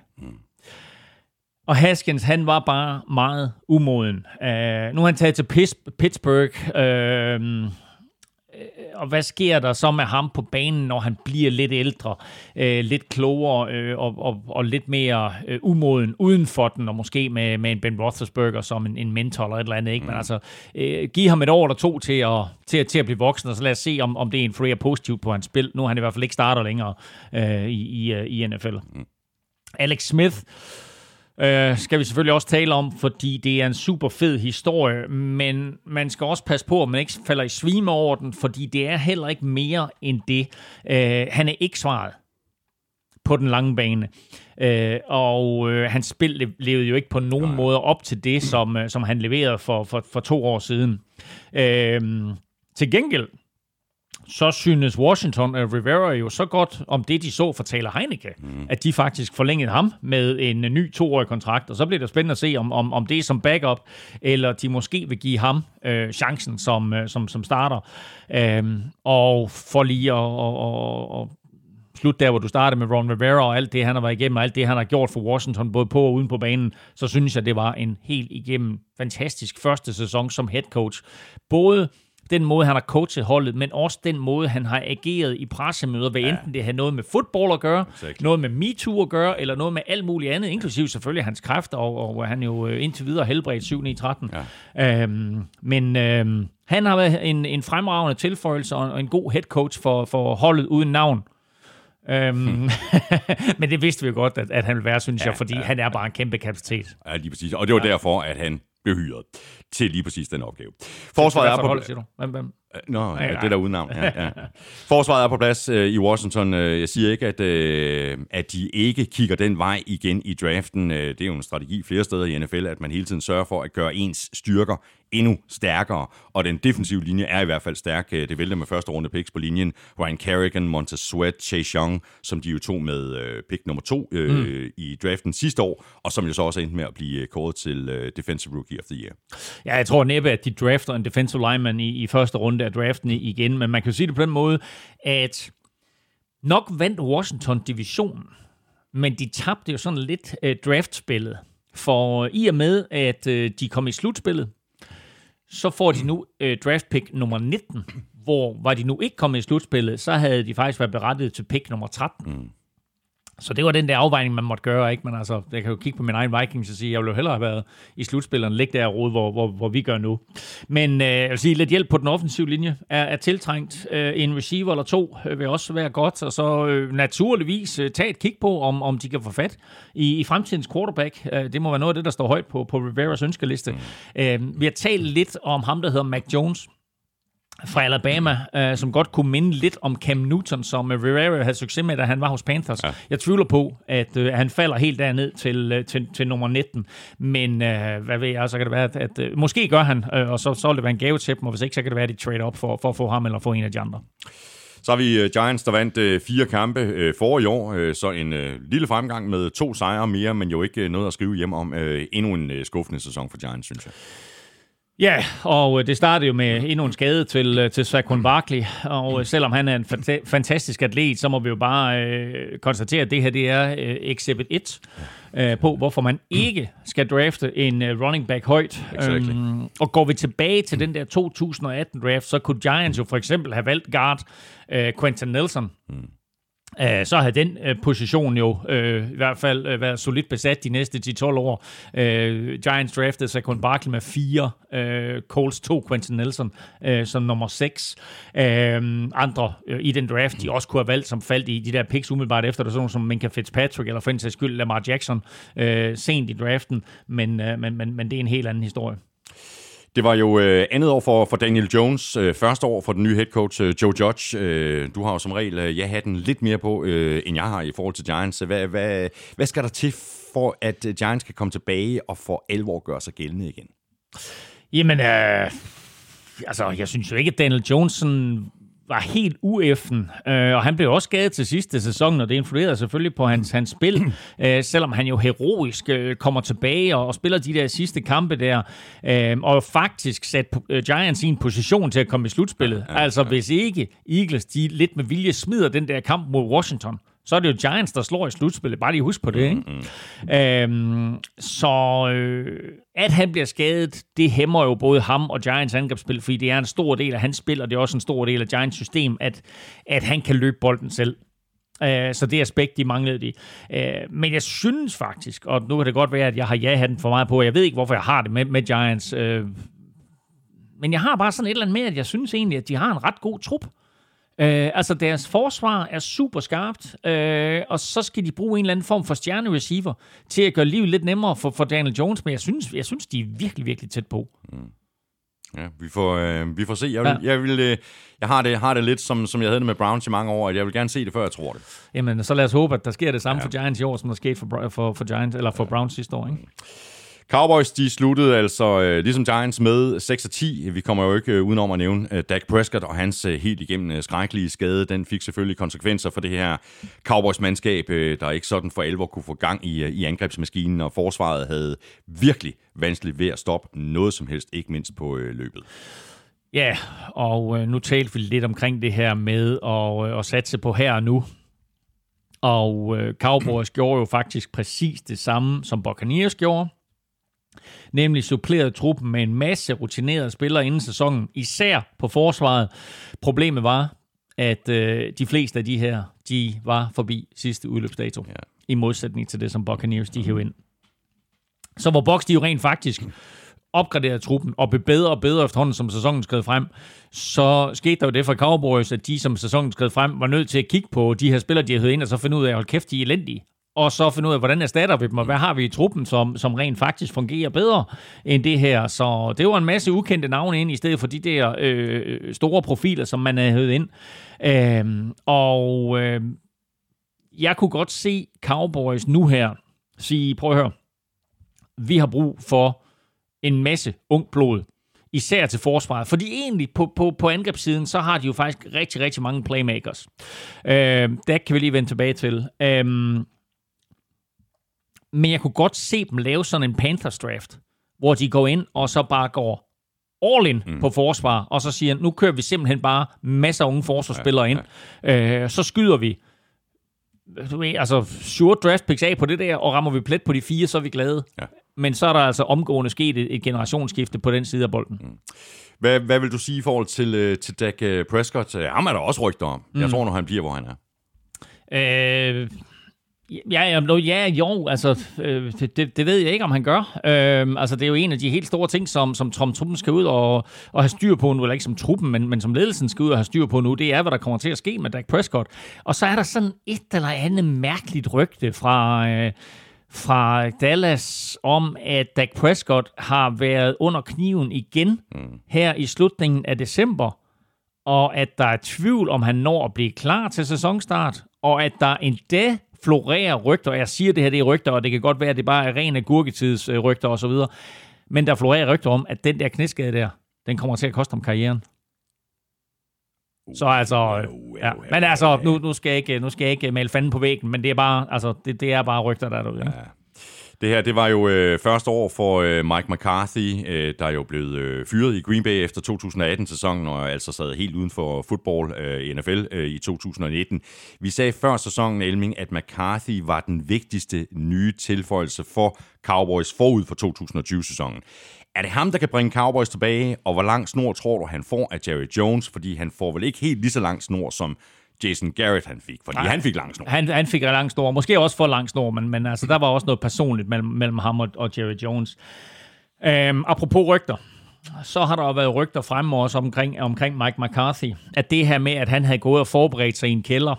Og Haskins, han var bare meget umoden. Uh, nu er han taget til Pis- Pittsburgh. Uh, og hvad sker der så med ham på banen, når han bliver lidt ældre, øh, lidt klogere øh, og, og, og lidt mere øh, umoden uden for den, og måske med, med en Ben Roethlisberger som en, en mentor eller et eller andet. Ikke? Men altså, øh, giv ham et år eller to til at, til, at, til at blive voksen, og så lad os se, om, om det influerer positivt på hans spil. Nu er han i hvert fald ikke starter længere øh, i, i, i NFL. Alex Smith øh, skal vi selvfølgelig også tale om, fordi det er en super fed historie, men man skal også passe på, at man ikke falder i svime over den, fordi det er heller ikke mere end det. Øh, han er ikke svaret på den lange bane. Øh, og øh, hans spil le- levede jo ikke på nogen måde op til det, som, øh, som han leverede for, for, for to år siden. Øh, til gengæld, så synes Washington og Rivera jo så godt om det, de så for Taylor Heineke, mm. at de faktisk forlængede ham med en ny toårig kontrakt, og så bliver det spændende at se, om, om, om det er som backup, eller de måske vil give ham øh, chancen som, øh, som, som starter. Øhm, og for lige at, at, at, at slut der, hvor du startede med Ron Rivera og alt det, han har været igennem, og alt det, han har gjort for Washington, både på og uden på banen, så synes jeg, det var en helt igennem fantastisk første sæson som head coach. Både den måde, han har coachet holdet, men også den måde, han har ageret i pressemøder, hvad enten det har noget med fodbold at gøre, Exactly. noget med MeToo at gøre, eller noget med alt muligt andet, inklusive selvfølgelig hans kræfter, og, og han jo øh, indtil videre helbredt 7 9 13 ja. øhm, Men øhm, han har været en, en fremragende tilføjelse og og en god head coach for, for holdet uden navn. Øhm, men det vidste vi jo godt, at, at han ville være, synes ja, jeg, fordi ja, han er bare en kæmpe kapacitet. Ja, lige præcis. Og det var ja. derfor, at han blev hyret til lige præcis den opgave. Forsvaret er på hold, siger du? Hvem, hvem? Nå, ja, ja. det der uden navn. Ja, ja. Forsvaret er på plads øh, i Washington. Øh, Jeg siger ikke, at, øh, at de ikke kigger den vej igen i draften. Øh, Det er jo en strategi flere steder i NFL, at man hele tiden sørger for at gøre ens styrker endnu stærkere. Og den defensive linje er i hvert fald stærk. Øh, Det vælter med første runde picks på linjen. Ryan Kerrigan, Montez Sweat, Chase Young, som de jo tog med øh, pick nummer to øh, mm. i draften sidste år, og som jo så også endte med at blive kåret til øh, Defensive Rookie of the Year. Ja, jeg tror næppe, at de drafter en defensive lineman i, i første runde af draften igen, men man kan jo sige det på den måde, at nok vandt Washington divisionen, men de tabte jo sådan lidt øh, draftspillet. For i og med, at øh, de kom i slutspillet, så får de nu øh, draft pick nummer 19, hvor var de nu ikke kommet i slutspillet, så havde de faktisk været berettiget til pick nummer 13. Mm. Så det var den der afvejning, man måtte gøre, ikke? Men altså, jeg kan jo kigge på min egen Vikings og sige, jeg ville jo hellere have været i slutspilleren, ligge der og rode, hvor, hvor, hvor vi gør nu. Men øh, jeg vil sige, lidt hjælp på den offensive linje er, er tiltrængt. Øh, en receiver eller to øh, vil også være godt, og så øh, naturligvis øh, tage et kig på, om, om de kan få fat i, i fremtidens quarterback. Øh, det må være noget af det, der står højt på, på Riveras ønskeliste. Øh, vi har talt lidt om ham, der hedder Mac Jones, fra Alabama, øh, som godt kunne minde lidt om Cam Newton, som øh, Rivera havde succes med, da han var hos Panthers. Ja. Jeg tvivler på, at øh, han falder helt derned til, øh, til, til nummer 19, men øh, hvad ved jeg, så kan det være, at, at øh, måske gør han, øh, og så, så vil det være en gave til dem, og hvis ikke, så kan det være, at de trade op for, for at få ham eller få en af de andre. Så har vi uh, Giants, der vandt uh, fire kampe uh, for i år, uh, så en uh, lille fremgang med to sejre mere, men jo ikke uh, noget at skrive hjem om. Uh, endnu en uh, skuffende sæson for Giants, synes jeg. Ja, og det startede jo med endnu en skade til, til Saquon Barkley, og selvom han er en fanta- fantastisk atlet, så må vi jo bare øh, konstatere, at det her det er øh, Exhibit 1 øh, på, hvorfor man ikke skal drafte en øh, running back højt. Exactly. Øhm, og går vi tilbage til den der 2018-draft, så kunne Giants jo for eksempel have valgt guard øh, Quentin Nelson, Øh, så havde den øh, position jo øh, i hvert fald øh, været solidt besat de næste 10-12 år. Øh, Giants draftede Saquon Barkley med 4, øh, Coles 2, Quentin Nelson øh, som nummer 6. Øh, andre øh, i den draft, de også kunne have valgt, som faldt i de der picks umiddelbart efter, der sådan som Minka Fitzpatrick, eller for en sags skyld Lamar Jackson, øh, sent i draften, men, øh, men, men, men det er en helt anden historie. Det var jo øh, andet år for, for Daniel Jones, øh, første år for den nye head coach øh, Joe Judge. Øh, du har jo som regel, øh, jeg har den lidt mere på, øh, end jeg har i forhold til Giants. Hvad, hvad, hvad skal der til for, at øh, Giants kan komme tilbage og for alvor gøre sig gældende igen? Jamen, øh, altså, jeg synes jo ikke, at Daniel Johnson var helt ueffen, øh, og han blev også skadet til sidste sæson, og det influerede selvfølgelig på hans, hans spil, øh, selvom han jo heroisk øh, kommer tilbage og, og spiller de der sidste kampe der, øh, og faktisk sat øh, Giants i en position til at komme i slutspillet. Ja, ja, ja. Altså, hvis ikke Eagles, de lidt med vilje smider den der kamp mod Washington, så er det jo Giants, der slår i slutspillet. Bare lige husk på det, ikke? Mm-hmm. Øhm, så øh, at han bliver skadet, det hæmmer jo både ham og Giants angrebsspil, fordi det er en stor del af hans spil, og det er også en stor del af Giants system, at, at han kan løbe bolden selv. Øh, så det aspekt, de manglede de. Øh, men jeg synes faktisk, og nu kan det godt være, at jeg har ja-hatten for meget på, jeg ved ikke, hvorfor jeg har det med, med Giants, øh, men jeg har bare sådan et eller andet med, at jeg synes egentlig, at de har en ret god trup. Øh, altså deres forsvar er super skarpt, øh, og så skal de bruge en eller anden form for stjernereceiver til at gøre livet lidt nemmere for, for Daniel Jones, men jeg synes, jeg synes, de er virkelig, virkelig tæt på. Mm. Ja, vi får, øh, vi får se. Jeg, vil, ja. jeg, vil, øh, jeg har, det, har det lidt, som, som jeg havde det med Browns i mange år, at jeg vil gerne se det, før jeg tror det. Jamen, så lad os håbe, at der sker det samme ja. for Giants i år, som der skete for, for, for, Giants, eller for ja. Browns sidste år. Ikke? Cowboys, de sluttede altså øh, ligesom Giants med 6 10. Vi kommer jo ikke øh, udenom at nævne øh, Dak Prescott og hans øh, helt igennem øh, skrækkelige skade. Den fik selvfølgelig konsekvenser for det her Cowboys-mandskab, øh, der ikke sådan for alvor kunne få gang i, øh, i angrebsmaskinen, og forsvaret havde virkelig vanskeligt ved at stoppe noget som helst, ikke mindst på øh, løbet. Ja, og øh, nu talte vi lidt omkring det her med at, øh, at satse på her og nu. Og øh, Cowboys gjorde jo faktisk præcis det samme, som Buccaneers gjorde nemlig suppleret truppen med en masse rutinerede spillere inden sæsonen, især på forsvaret. Problemet var, at øh, de fleste af de her, de var forbi sidste udløbsdato, ja. i modsætning til det, som Buccaneers de hævde ind. Så hvor Bucks de jo rent faktisk opgraderede truppen og blev bedre og bedre efterhånden, som sæsonen skred frem, så skete der jo det for Cowboys, at de, som sæsonen skred frem, var nødt til at kigge på de her spillere, de havde ind, og så finde ud af, at kæft, de er elendige og så finde ud af, hvordan erstatter vi dem, og hvad har vi i truppen, som, som rent faktisk fungerer bedre end det her. Så det var en masse ukendte navne ind, i stedet for de der øh, store profiler, som man havde ind. Øh, og øh, jeg kunne godt se Cowboys nu her sige, prøv at høre, vi har brug for en masse ung blod, især til forsvaret. Fordi egentlig på, på, på angrebssiden, så har de jo faktisk rigtig, rigtig mange playmakers. Øh, det kan vi lige vende tilbage til. Øh, men jeg kunne godt se dem lave sådan en Panthers draft, hvor de går ind og så bare går all in mm. på forsvar, og så siger, nu kører vi simpelthen bare masser af unge forsvarsspillere ja, ind. Ja. Øh, så skyder vi altså sure draft picks af på det der, og rammer vi plet på de fire, så er vi glade. Ja. Men så er der altså omgående sket et, et generationsskifte på den side af bolden. Mm. Hvad, hvad vil du sige i forhold til, øh, til Dak øh, Prescott? Ham er der også rygter om. Mm. Jeg tror nu, han bliver, hvor han er. Øh, Ja, ja, ja jo, altså, øh, det, det ved jeg ikke, om han gør. Øh, altså, det er jo en af de helt store ting, som, som Tom Truppen skal ud og, og have styr på nu, eller ikke som truppen, men, men som ledelsen skal ud og have styr på nu, det er, hvad der kommer til at ske med Dak Prescott. Og så er der sådan et eller andet mærkeligt rygte fra... Øh, fra Dallas om, at Dak Prescott har været under kniven igen mm. her i slutningen af december, og at der er tvivl om, han når at blive klar til sæsonstart, og at der endda florerer rygter, og jeg siger, det her det er rygter, og det kan godt være, at det bare er rene gurketidsrygter osv., men der florerer rygter om, at den der knæskade der, den kommer til at koste ham karrieren. Så altså, ja. Men altså, nu, nu, skal jeg ikke, nu skal jeg ikke male fanden på væggen, men det er bare, altså, det, det er bare rygter, der er derude. Ja. Det her, det var jo øh, første år for øh, Mike McCarthy, øh, der jo blev øh, fyret i Green Bay efter 2018-sæsonen, og altså sad helt uden for football øh, NFL øh, i 2019. Vi sagde før sæsonen, Elming, at McCarthy var den vigtigste nye tilføjelse for Cowboys forud for 2020-sæsonen. Er det ham, der kan bringe Cowboys tilbage, og hvor lang snor tror du, han får af Jerry Jones? Fordi han får vel ikke helt lige så lang snor, som Jason Garrett han fik, fordi Nej, han fik lang snor. Han, han fik lang snor, måske også for lang snor, men, men altså, der var også noget personligt mellem, mellem ham og, og Jerry Jones. Øhm, apropos rygter, så har der jo været rygter fremme også omkring, omkring Mike McCarthy, at det her med, at han havde gået og forberedt sig i en kælder,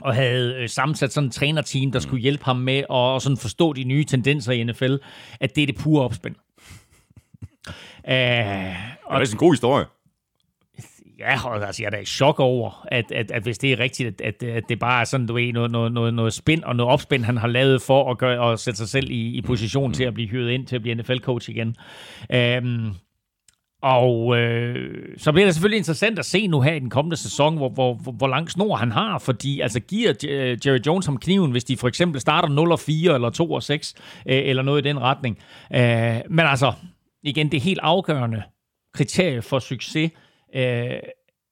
og havde øh, sammensat sådan en trænerteam, der skulle hjælpe ham med at sådan forstå de nye tendenser i NFL, at det er det pure opspænd. Uh, og det er en god historie. Ja, og altså, jeg er da i chok over, at, at, at hvis det er rigtigt, at, at, at det bare er sådan, du ved, noget, noget, noget, noget spin og noget opspind, han har lavet for at, gøre, at sætte sig selv i, i position til at blive hyret ind til at blive NFL-coach igen. Um, og øh, så bliver det selvfølgelig interessant at se nu her i den kommende sæson, hvor, hvor, hvor, hvor lang snor han har, fordi altså giver Jerry Jones ham kniven, hvis de for eksempel starter 0-4 eller 2-6, øh, eller noget i den retning. Øh, men altså, igen, det helt afgørende kriterie for succes øh,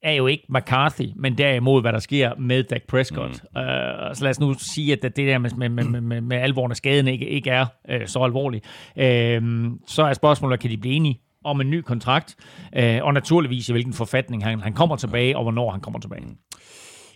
er jo ikke McCarthy, men derimod, hvad der sker med Dak Prescott. Mm. Uh, så lad os nu sige, at det der med, med, med, med, med alvoren af skaden ikke, ikke er uh, så alvorlig. Uh, så er spørgsmålet, kan de blive enige om en ny kontrakt, uh, og naturligvis i hvilken forfatning han, han kommer tilbage, og hvornår han kommer tilbage. Mm.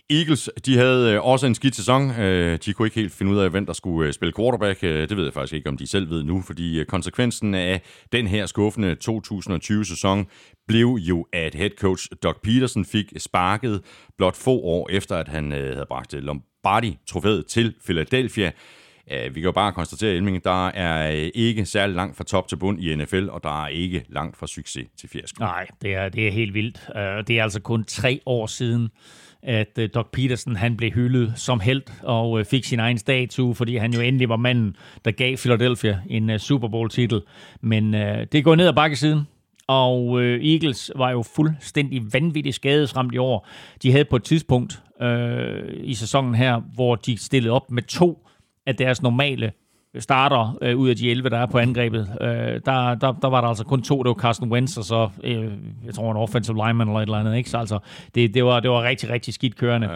Eagles, de havde øh, også en skidt sæson. Øh, de kunne ikke helt finde ud af, hvem der skulle øh, spille quarterback. Det ved jeg faktisk ikke, om de selv ved nu, fordi konsekvensen af den her skuffende 2020-sæson blev jo, at head coach Doug Peterson fik sparket blot få år efter, at han havde bragt Lombardi-trofæet til Philadelphia. Vi kan jo bare konstatere, Elming, der er ikke særlig langt fra top til bund i NFL, og der er ikke langt fra succes til fiasko. Nej, det er, det er helt vildt. Det er altså kun tre år siden, at uh, Doc Peterson han blev hyldet som held og øh, fik sin egen statue, fordi han jo endelig var manden, der gav Philadelphia en øh, Super Bowl-titel. Men øh, det går ned ad bakke siden, og øh, Eagles var jo fuldstændig vanvittigt skadesramt i år. De havde på et tidspunkt øh, i sæsonen her, hvor de stillede op med to af deres normale starter øh, ud af de 11, der er på angrebet. Øh, der, der, der var der altså kun to, det var Carsten Wentz, og så, øh, jeg tror, en offensive lineman eller et eller andet. Ikke? Så altså, det, det, var, det var rigtig, rigtig skidt kørende.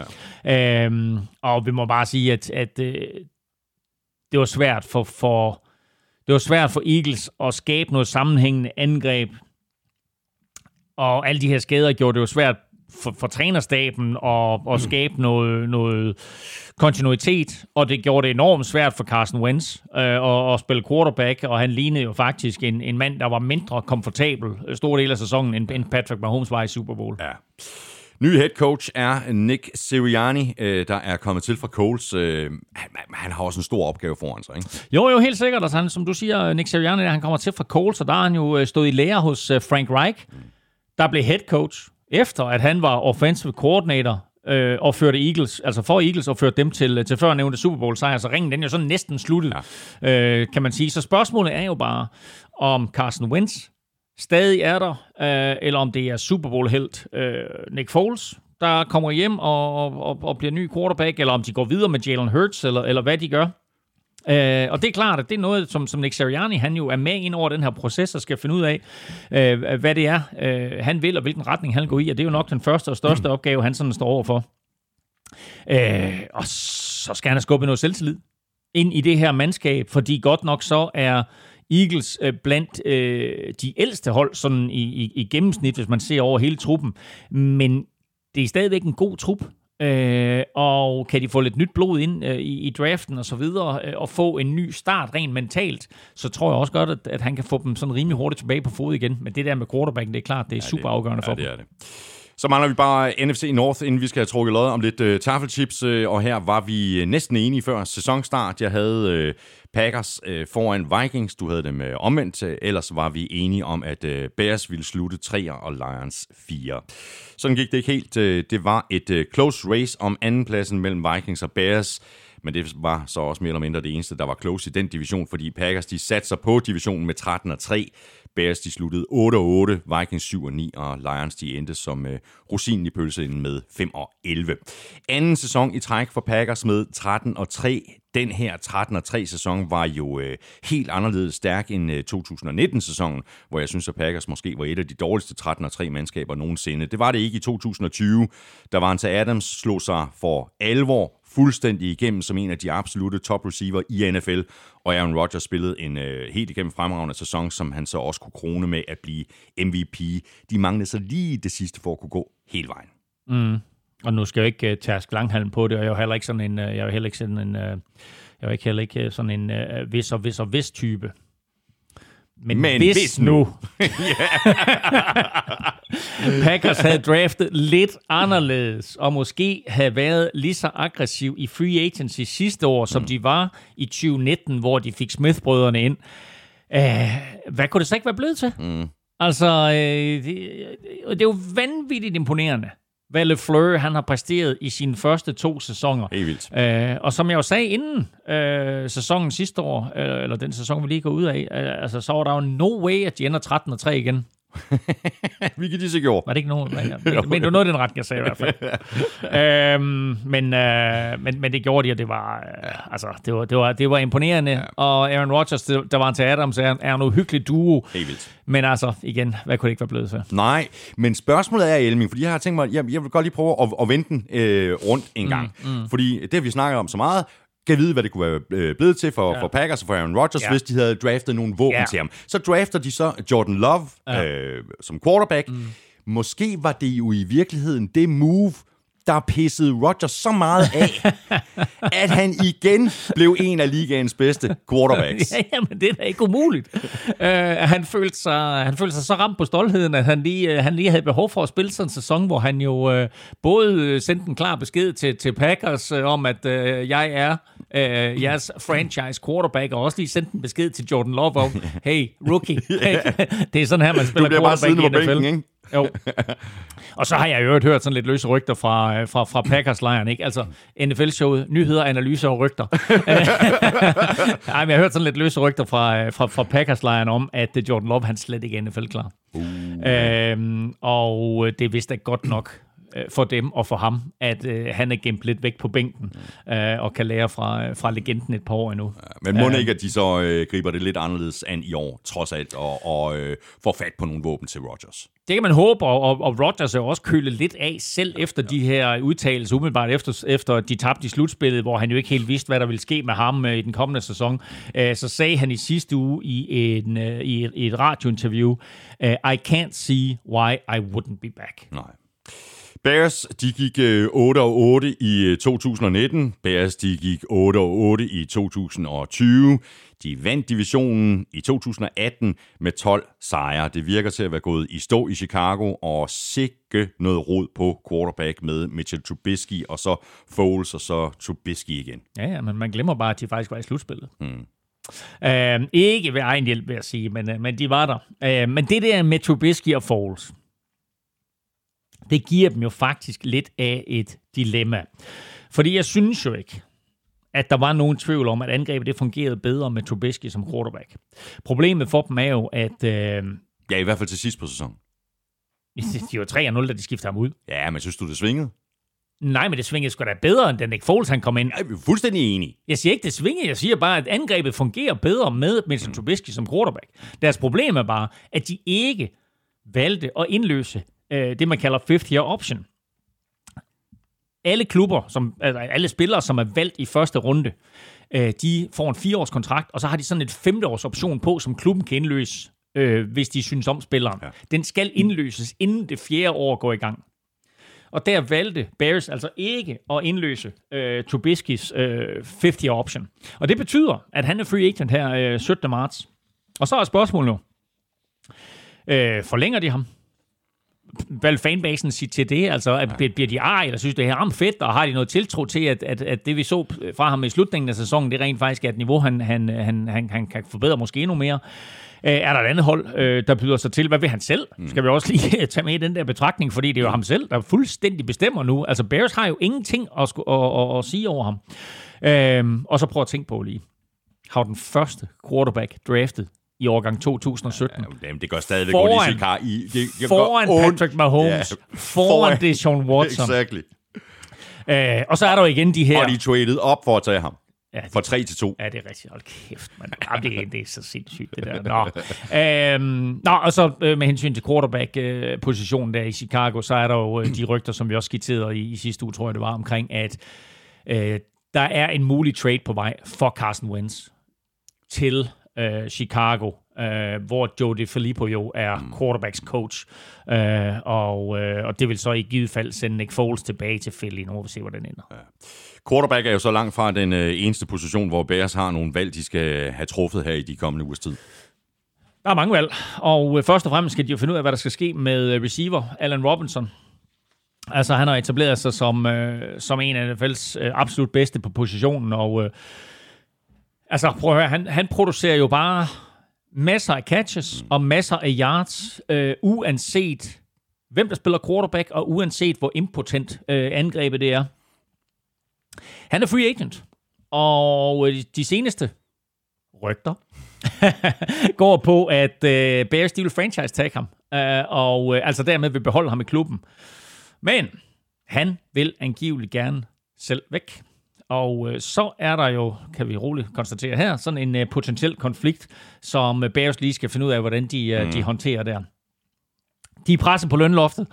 Ja. Øh, og vi må bare sige, at, at øh, det var svært for, for det var svært for Eagles at skabe noget sammenhængende angreb. Og alle de her skader gjorde det jo svært for, for trænerstaben og, og skabe noget, noget kontinuitet, og det gjorde det enormt svært for Carson Wentz øh, at, at spille quarterback, og han lignede jo faktisk en, en mand, der var mindre komfortabel stor del af sæsonen, end, end Patrick Mahomes var i Super Bowl. Ja. Ny head coach er Nick Sirianni, øh, der er kommet til fra Coles. Øh, han, han har også en stor opgave foran sig, ikke? Jo, jo, helt sikkert. Altså, han, som du siger, Nick Sirianni, han kommer til fra Coles, og der har han jo øh, stået i lære hos øh, Frank Reich, der blev head coach efter at han var offensive coordinator øh, og førte Eagles, altså for Eagles, og førte dem til, til før nævnte Super Bowl sejr, så ringen den jo sådan næsten sluttet, ja. øh, kan man sige. Så spørgsmålet er jo bare, om Carson Wentz stadig er der, øh, eller om det er Super Bowl-helt øh, Nick Foles, der kommer hjem og, og, og bliver ny quarterback, eller om de går videre med Jalen Hurts, eller, eller hvad de gør. Øh, og det er klart, at det er noget, som, som Nick Sirianni, han jo er med ind over den her proces, og skal finde ud af, øh, hvad det er, øh, han vil, og hvilken retning han går i, og det er jo nok den første og største mm. opgave, han sådan står overfor. Øh, og så skal han have skubbet noget selvtillid ind i det her mandskab, fordi godt nok så er Eagles øh, blandt øh, de ældste hold sådan i, i, i gennemsnit, hvis man ser over hele truppen, men det er stadigvæk en god trup, Øh, og kan de få lidt nyt blod ind øh, i, i draften og så videre, øh, og få en ny start rent mentalt, så tror jeg også godt, at, at han kan få dem sådan rimelig hurtigt tilbage på fod igen. Men det der med quarterbacken, det er klart, det er ja, super afgørende ja, for det dem. er det. Så mangler vi bare NFC North, inden vi skal have trukket lod om lidt uh, taffelchips, uh, og her var vi øh, næsten enige før sæsonstart. Jeg havde uh, Packers øh, foran Vikings, du havde dem øh, omvendt, øh, ellers var vi enige om, at øh, Bears ville slutte 3 og Lions 4. Sådan gik det ikke helt. Øh, det var et øh, close race om andenpladsen mellem Vikings og Bears, men det var så også mere eller mindre det eneste, der var close i den division, fordi Packers de satte sig på divisionen med 13 og 3. Bears de sluttede 8 og 8, Vikings 7 og 9, og Lions de endte som øh, rosinen i pølsen med 5 og 11. Anden sæson i træk for Packers med 13 og 3. Den her 13-3 sæson var jo øh, helt anderledes stærk end øh, 2019 sæsonen, hvor jeg synes at Packers måske var et af de dårligste 13-3 mandskaber nogensinde. Det var det ikke i 2020. Der var til Adams slog sig for alvor fuldstændig igennem som en af de absolute top receiver i NFL, og Aaron Rodgers spillede en øh, helt igennem fremragende sæson, som han så også kunne krone med at blive MVP. De manglede så lige det sidste for at kunne gå hele vejen. Mm. Og nu skal jeg ikke uh, tærske langhalm på det, og jeg er jo heller ikke sådan en, uh, jeg er heller ikke sådan en, uh, jeg er ikke heller ikke sådan en uh, vis og vis og vis type. Men, Men hvis, hvis nu. Packers havde draftet lidt anderledes, og måske havde været lige så aggressiv i free agency sidste år, som mm. de var i 2019, hvor de fik Smith-brødrene ind. Uh, hvad kunne det så ikke være blevet til? Mm. Altså, øh, det, det er jo vanvittigt imponerende, hvad LeFleur han har præsteret i sine første to sæsoner. Helt vildt. Øh, og som jeg jo sagde inden øh, sæsonen sidste år, øh, eller den sæson, vi lige går ud af, øh, altså, så var der jo no way, at de ender 13 og 3 igen. Hvilket de så gjorde. Var det ikke nogen? Men, men noget af den ret, jeg sagde i hvert fald. øhm, men, øh, men, men det gjorde de, og det var, øh, altså, det var, det var, det var imponerende. Ja. Og Aaron Rodgers, det, der var en til Adams, er, er en uhyggelig duo. Helt vildt. Men altså, igen, hvad kunne det ikke være blevet til? Nej, men spørgsmålet er, Elming, fordi jeg har tænkt mig, jeg, jeg vil godt lige prøve at, at vente den øh, rundt en gang. Mm, mm. Fordi det har vi snakket om så meget, kan vide, hvad det kunne være øh, blevet til for, ja. for Packers og for Aaron Rodgers, ja. hvis de havde draftet nogle våben ja. til ham. Så drafter de så Jordan Love ja. øh, som quarterback. Mm. Måske var det jo i virkeligheden det move, der pissede Rodgers så meget af, at han igen blev en af ligaens bedste quarterbacks. ja, men det er da ikke umuligt. uh, han, følte sig, han følte sig så ramt på stoltheden, at han lige, uh, han lige havde behov for at spille sådan en sæson, hvor han jo uh, både sendte en klar besked til, til Packers uh, om, at uh, jeg er uh, jeres franchise quarterback, og også lige sendte en besked til Jordan Love om, hey, rookie, det er sådan her, man spiller du bare quarterback siddende i NFL. bænken, ikke? Jo. Og så har jeg jo hørt sådan lidt løse rygter fra, fra, fra Packers-lejren, ikke? Altså NFL-showet, nyheder, analyser og rygter. Nej, men jeg har hørt sådan lidt løse rygter fra, fra, fra Packers-lejren om, at Jordan Love, han slet ikke er NFL-klar. Uh. Øhm, og det er vist ikke godt nok øh, for dem og for ham, at øh, han er gemt lidt væk på bænken øh, og kan lære fra, fra legenden et par år endnu. Men må ikke, at de så øh, griber det lidt anderledes an i år, trods alt, og, og øh, får fat på nogle våben til Rodgers? Det kan man håbe, og, og, Rodgers er jo også kølet lidt af, selv efter de her udtalelser, umiddelbart efter, efter de tabte i slutspillet, hvor han jo ikke helt vidste, hvad der ville ske med ham øh, i den kommende sæson. Øh, så sagde han i sidste uge i, en, øh, i, et, i et radiointerview, øh, I can't see why I wouldn't be back. Nej. Bears, de gik øh, 8 og 8 i øh, 2019. Bears, de gik 8 og 8 i 2020. De vandt divisionen i 2018 med 12 sejre. Det virker til at være gået i stå i Chicago, og sikke noget rod på quarterback med Mitchell Trubisky, og så Foles, og så Trubisky igen. Ja, ja, men man glemmer bare, at de faktisk var i slutspillet. Hmm. Øh, ikke ved egen hjælp, vil jeg sige, men, øh, men de var der. Øh, men det der med Trubisky og Foles, det giver dem jo faktisk lidt af et dilemma. Fordi jeg synes jo ikke, at der var nogen tvivl om, at angrebet det fungerede bedre med Trubisky som quarterback. Problemet for dem er jo, at... Øh, Ja, i hvert fald til sidst på sæsonen. de var 3-0, da de skiftede ham ud. Ja, men synes du, det svingede? Nej, men det svingede sgu da bedre, end da Nick Foles han kom ind. Jeg er fuldstændig enig. Jeg siger ikke, det svingede. Jeg siger bare, at angrebet fungerer bedre med Mitchell Trubisky som quarterback. Deres problem er bare, at de ikke valgte at indløse øh, det, man kalder fifth year option. Alle klubber, som, altså alle spillere, som er valgt i første runde, øh, de får en fireårs kontrakt, og så har de sådan et femteårs option på, som klubben kan indløse, øh, hvis de synes om spilleren. Ja. Den skal indløses, inden det fjerde år går i gang. Og der valgte Bears altså ikke at indløse øh, Trubiskys øh, 50 option. Og det betyder, at han er free agent her øh, 17. marts. Og så er spørgsmålet nu, øh, forlænger de ham? Hvad vil fanbasen sige til det? Altså, at, bliver, bliver de ej, eller synes det er ham fedt, og har de noget tiltro til, at, at, at det vi så fra ham i slutningen af sæsonen, det rent faktisk er et niveau, han, han, han, han, han kan forbedre måske endnu mere? Øh, er der et andet hold, øh, der byder sig til? Hvad vil han selv? Skal vi også lige tage med i den der betragtning, fordi det er jo ham selv, der fuldstændig bestemmer nu. Altså, Bears har jo ingenting at, sku- at, at, at sige over ham. Øh, og så prøv at tænke på lige. Har den første quarterback draftet i årgang 2017. Jamen, det gør stadigvæk Foran- i Chicago. I, det, det foran ondt. Patrick Mahomes, Ja, foran Deshaun Watson. Exactly. Øh, og så er der jo igen de her... Og de traded op for at tage ham. Ja, det- Fra 3 til 2. Ja, det er rigtigt. Hold kæft, man. Jamen, det, er- det er så sindssygt, det der. Nå, øhm, nå og så øh, med hensyn til quarterback-positionen der i Chicago, så er der jo øh, de rygter, som vi også skitserede i, i sidste uge, tror jeg det var, omkring, at øh, der er en mulig trade på vej for Carson Wentz til øh, Chicago, øh, hvor Joe DeFilippo jo er quarterbacks coach, øh, og, øh, og det vil så i givet fald sende Nick Foles tilbage til Philly. Nu må vi se, hvordan det ender. Quarterback er jo så langt fra den øh, eneste position, hvor Bears har nogle valg, de skal have truffet her i de kommende ugers tid. Der er mange valg, og øh, først og fremmest skal de jo finde ud af, hvad der skal ske med øh, receiver Allen Robinson. Altså, han har etableret sig som, øh, som en af NFL's øh, absolut bedste på positionen, og øh, altså, prøv at høre, han, han producerer jo bare masser af catches og masser af yards, øh, uanset hvem der spiller quarterback, og uanset hvor impotent øh, angrebet det er. Han er free agent, og øh, de seneste rygter går på, at øh, Bears de vil franchise tag ham, øh, og øh, altså dermed vil beholde ham i klubben. Men han vil angiveligt gerne selv væk. Og øh, så er der jo, kan vi roligt konstatere her, sådan en øh, potentiel konflikt, som øh, Bears lige skal finde ud af, hvordan de, øh, mm. de håndterer der. De er presset på lønloftet,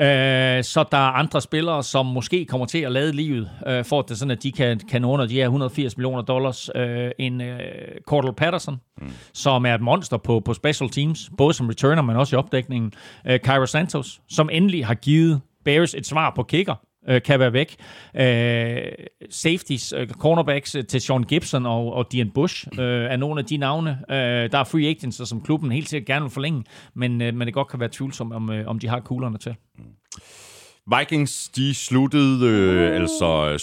øh, så der er andre spillere, som måske kommer til at lade livet, øh, for at det sådan, at de kan, kan under de her 180 millioner dollars. Øh, en øh, Cordell Patterson, mm. som er et monster på, på special teams, både som returner, men også i opdækningen. Øh, Cairo Santos, som endelig har givet Bears et svar på kicker, øh, kan være væk. Øh, safeties, øh, cornerbacks øh, til Sean Gibson og, og Dian Bush øh, er nogle af de navne. Øh, der er free agents, som klubben helt sikkert gerne vil forlænge, men, øh, men det godt kan være tvivlsomt, om, øh, om de har kuglerne til. Mm. Vikings, de sluttede øh, altså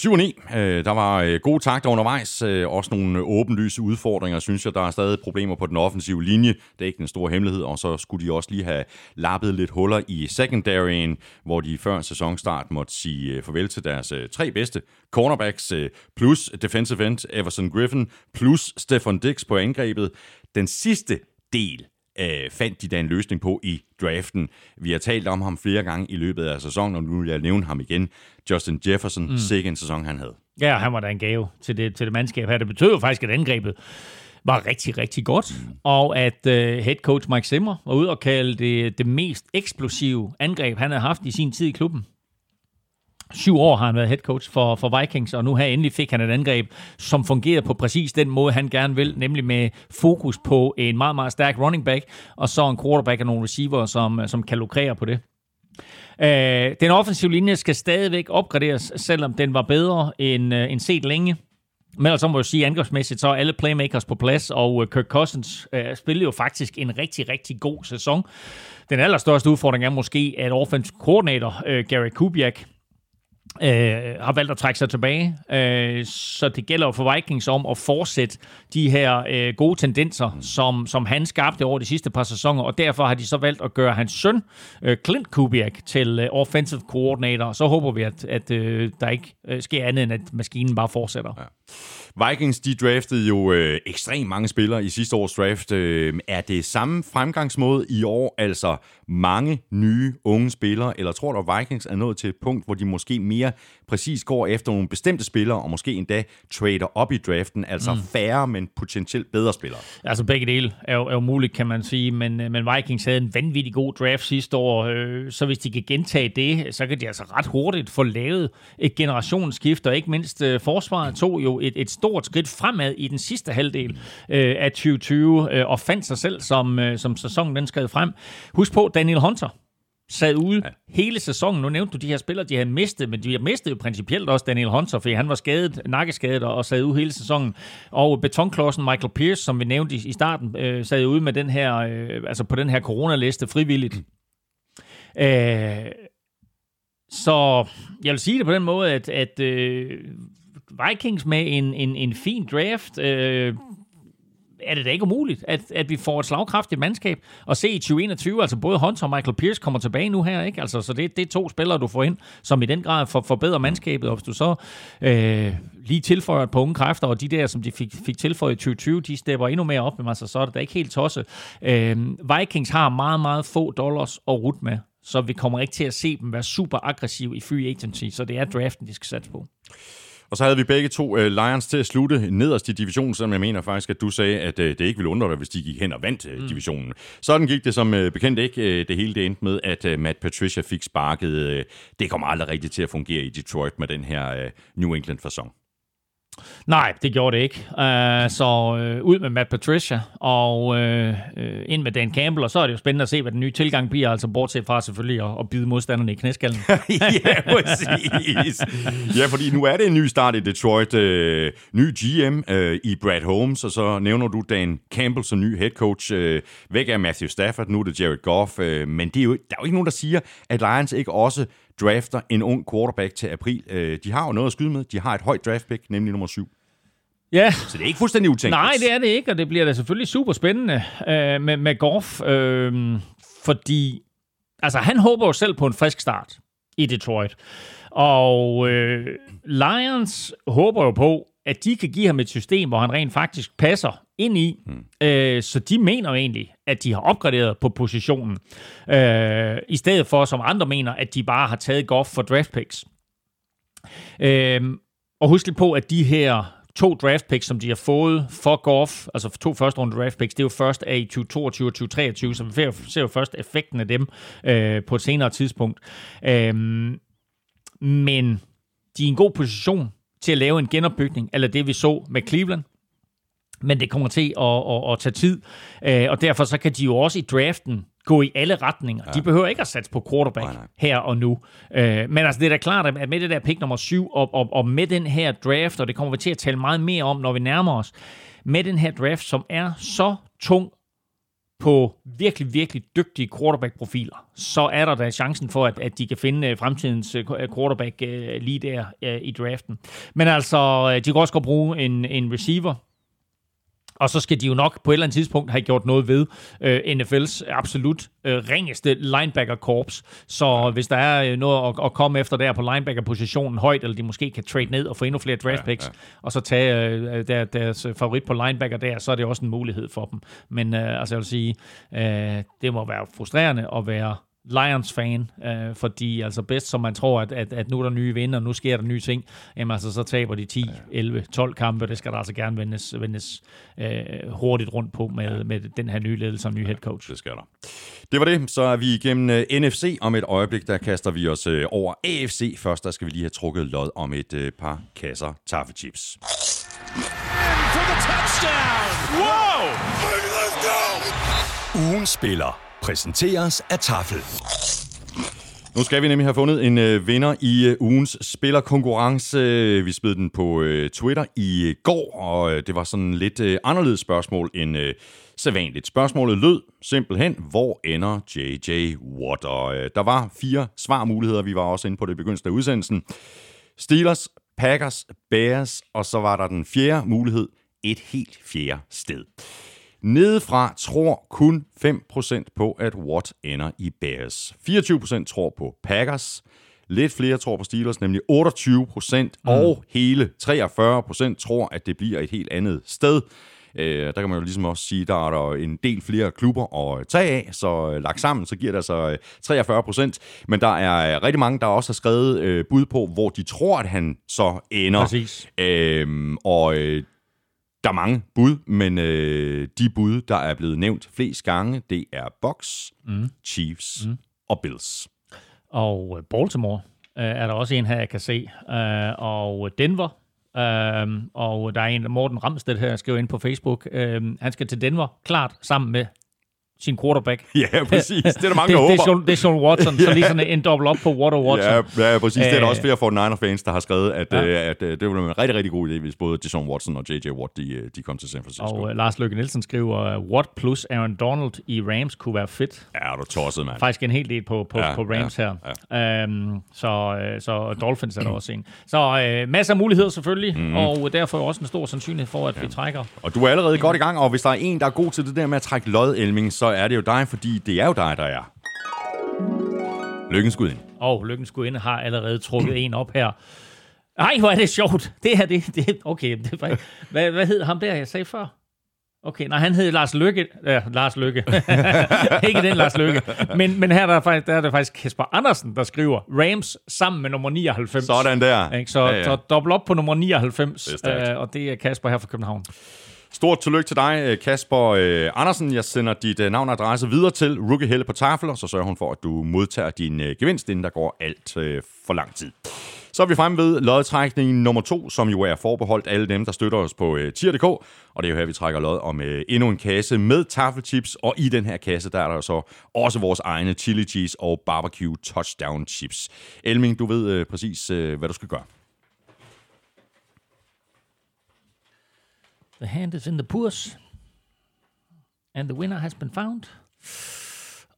7-9. Øh, der var øh, gode takter undervejs. Øh, også nogle åbenlyse udfordringer, synes jeg. Der er stadig problemer på den offensive linje. Det er ikke den store hemmelighed. Og så skulle de også lige have lappet lidt huller i secondaryen, hvor de før sæsonstart måtte sige øh, farvel til deres øh, tre bedste cornerbacks, øh, plus defensive end Everson Griffin, plus Stefan Dix på angrebet. Den sidste del øh, fandt de da en løsning på i draften. Vi har talt om ham flere gange i løbet af sæsonen, og nu vil jeg nævne ham igen. Justin Jefferson, mm. sikke en sæson han havde. Ja, han var da en gave til det, til det mandskab her. Det betød jo faktisk, at angrebet var rigtig, rigtig godt, mm. og at uh, head coach Mike Zimmer var ude og kalde det det mest eksplosive angreb, han havde haft i sin tid i klubben. Syv år har han været head coach for, for Vikings, og nu her endelig fik han et angreb, som fungerer på præcis den måde, han gerne vil, nemlig med fokus på en meget, meget stærk running back, og så en quarterback og nogle receiver, som, som kan lukrere på det. Øh, den offensive linje skal stadigvæk opgraderes, selvom den var bedre end, øh, end set længe. Men altså må jeg sige, angrebsmæssigt, så er alle playmakers på plads, og øh, Kirk Cousins øh, spillede jo faktisk en rigtig, rigtig god sæson. Den allerstørste udfordring er måske, at offensive coordinator øh, Gary Kubiak øh, har valgt at trække sig tilbage. Øh, så det gælder for Vikings om at fortsætte de her øh, gode tendenser, som, som han skabte over de sidste par sæsoner, og derfor har de så valgt at gøre hans søn, øh, Clint Kubiak, til øh, offensive coordinator. Så håber vi, at, at øh, der ikke øh, sker andet, end at maskinen bare fortsætter. Ja. Vikings, de draftede jo øh, ekstremt mange spillere i sidste års draft. Øh, er det samme fremgangsmåde i år, altså mange nye unge spillere, eller tror du, at Vikings er nået til et punkt, hvor de måske mere præcis går efter nogle bestemte spillere, og måske endda trader op i draften, altså mm. færre, men potentielt bedre spillere? Altså begge dele er jo, er jo muligt, kan man sige, men, øh, men Vikings havde en vanvittig god draft sidste år, øh, så hvis de kan gentage det, så kan de altså ret hurtigt få lavet et generationsskift, og ikke mindst øh, forsvaret tog jo et, et stort skridt fremad i den sidste halvdel øh, af 2020, øh, og fandt sig selv, som, øh, som sæsonen den skred frem. Husk på, Daniel Hunter, sad ude ja. hele sæsonen. Nu nævnte du de her spillere, de havde mistet, men de har mistet jo principielt også Daniel Hunter, fordi han var skadet, nakkeskadet og sad ude hele sæsonen. Og betonklodsen Michael Pierce, som vi nævnte i, i starten, øh, sad ude med den her, øh, altså på den her coronaliste frivilligt. Mm. Øh, så jeg vil sige det på den måde, at, at øh, Vikings med en, en, en fin draft, øh, er det da ikke umuligt, at, at vi får et slagkraftigt mandskab og se i 2021, altså både Hunter og Michael Pierce kommer tilbage nu her, ikke? Altså, så det, det er to spillere, du får ind, som i den grad for, forbedrer mandskabet, og hvis du så øh, lige tilføjer et par unge kræfter, og de der, som de fik, fik tilføjet i 2020, de stepper endnu mere op, men altså, så er det da ikke helt tosset. Øh, Vikings har meget, meget få dollars at rute med, så vi kommer ikke til at se dem være super aggressive i free agency, så det er draften, de skal satse på. Og så havde vi begge to uh, Lions til at slutte nederst i divisionen, selvom jeg mener faktisk, at du sagde, at uh, det ikke ville undre dig, hvis de gik hen og vandt uh, mm. divisionen. Sådan gik det som uh, bekendt ikke. Uh, det hele det endte med, at uh, Matt Patricia fik sparket. Uh, det kommer aldrig rigtigt til at fungere i Detroit med den her uh, New England-fasong. Nej, det gjorde det ikke. Uh, så uh, ud med Matt Patricia og uh, ind med Dan Campbell, og så er det jo spændende at se, hvad den nye tilgang bliver, altså bortset fra selvfølgelig at, at bide modstanderne i knæskallen. ja, præcis. ja, fordi nu er det en ny start i Detroit. Uh, ny GM uh, i Brad Holmes, og så nævner du Dan Campbell som ny head coach. Uh, væk er Matthew Stafford, nu er det Jared Goff, uh, men det er jo, der er jo ikke nogen, der siger, at Lions ikke også drafter en ung quarterback til april. Øh, de har jo noget at skyde med. De har et højt draftpick, nemlig nummer 7. Ja. Så det er ikke fuldstændig utænkt. Nej, det er det ikke, og det bliver da selvfølgelig super spændende øh, med, med Goff, øh, fordi altså, han håber jo selv på en frisk start i Detroit. Og øh, Lions håber jo på, at de kan give ham et system, hvor han rent faktisk passer ind i. Mm. Øh, så de mener jo egentlig, at de har opgraderet på positionen, øh, i stedet for, som andre mener, at de bare har taget Goff for draft picks. Øh, og husk lige på, at de her to draft picks, som de har fået for Goff, altså to første runde draft picks, det er jo først af i 2022 og 2023, så vi ser jo først effekten af dem øh, på et senere tidspunkt. Øh, men de er i en god position til at lave en genopbygning, eller det vi så med Cleveland. Men det kommer til at, at, at tage tid, øh, og derfor så kan de jo også i draften gå i alle retninger. Ja. De behøver ikke at satse på quarterback nej, nej. her og nu. Øh, men altså, det er da klart, at med det der pick nummer syv, og, og, og med den her draft, og det kommer vi til at tale meget mere om, når vi nærmer os, med den her draft, som er så tung på virkelig, virkelig dygtige quarterback-profiler, så er der da chancen for, at, at de kan finde øh, fremtidens øh, quarterback lige der i draften. Men altså, de kan også godt bruge en, en receiver, og så skal de jo nok på et eller andet tidspunkt have gjort noget ved øh, NFL's absolut øh, ringeste linebacker-korps. Så hvis der er noget at, at komme efter der på linebacker-positionen højt, eller de måske kan trade ned og få endnu flere draft picks, ja, ja. og så tage øh, der, deres favorit på linebacker der, så er det også en mulighed for dem. Men øh, altså jeg vil sige, øh, det må være frustrerende at være Lions-fan, øh, fordi altså bedst som man tror, at, at, at nu er der nye vinder, nu sker der nye ting, jamen altså så taber de 10, 11, 12 kampe, det skal der altså gerne vendes, vendes øh, hurtigt rundt på med, med den her nye ledelse og nye head coach. Det skal der. Det var det, så er vi igennem uh, øh, NFC om et øjeblik, der kaster vi os uh, over AFC. Først der skal vi lige have trukket lod om et uh, par kasser taffechips. Wow! Ugen spiller præsenteres af Tafel. Nu skal vi nemlig have fundet en øh, vinder i øh, ugens spillerkonkurrence. Vi spillede den på øh, Twitter i øh, går, og øh, det var sådan lidt øh, anderledes spørgsmål end øh, sædvanligt. Spørgsmålet lød simpelthen, hvor ender J.J. Watt? Og øh, der var fire svarmuligheder, vi var også inde på det begyndelsen af udsendelsen. Steelers, Packers, Bears, og så var der den fjerde mulighed, et helt fjerde sted. Nedefra tror kun 5% på, at Watt ender i Bears. 24% tror på Packers. Lidt flere tror på Steelers, nemlig 28%, mm. og hele 43% tror, at det bliver et helt andet sted. Øh, der kan man jo ligesom også sige, der er der en del flere klubber at tage af, så øh, lagt sammen, så giver det altså 43% øh, Men der er øh, rigtig mange, der også har skrevet øh, bud på, hvor de tror, at han så ender. Præcis. Øh, og øh, der er mange bud, men øh, de bud, der er blevet nævnt flest gange, det er Bucks, mm. Chiefs mm. og Bills. Og øh, Baltimore øh, er der også en her, jeg kan se. Øh, og Denver. Øh, og der er en, Morten Ramsted her, skriver ind på Facebook. Øh, han skal til Denver, klart, sammen med sin quarterback. Ja, præcis. Det er der mange, det, der det, er håber. Sean, det er Sean Watson, så lige sådan en double op på Water Watson. Ja, ja, præcis. Det er der Øh, også flere 49er-fans, der har skrevet, at, Ja. ja. at, at det ville være en rigtig, rigtig god idé, hvis både Deshaun Watson og J.J. Watt, de, øh, de kom til San Francisco. Og uh, Lars Løkke Nielsen skriver, uh, Watt plus Aaron Donald i Rams kunne være fedt. Ja, er du tosset, mand. Faktisk en hel del på, på, Ja, ja, på Rams ja, her. Um, så, uh, så Dolphins er der også en. Så uh, masser af muligheder selvfølgelig, mm. og derfor også en stor sandsynlighed for, at ja. vi trækker. Og du er allerede godt i gang, og hvis der er en, der er god til det der med at trække lod, Elming, så er det jo dig, fordi det er jo dig, der er. Lykken skud ind. Og Lykken skulle ind har allerede trukket en op her. Ej, hvor er det sjovt. Det her, det, det okay. Det er, faktisk- hvad, hvad hed ham der, jeg sagde før? Okay, nej, han hed Lars Lykke. Ja, Lars Lykke. Ikke den Lars Lykke. Men, men her er der, faktisk, der er det faktisk Kasper Andersen, der skriver Rams sammen med nummer 99. Sådan der. Ikke? Så, Ja, ja, så dobbelt op på nummer 99, Det er øh, og det er Kasper her fra København. Stort tillykke til dig, øh, Kasper øh, Andersen. Jeg sender dit øh, navn og adresse videre til Rookie Helle på tafel, og så sørger hun for, at du modtager din gevinst, inden der går alt for lang tid. Så er vi fremme ved lodtrækningen nummer to, som jo er forbeholdt alle dem, der støtter os på øh, tier.dk. Og det er jo her, vi trækker lod om øh, endnu en kasse med taffelchips. Og i den her kasse, der er der så også vores egne chili cheese og barbecue touchdown chips. Elming, du ved øh, præcis, øh, hvad du skal gøre. The hand is in the purse, and the winner has been found.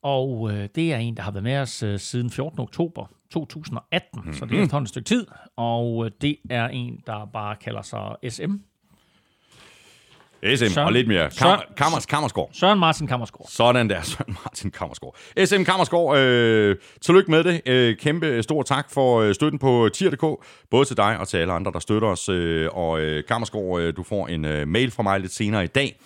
Og øh, det er en, der har været med os øh, siden 14. oktober 2018, mm-hmm. så det er efterhånden et stykke tid. Og øh, det er en, der bare kalder sig SM. SM Søren- og lidt mere. Kam- Søren- Kammers, Kammersgaard. Søren Martin Kammersgaard. Sådan der, Søren Martin Kammersgaard. SM Kammersgaard, øh, tillykke med det. Øh, kæmpe stor tak for øh, støtten på tier.dk, både til dig og til alle andre, der støtter os. Øh, og øh, Kammersgaard, øh, du får en øh, mail fra mig lidt senere i dag.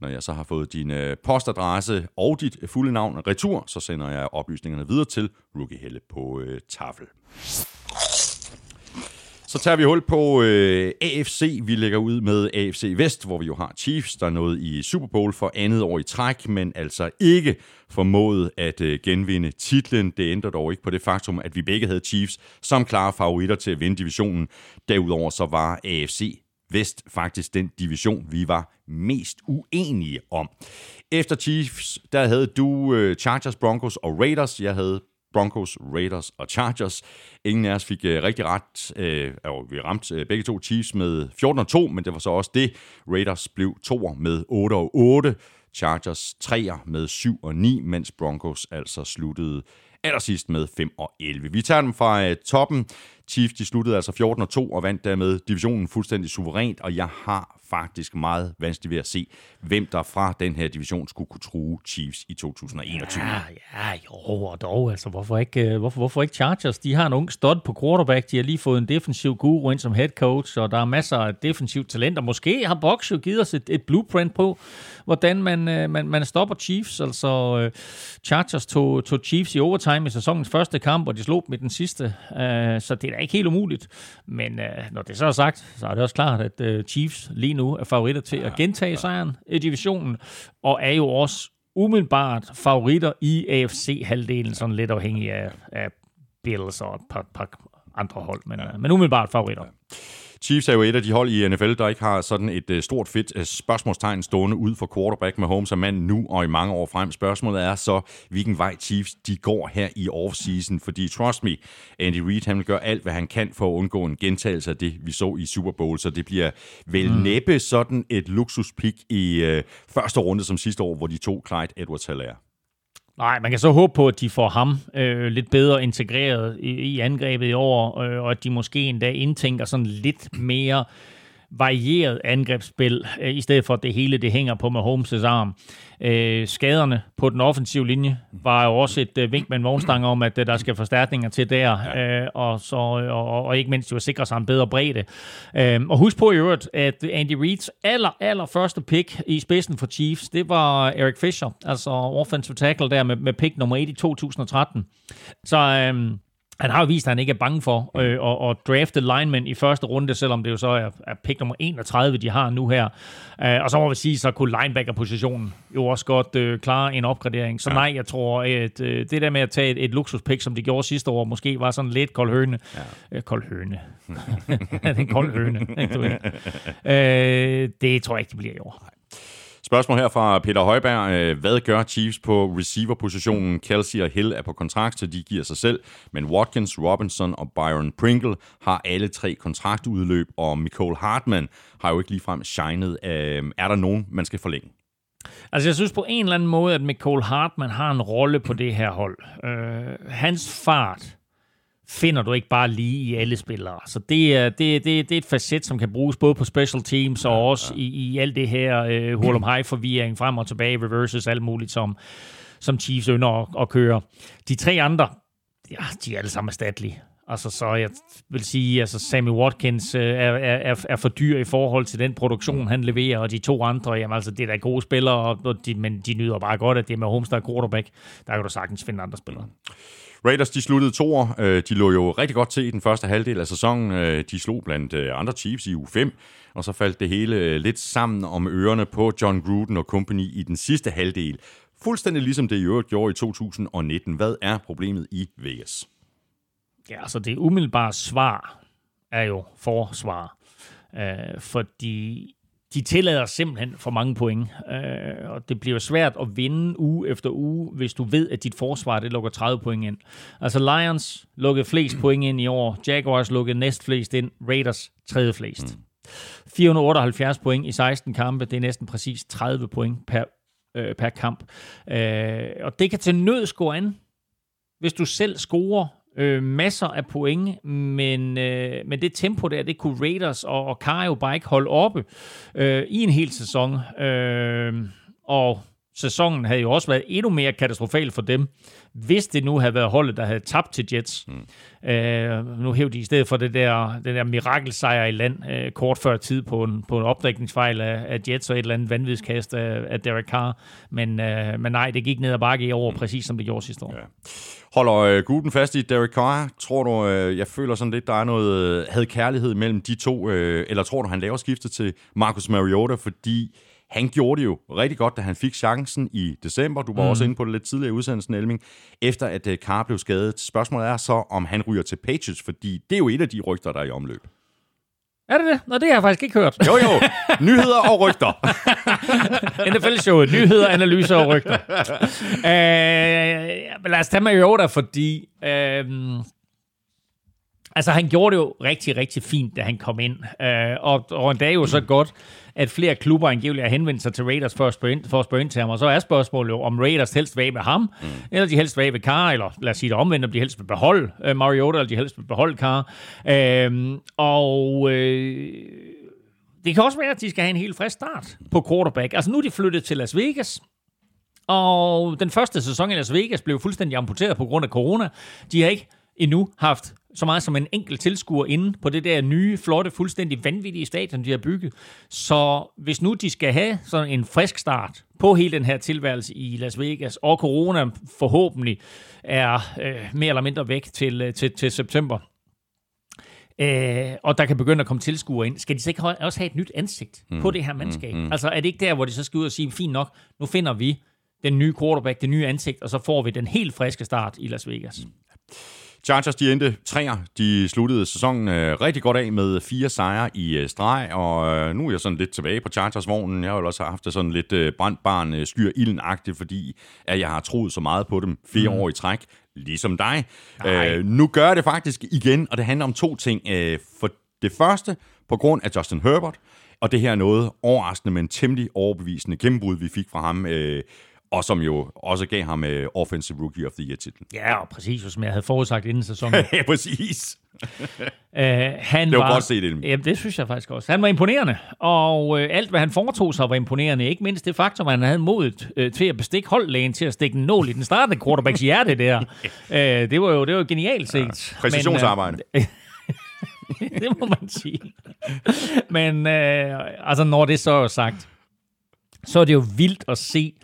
Når jeg så har fået din øh, postadresse og dit fulde navn retur, så sender jeg oplysningerne videre til Rookie Helle på øh, tafel. Så tager vi hul på øh, AFC. Vi lægger ud med AFC Vest, hvor vi jo har Chiefs, der nåede i Super Bowl for andet år i træk, men altså ikke formået at øh, genvinde titlen. Det ændrer dog ikke på det faktum, at vi begge havde Chiefs som klare favoritter til at vinde divisionen. Derudover så var AFC Vest faktisk den division, vi var mest uenige om. Efter Chiefs, der havde du øh, Chargers, Broncos og Raiders. Jeg havde Broncos, Raiders og Chargers. Ingen af os fik øh, rigtig ret. Øh, og vi ramte øh, begge to Chiefs med 14-2, men det var så også det. Raiders blev toer med 8 og 8. Chargers 3'er med 7 og 9, mens Broncos altså sluttede allersidst med 5 og 11. Vi tager dem fra øh, toppen. Chiefs de sluttede altså 14 og 2 og vandt dermed divisionen fuldstændig suverænt, og jeg har faktisk meget vanskeligt ved at se, hvem der fra den her division skulle kunne true Chiefs i 2021. Ja, ja, jo, og dog, altså, hvorfor ikke, øh, hvorfor, hvorfor ikke Chargers? De har en ung stud på quarterback, de har lige fået en defensiv guru ind som head coach, og der er masser af defensivt talent, og måske har Box jo givet os et, et blueprint på, hvordan man, øh, man, man stopper Chiefs, altså øh, Chargers tog, tog Chiefs i overtime i sæsonens første kamp, og de slog dem i den sidste, så det er da ikke helt umuligt, men øh, når det så er sagt, så er det også klart, at øh, Chiefs lige nu er favoritter til at gentage sejren i divisionen, og er jo også umiddelbart favoritter i AFC-halvdelen, sådan lidt afhængig af, af Bills og et par, par andre hold, men, ja. men umiddelbart favoritter. Chiefs er jo et af de hold i NFL, der ikke har sådan et uh, stort fedt uh, spørgsmålstegn stående ud for quarterback med Holmes og mand nu og i mange år frem. Spørgsmålet er så, hvilken vej Chiefs de går her i offseason, fordi trust me, Andy Reid han vil gøre alt, hvad han kan for at undgå en gentagelse af det, vi så i Super Bowl, så det bliver vel mm. næppe sådan et luksuspik i uh, første runde som sidste år, hvor de to Clyde edwards er. Nej, man kan så håbe på, at de får ham øh, lidt bedre integreret i, i angrebet i år, øh, og at de måske endda indtænker sådan lidt mere varieret angrebsspil, øh, i stedet for at det hele det hænger på Mahomes' arm. Øh, skaderne på den offensive linje var jo også et øh, vink med en vognstang om, at øh, der skal forstærkninger til der, øh, og, så, og, og ikke mindst jo sikre sig en bedre bredde. Øh, og husk på i øvrigt, at Andy Reids aller, aller første pick i spidsen for Chiefs, det var Eric Fisher, altså offensive tackle der med, med pick nummer 1 i 2013. Så... Øh, han har jo vist, at han ikke er bange for øh, at, at drafte linemen i første runde, selvom det jo så er, er pick nummer 31, de har nu her. Øh, og så må vi sige, så kunne linebacker-positionen jo også godt øh, klare en opgradering. Så ja. nej, jeg tror, at øh, det der med at tage et, et luksuspick, som de gjorde sidste år, måske var sådan lidt kold høne. Ja. Øh, kold høne. det er en kold høne. ikke, du ved. øh, det tror jeg ikke, det bliver i år. Spørgsmål her fra Peter Højberg. Øh, hvad gør Chiefs på receiver-positionen? Kelsey og Hill er på kontrakt, så de giver sig selv. Men Watkins, Robinson og Byron Pringle har alle tre kontraktudløb, og Michael Hartman har jo ikke ligefrem shined. Øhm, er der nogen, man skal forlænge? Altså, jeg synes på en eller anden måde, at Michael Hartman har en rolle på det her hold. Øh, hans fart finder du ikke bare lige i alle spillere. Så det er, det, det, det er et facet, som kan bruges både på special teams og også i, i alt det her øh, hurlum high forvirring frem og tilbage, reverses, alt muligt, som, som Chiefs ønsker at, at køre. De tre andre, ja, de er alle sammen erstattelige. Altså, så jeg vil sige, altså Sammy Watkins øh, er, er, er, for dyr i forhold til den produktion, han leverer, og de to andre, jamen altså, det er da gode spillere, og de, men de nyder bare godt, at det er med Homestad quarterback. Der kan du sagtens finde andre spillere. Raiders, de sluttede to år. Øh, de lå jo rigtig godt til i den første halvdel af sæsonen. Øh, de slog blandt øh, andre Chiefs i u 5, og så faldt det hele lidt sammen om ørerne på John Gruden og company i den sidste halvdel. Fuldstændig ligesom det i øvrigt gjorde i 2019. Hvad er problemet i Vegas? Ja, altså det umiddelbare svar er jo forsvar. Øh, fordi de tillader simpelthen for mange point. Øh, og det bliver svært at vinde uge efter uge, hvis du ved, at dit forsvar det lukker 30 point ind. Altså Lions lukkede flest point ind i år. Jaguars lukkede næst flest ind. Raiders tredje flest. 478 point i 16 kampe. Det er næsten præcis 30 point per, øh, per kamp. Øh, og det kan til nød gå an, hvis du selv scorer øh, masser af point, men, øh, men det tempo der, det kunne Raiders og, og Carr jo bare ikke holde oppe øh, i en hel sæson. Øh, og sæsonen havde jo også været endnu mere katastrofal for dem, hvis det nu havde været holdet, der havde tabt til Jets. Mm. Øh, nu hævde de i stedet for det der, den der mirakelsejr i land, øh, kort før tid på en, på en opdækningsfejl af, af Jets og et eller andet vanvidskast af, af Derek Carr. Men, øh, men nej, det gik ned ad bakke i år, mm. præcis som det gjorde sidste år. Ja. Holder øh, Guden fast i Derek Carr? Tror du, øh, jeg føler sådan lidt, der er noget øh, havde kærlighed mellem de to, øh, eller tror du, han laver skiftet til Marcus Mariota, fordi han gjorde det jo rigtig godt, da han fik chancen i december. Du var mm. også inde på det lidt tidligere i udsendelsen, Elming, efter at øh, Carr blev skadet. Spørgsmålet er så, om han ryger til Patriots, fordi det er jo et af de rygter, der er i omløb. Er det det? Nå, det har jeg faktisk ikke hørt. Jo, jo. Nyheder og rygter. NFL-showet. Nyheder, analyser og rygter. øh, lad os tage Mariota, fordi... Øh, altså, han gjorde det jo rigtig, rigtig fint, da han kom ind. Øh, og, og endda jo så godt, at flere klubber angiveligt har henvendt sig til Raiders for at spørge ind, for at spørge ind til ham. Og så er spørgsmålet jo, om Raiders helst vil af med ham, mm. eller de helst vil af med Carr, eller lad os sige det omvendt, om de helst vil beholde øh, Mariota, eller de helst vil beholde Carr. Øh, og... Øh, det kan også være, at de skal have en helt frisk start på quarterback. Altså nu er de flyttet til Las Vegas, og den første sæson i Las Vegas blev fuldstændig amputeret på grund af corona. De har ikke endnu haft så meget som en enkelt tilskuer inde på det der nye, flotte, fuldstændig vanvittige stadion, de har bygget. Så hvis nu de skal have sådan en frisk start på hele den her tilværelse i Las Vegas, og corona forhåbentlig er øh, mere eller mindre væk til, øh, til, til september, Øh, og der kan begynde at komme tilskuere ind. Skal de så ikke også have et nyt ansigt mm. på det her mandskab? Mm. Mm. Altså er det ikke der, hvor de så skal ud og sige, fint nok, nu finder vi den nye quarterback, det nye ansigt, og så får vi den helt friske start i Las Vegas. Mm. Chargers, de endte træer. De sluttede sæsonen øh, rigtig godt af med fire sejre i øh, streg, og øh, nu er jeg sådan lidt tilbage på Chargers-vognen. Jeg har jo også haft det sådan lidt øh, brandbarn, øh, skyr ilden fordi at jeg har troet så meget på dem flere mm. år i træk, ligesom dig. Øh, nu gør jeg det faktisk igen, og det handler om to ting. Øh, for det første, på grund af Justin Herbert, og det her er noget overraskende, men temmelig overbevisende gennembrud, vi fik fra ham øh, og som jo også gav ham uh, Offensive Rookie of the Year-titlen. Ja, og præcis, som jeg havde forudsagt inden sæsonen. ja, præcis. uh, han det var, var godt set. Jamen, det synes jeg faktisk også. Han var imponerende, og uh, alt, hvad han foretog sig, var imponerende. Ikke mindst det faktum, at han havde modet uh, til at bestikke holdlægen til at stikke en nål i den startende quarterbacks hjerte der. uh, det var jo det var genialt set. Ja, præcisionsarbejde. Men, uh, det må man sige. Men uh, altså, når det så er sagt, så er det jo vildt at se,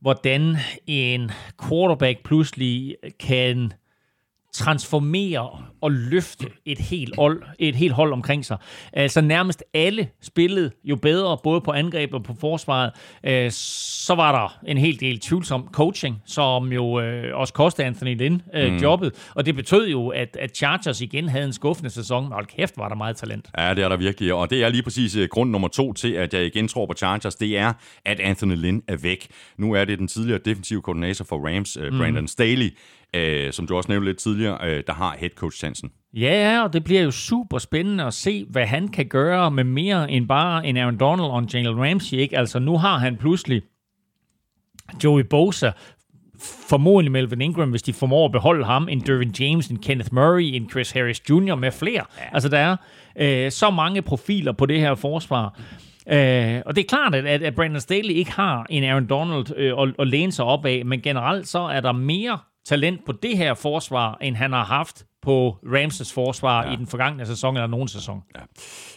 hvordan en quarterback pludselig kan transformere og løfte et helt hold, et helt hold omkring sig. Altså nærmest alle spillede jo bedre, både på angreb og på forsvaret. Øh, så var der en hel del tvivlsom coaching, som jo øh, også kostede Anthony Lynn øh, mm. jobbet. Og det betød jo, at, at Chargers igen havde en skuffende sæson. Hold kæft, var der meget talent. Ja, det er der virkelig. Og det er lige præcis grund nummer to til, at jeg igen tror på Chargers. Det er, at Anthony Lynn er væk. Nu er det den tidligere defensive koordinator for Rams, mm. Brandon Staley, øh, som du også nævnte lidt tidligere, øh, der har head coach Sansen. Ja, og det bliver jo super spændende at se, hvad han kan gøre med mere end bare en Aaron Donald og en Jalen Ramsey. Ikke? Altså nu har han pludselig Joey Bosa, formodentlig Melvin Ingram, hvis de formår at beholde ham, en Dervin James, en Kenneth Murray, en Chris Harris Jr. med flere. Ja. Altså der er øh, så mange profiler på det her forsvar. Øh, og det er klart, at, at Brandon Staley ikke har en Aaron Donald øh, at, at læne sig op af, men generelt så er der mere talent på det her forsvar, end han har haft på Ramses forsvar ja. i den forgangne sæson eller nogen sæson. Ja.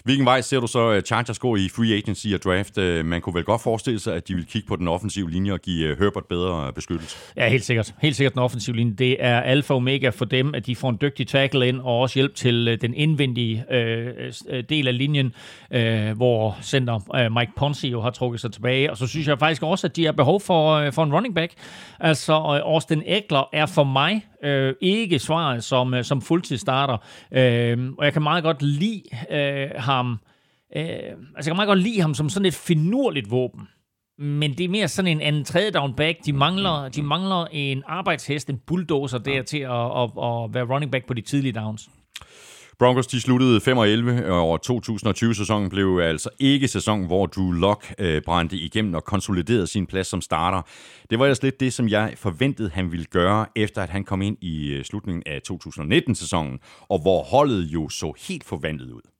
Hvilken vej ser du så øh, Chargers gå i free agency og draft? Øh, man kunne vel godt forestille sig, at de vil kigge på den offensive linje og give øh, Herbert bedre beskyttelse? Ja, helt sikkert. Helt sikkert den offensive linje. Det er alfa og omega for dem, at de får en dygtig tackle ind og også hjælp til den indvendige øh, del af linjen, øh, hvor center øh, Mike Ponce jo har trukket sig tilbage. Og så synes jeg faktisk også, at de har behov for, øh, for en running back. Altså, øh, Austin Eckler er for mig øh, ikke svaret som, øh, som fuldtidsstarter. Øh, og jeg kan meget godt lide øh, ham. Øh, altså, jeg kan meget godt lide ham som sådan et finurligt våben. Men det er mere sådan en anden tredje down back. De mangler, de mangler en arbejdshest, en bulldozer der til at, at, at være running back på de tidlige downs. Broncos de sluttede 5 og 11, og 2020-sæsonen blev altså ikke sæson, hvor Drew Lock øh, brændte igennem og konsoliderede sin plads som starter. Det var ellers lidt det, som jeg forventede, han ville gøre, efter at han kom ind i øh, slutningen af 2019-sæsonen, og hvor holdet jo så helt forvandlet ud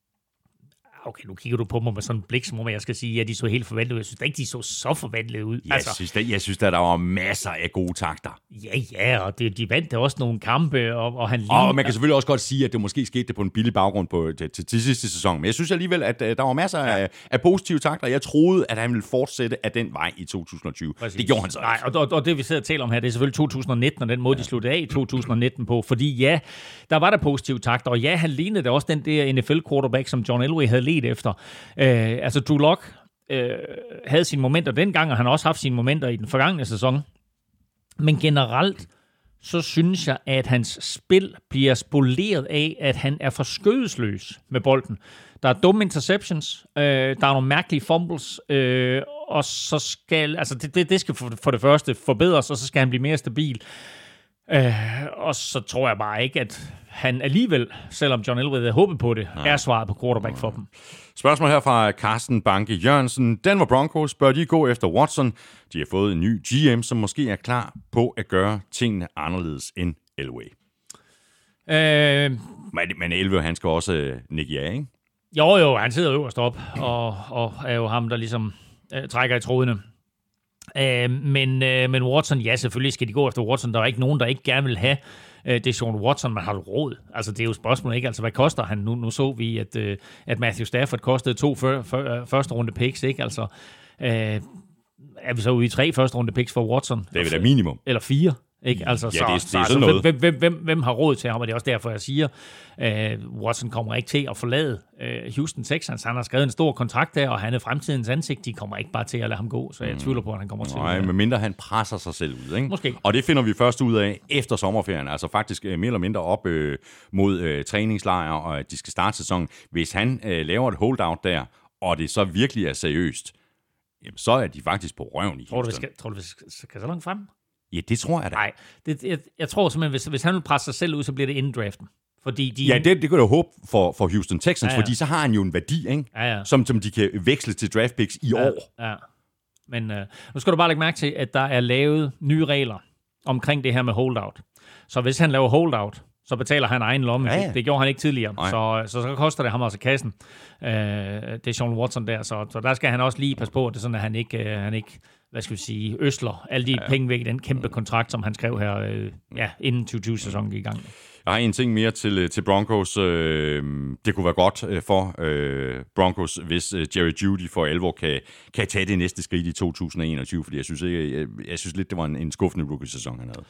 okay, nu kigger du på mig med sådan en blik, som om jeg skal sige, at de så helt forvandlet ud. Jeg synes ikke, de så så forvandlet ud. Jeg, altså, synes, der, jeg synes, der, der var masser af gode takter. Ja, ja, og det, de vandt da også nogle kampe, og, og han lignede... Og man kan selvfølgelig også godt sige, at det måske skete på en billig baggrund på, til, til, til sidste sæson. Men jeg synes alligevel, at uh, der var masser ja. af, af positive takter. Jeg troede, at han ville fortsætte af den vej i 2020. Præcis. Det gjorde han så Nej, og, og, og det vi sidder og taler om her, det er selvfølgelig 2019, og den måde, ja. de sluttede af i 2019 på. Fordi ja, der var der positive takter, og ja, han lignede da også den der NFL-quarterback, som John Elway havde let efter. Øh, altså, Drew Locke øh, havde sine momenter dengang, og han har også haft sine momenter i den forgangne sæson. Men generelt, så synes jeg, at hans spil bliver spoleret af, at han er for skødesløs med bolden. Der er dumme interceptions, øh, der er nogle mærkelige fumbles, øh, og så skal, altså det, det, det skal for, for det første forbedres, og så skal han blive mere stabil. Øh, og så tror jeg bare ikke, at han alligevel, selvom John Elway havde håbet på det, Nej. er svaret på quarterback for dem. Spørgsmål her fra Carsten Banke Jørgensen. Denver Broncos bør de gå efter Watson. De har fået en ny GM, som måske er klar på at gøre tingene anderledes end Elway. Øh, men, men Elway, han skal også uh, nikke ja, ikke? Jo, jo, han sidder øverst op, og, og er jo ham, der ligesom uh, trækker i trådene. Uh, men, uh, men Watson, ja, selvfølgelig skal de gå efter Watson. Der er ikke nogen, der ikke gerne vil have øh, det er Sean Watson, man har råd? Altså, det er jo spørgsmålet ikke. Altså, hvad koster han? Nu, nu så vi, at, øh, at Matthew Stafford kostede to før, før, første runde picks, ikke? Altså, øh, er vi så ude i tre første runde picks for Watson? Det er vel da minimum. Eller fire. Ikke? Altså, ja, så, det er, det er altså, noget. Hvem, hvem, hvem, hvem har råd til ham? Og det er også derfor, jeg siger, uh, Watson kommer ikke til at forlade uh, Houston Texans. Han har skrevet en stor kontrakt der, og han er fremtidens ansigt. De kommer ikke bare til at lade ham gå, så jeg mm. tvivler på, at han kommer til Nej, medmindre han presser sig selv ud. Ikke? Måske. Og det finder vi først ud af efter sommerferien. Altså faktisk uh, mere eller mindre op uh, mod uh, træningslejre, og at de skal starte sæsonen. Hvis han uh, laver et holdout der, og det så virkelig er seriøst, jamen, så er de faktisk på røven i Tror du, vi skal, tror du, vi skal så langt frem? Ja, det tror jeg da. Nej, det, jeg, jeg tror simpelthen, hvis, hvis han vil presse sig selv ud, så bliver det inden draften. Fordi de... Ja, det, det kan du håbe for, for Houston Texans, ja, ja. fordi så har han jo en værdi, ikke? Ja, ja. Som, som de kan veksle til draft picks i ja, år. Ja. Men uh, nu skal du bare lægge mærke til, at der er lavet nye regler omkring det her med holdout. Så hvis han laver holdout, så betaler han egen lomme. Ja, ja. Det, det gjorde han ikke tidligere. Så, så, så koster det ham også kassen. Uh, det er Sean Watson der, så, så der skal han også lige passe på, at det sådan, at han ikke, uh, han ikke hvad skal vi sige, øsler alle de ja. penge væk i den kæmpe kontrakt, som han skrev her, øh, ja, inden 2020-sæsonen gik i gang. Jeg har en ting mere til, øh, til Broncos. Øh, det kunne være godt øh, for Broncos, hvis Jerry Judy for alvor kan, kan tage det næste skridt i 2021, fordi jeg synes, ikke, jeg, jeg synes lidt, det var en, en skuffende rookie-sæson, han havde.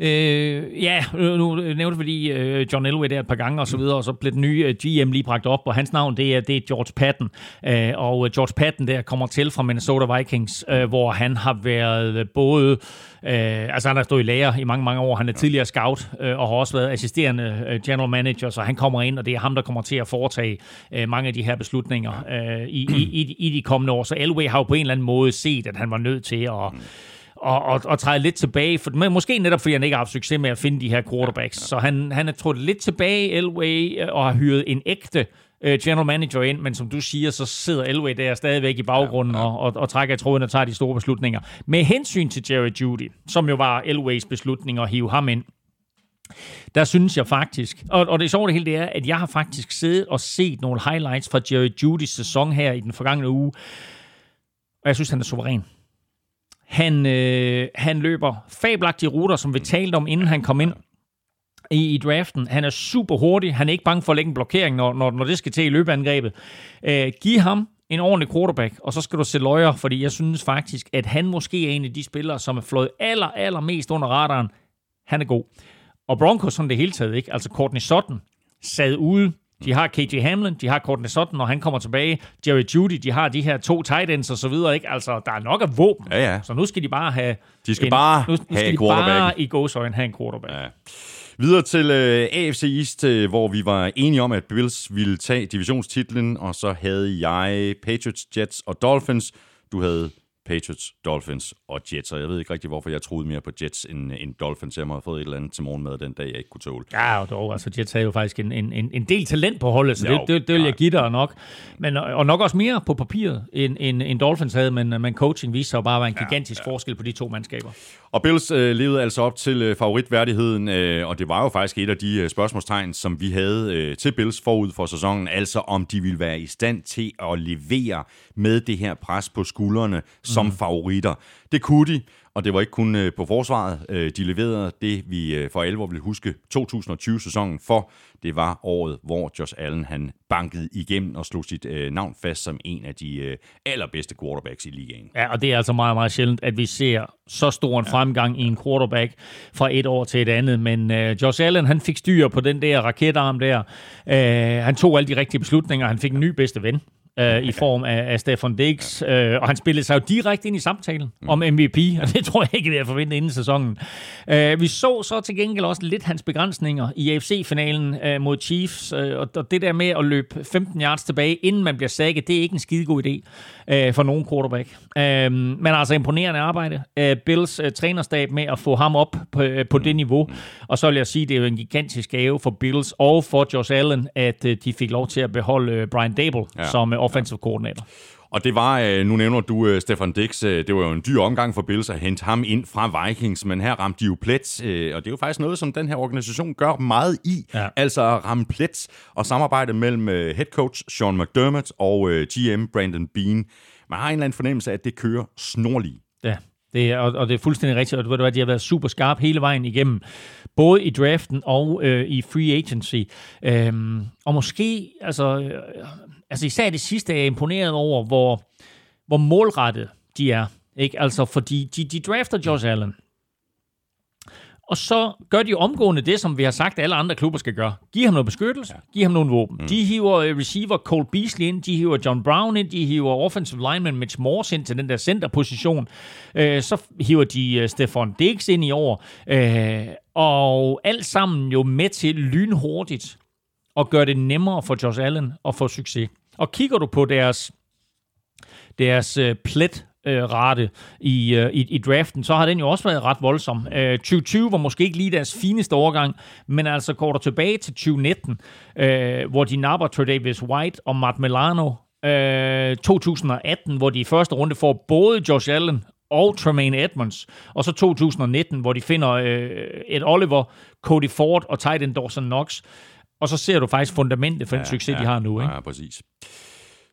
Øh, ja, nu nævnte fordi øh, John Elway der et par gange og så videre, og så blev den nye øh, GM lige bragt op, og hans navn det er, det er George Patton. Øh, og George Patton der kommer til fra Minnesota Vikings, øh, hvor han har været både, øh, altså han har stået i lærer i mange, mange år, han er tidligere scout øh, og har også været assisterende øh, general manager, så han kommer ind, og det er ham, der kommer til at foretage øh, mange af de her beslutninger øh, i, i, i, i de kommende år. Så Elway har jo på en eller anden måde set, at han var nødt til at og, og, og træde lidt tilbage. For, men måske netop, fordi han ikke har haft succes med at finde de her quarterbacks. Så han, han er trådt lidt tilbage, Elway, og har hyret en ægte uh, general manager ind, men som du siger, så sidder Elway der stadigvæk i baggrunden ja, ja. Og, og, og trækker i tråden og tager de store beslutninger. Med hensyn til Jerry Judy, som jo var Elways beslutning at hive ham ind, der synes jeg faktisk, og, og det sjove det hele det er, at jeg har faktisk siddet og set nogle highlights fra Jerry Judys sæson her i den forgangne uge, og jeg synes, han er suveræn. Han, øh, han løber fabelagtige ruter, som vi talte om, inden han kom ind i, i draften. Han er super hurtig. Han er ikke bange for at lægge en blokering, når, når, når det skal til i løbeangrebet. Øh, giv ham en ordentlig quarterback, og så skal du se løjer, fordi jeg synes faktisk, at han måske er en af de spillere, som er flået aller, aller mest under radaren. Han er god. Og Broncos som det hele taget, ikke? Altså Courtney Sutton sad ude de har KJ Hamlin, de har Courtney Sutton, når han kommer tilbage. Jerry Judy, de har de her to tight ends og så videre. Ikke? Altså, der er nok af våben. Ja, ja. Så nu skal de bare have... De skal en, bare nu, nu have skal de bare i gåsøjne have en quarterback. Ja. Videre til øh, AFC East, øh, hvor vi var enige om, at Bills ville tage divisionstitlen, og så havde jeg Patriots, Jets og Dolphins. Du havde Patriots, Dolphins og Jets, og jeg ved ikke rigtig, hvorfor jeg troede mere på Jets end, end Dolphins. Jeg må have fået et eller andet til morgenmad den dag, jeg ikke kunne tåle. Ja, og dog, altså Jets havde jo faktisk en, en, en del talent på holdet, så jo, det, det, det vil jeg give dig nok. Men, og nok også mere på papiret, end, end, end Dolphins havde, men, men coaching viste sig jo bare at være en gigantisk ja, ja. forskel på de to mandskaber. Og Bills øh, levede altså op til øh, favoritværdigheden, øh, og det var jo faktisk et af de øh, spørgsmålstegn, som vi havde øh, til Bills forud for sæsonen, altså om de ville være i stand til at levere med det her pres på skuldrene som mm. favoritter. Det kunne de, og det var ikke kun øh, på forsvaret, øh, de leverede det, vi øh, for alvor vil huske 2020-sæsonen for. Det var året, hvor Josh Allen han bankede igennem og slog sit øh, navn fast som en af de øh, allerbedste quarterbacks i ligaen. Ja, og det er altså meget, meget sjældent, at vi ser så stor en ja. fremgang i en quarterback fra et år til et andet. Men øh, Josh Allen, han fik styr på den der raketarm der. Øh, han tog alle de rigtige beslutninger. Han fik en ny bedste ven øh, i form af, af Stefan Diggs, øh, og han spillede sig jo direkte ind i samtalen mm. om MVP, og det tror jeg ikke, vi har forventet inden sæsonen. Øh, vi så så til gengæld også lidt hans begrænsninger i AFC-finalen øh, mod Chiefs, øh, og, og det der med at løbe 15 yards tilbage, inden man bliver sækket, det er ikke en skide god idé øh, for nogen quarterback. Øh, men altså imponerende arbejde. Øh, Bills øh, trænerstab med at få ham op på, øh, på det niveau, og så vil jeg sige, det er jo en gigantisk gave for Bills og for Josh Allen, at øh, de fik lov til at beholde øh, Brian Dable ja. som øh, offensive coordinator. Og det var, øh, nu nævner du øh, Stefan Dix, øh, det var jo en dyr omgang for Bills at hente ham ind fra Vikings, men her ramte de jo plet, og det er jo faktisk noget, som den her organisation gør meget i, ja. altså at ramme plet og samarbejde mellem head coach Sean McDermott og GM Brandon Bean. Man har en eller anden fornemmelse af, at det kører snorligt. Ja, det er, og, og det er fuldstændig rigtigt, og ved du de har været super skarpe hele vejen igennem, både i draften og øh, i free agency. Øhm, og måske, altså, øh, altså især det sidste er jeg imponeret over, hvor, hvor målrettet de er. Ikke? Altså, fordi de, de drafter Josh Allen. Og så gør de omgående det, som vi har sagt, at alle andre klubber skal gøre. Giv ham noget beskyttelse, ja. giv ham nogle våben. Mm. De hiver øh, receiver Cole Beasley ind, de hiver John Brown ind, de hiver offensive lineman Mitch Morse ind til den der centerposition. Øh, så hiver de uh, Stefan Diggs ind i år. Øh, og alt sammen jo med til lynhurtigt og gøre det nemmere for Josh Allen at få succes. Og kigger du på deres, deres øh, plet øh, rate i, øh, i, i draften, så har den jo også været ret voldsom. Øh, 2020 var måske ikke lige deres fineste overgang, men altså går der tilbage til 2019, øh, hvor de napper Davis White og Matt Milano. Øh, 2018, hvor de i første runde får både Josh Allen og Tremaine Edmonds. Og så 2019, hvor de finder øh, Ed Oliver, Cody Ford og Titan Dawson Knox. Og så ser du faktisk fundamentet for den ja, succes, ja, de har nu. Ikke? Ja, præcis.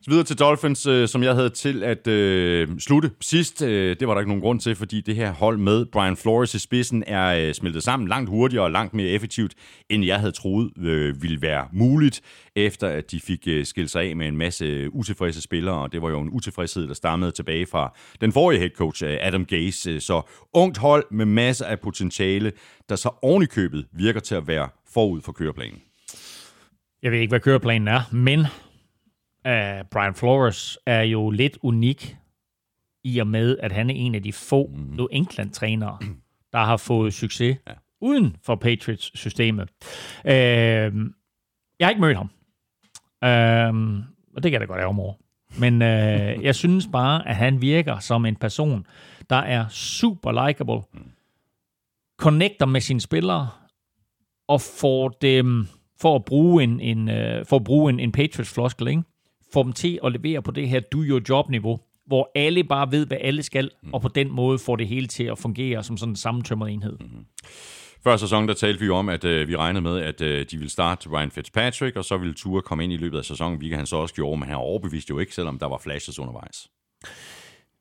Så videre til Dolphins, øh, som jeg havde til at øh, slutte sidst. Øh, det var der ikke nogen grund til, fordi det her hold med Brian Flores i spidsen er øh, smeltet sammen langt hurtigere og langt mere effektivt, end jeg havde troet øh, ville være muligt, efter at de fik øh, skilt sig af med en masse utilfredse spillere, og det var jo en utilfredshed, der stammede tilbage fra den forrige head coach, øh, Adam Gase. Så ungt hold med masser af potentiale, der så ovenikøbet virker til at være forud for køreplanen. Jeg ved ikke, hvad køreplanen er, men uh, Brian Flores er jo lidt unik i og med, at han er en af de få mm. New England-trænere, der har fået succes ja. uden for Patriots-systemet. Uh, jeg har ikke mødt ham, uh, og det kan jeg da godt over. Men uh, jeg synes bare, at han virker som en person, der er super likable, connecter med sine spillere, og får dem for at bruge en, en, øh, for at bruge en, en Patriots-floskel, ikke? Få dem til at levere på det her do-your-job-niveau, hvor alle bare ved, hvad alle skal, og på den måde får det hele til at fungere som sådan en sammentømret enhed. Mhm. Før sæsonen, der talte vi om, at øh, vi regnede med, at øh, de ville starte Ryan Fitzpatrick, og så ville Ture komme ind i løbet af sæsonen, hvilket han så også gjorde, men han overbeviste jo ikke, selvom der var flashes undervejs.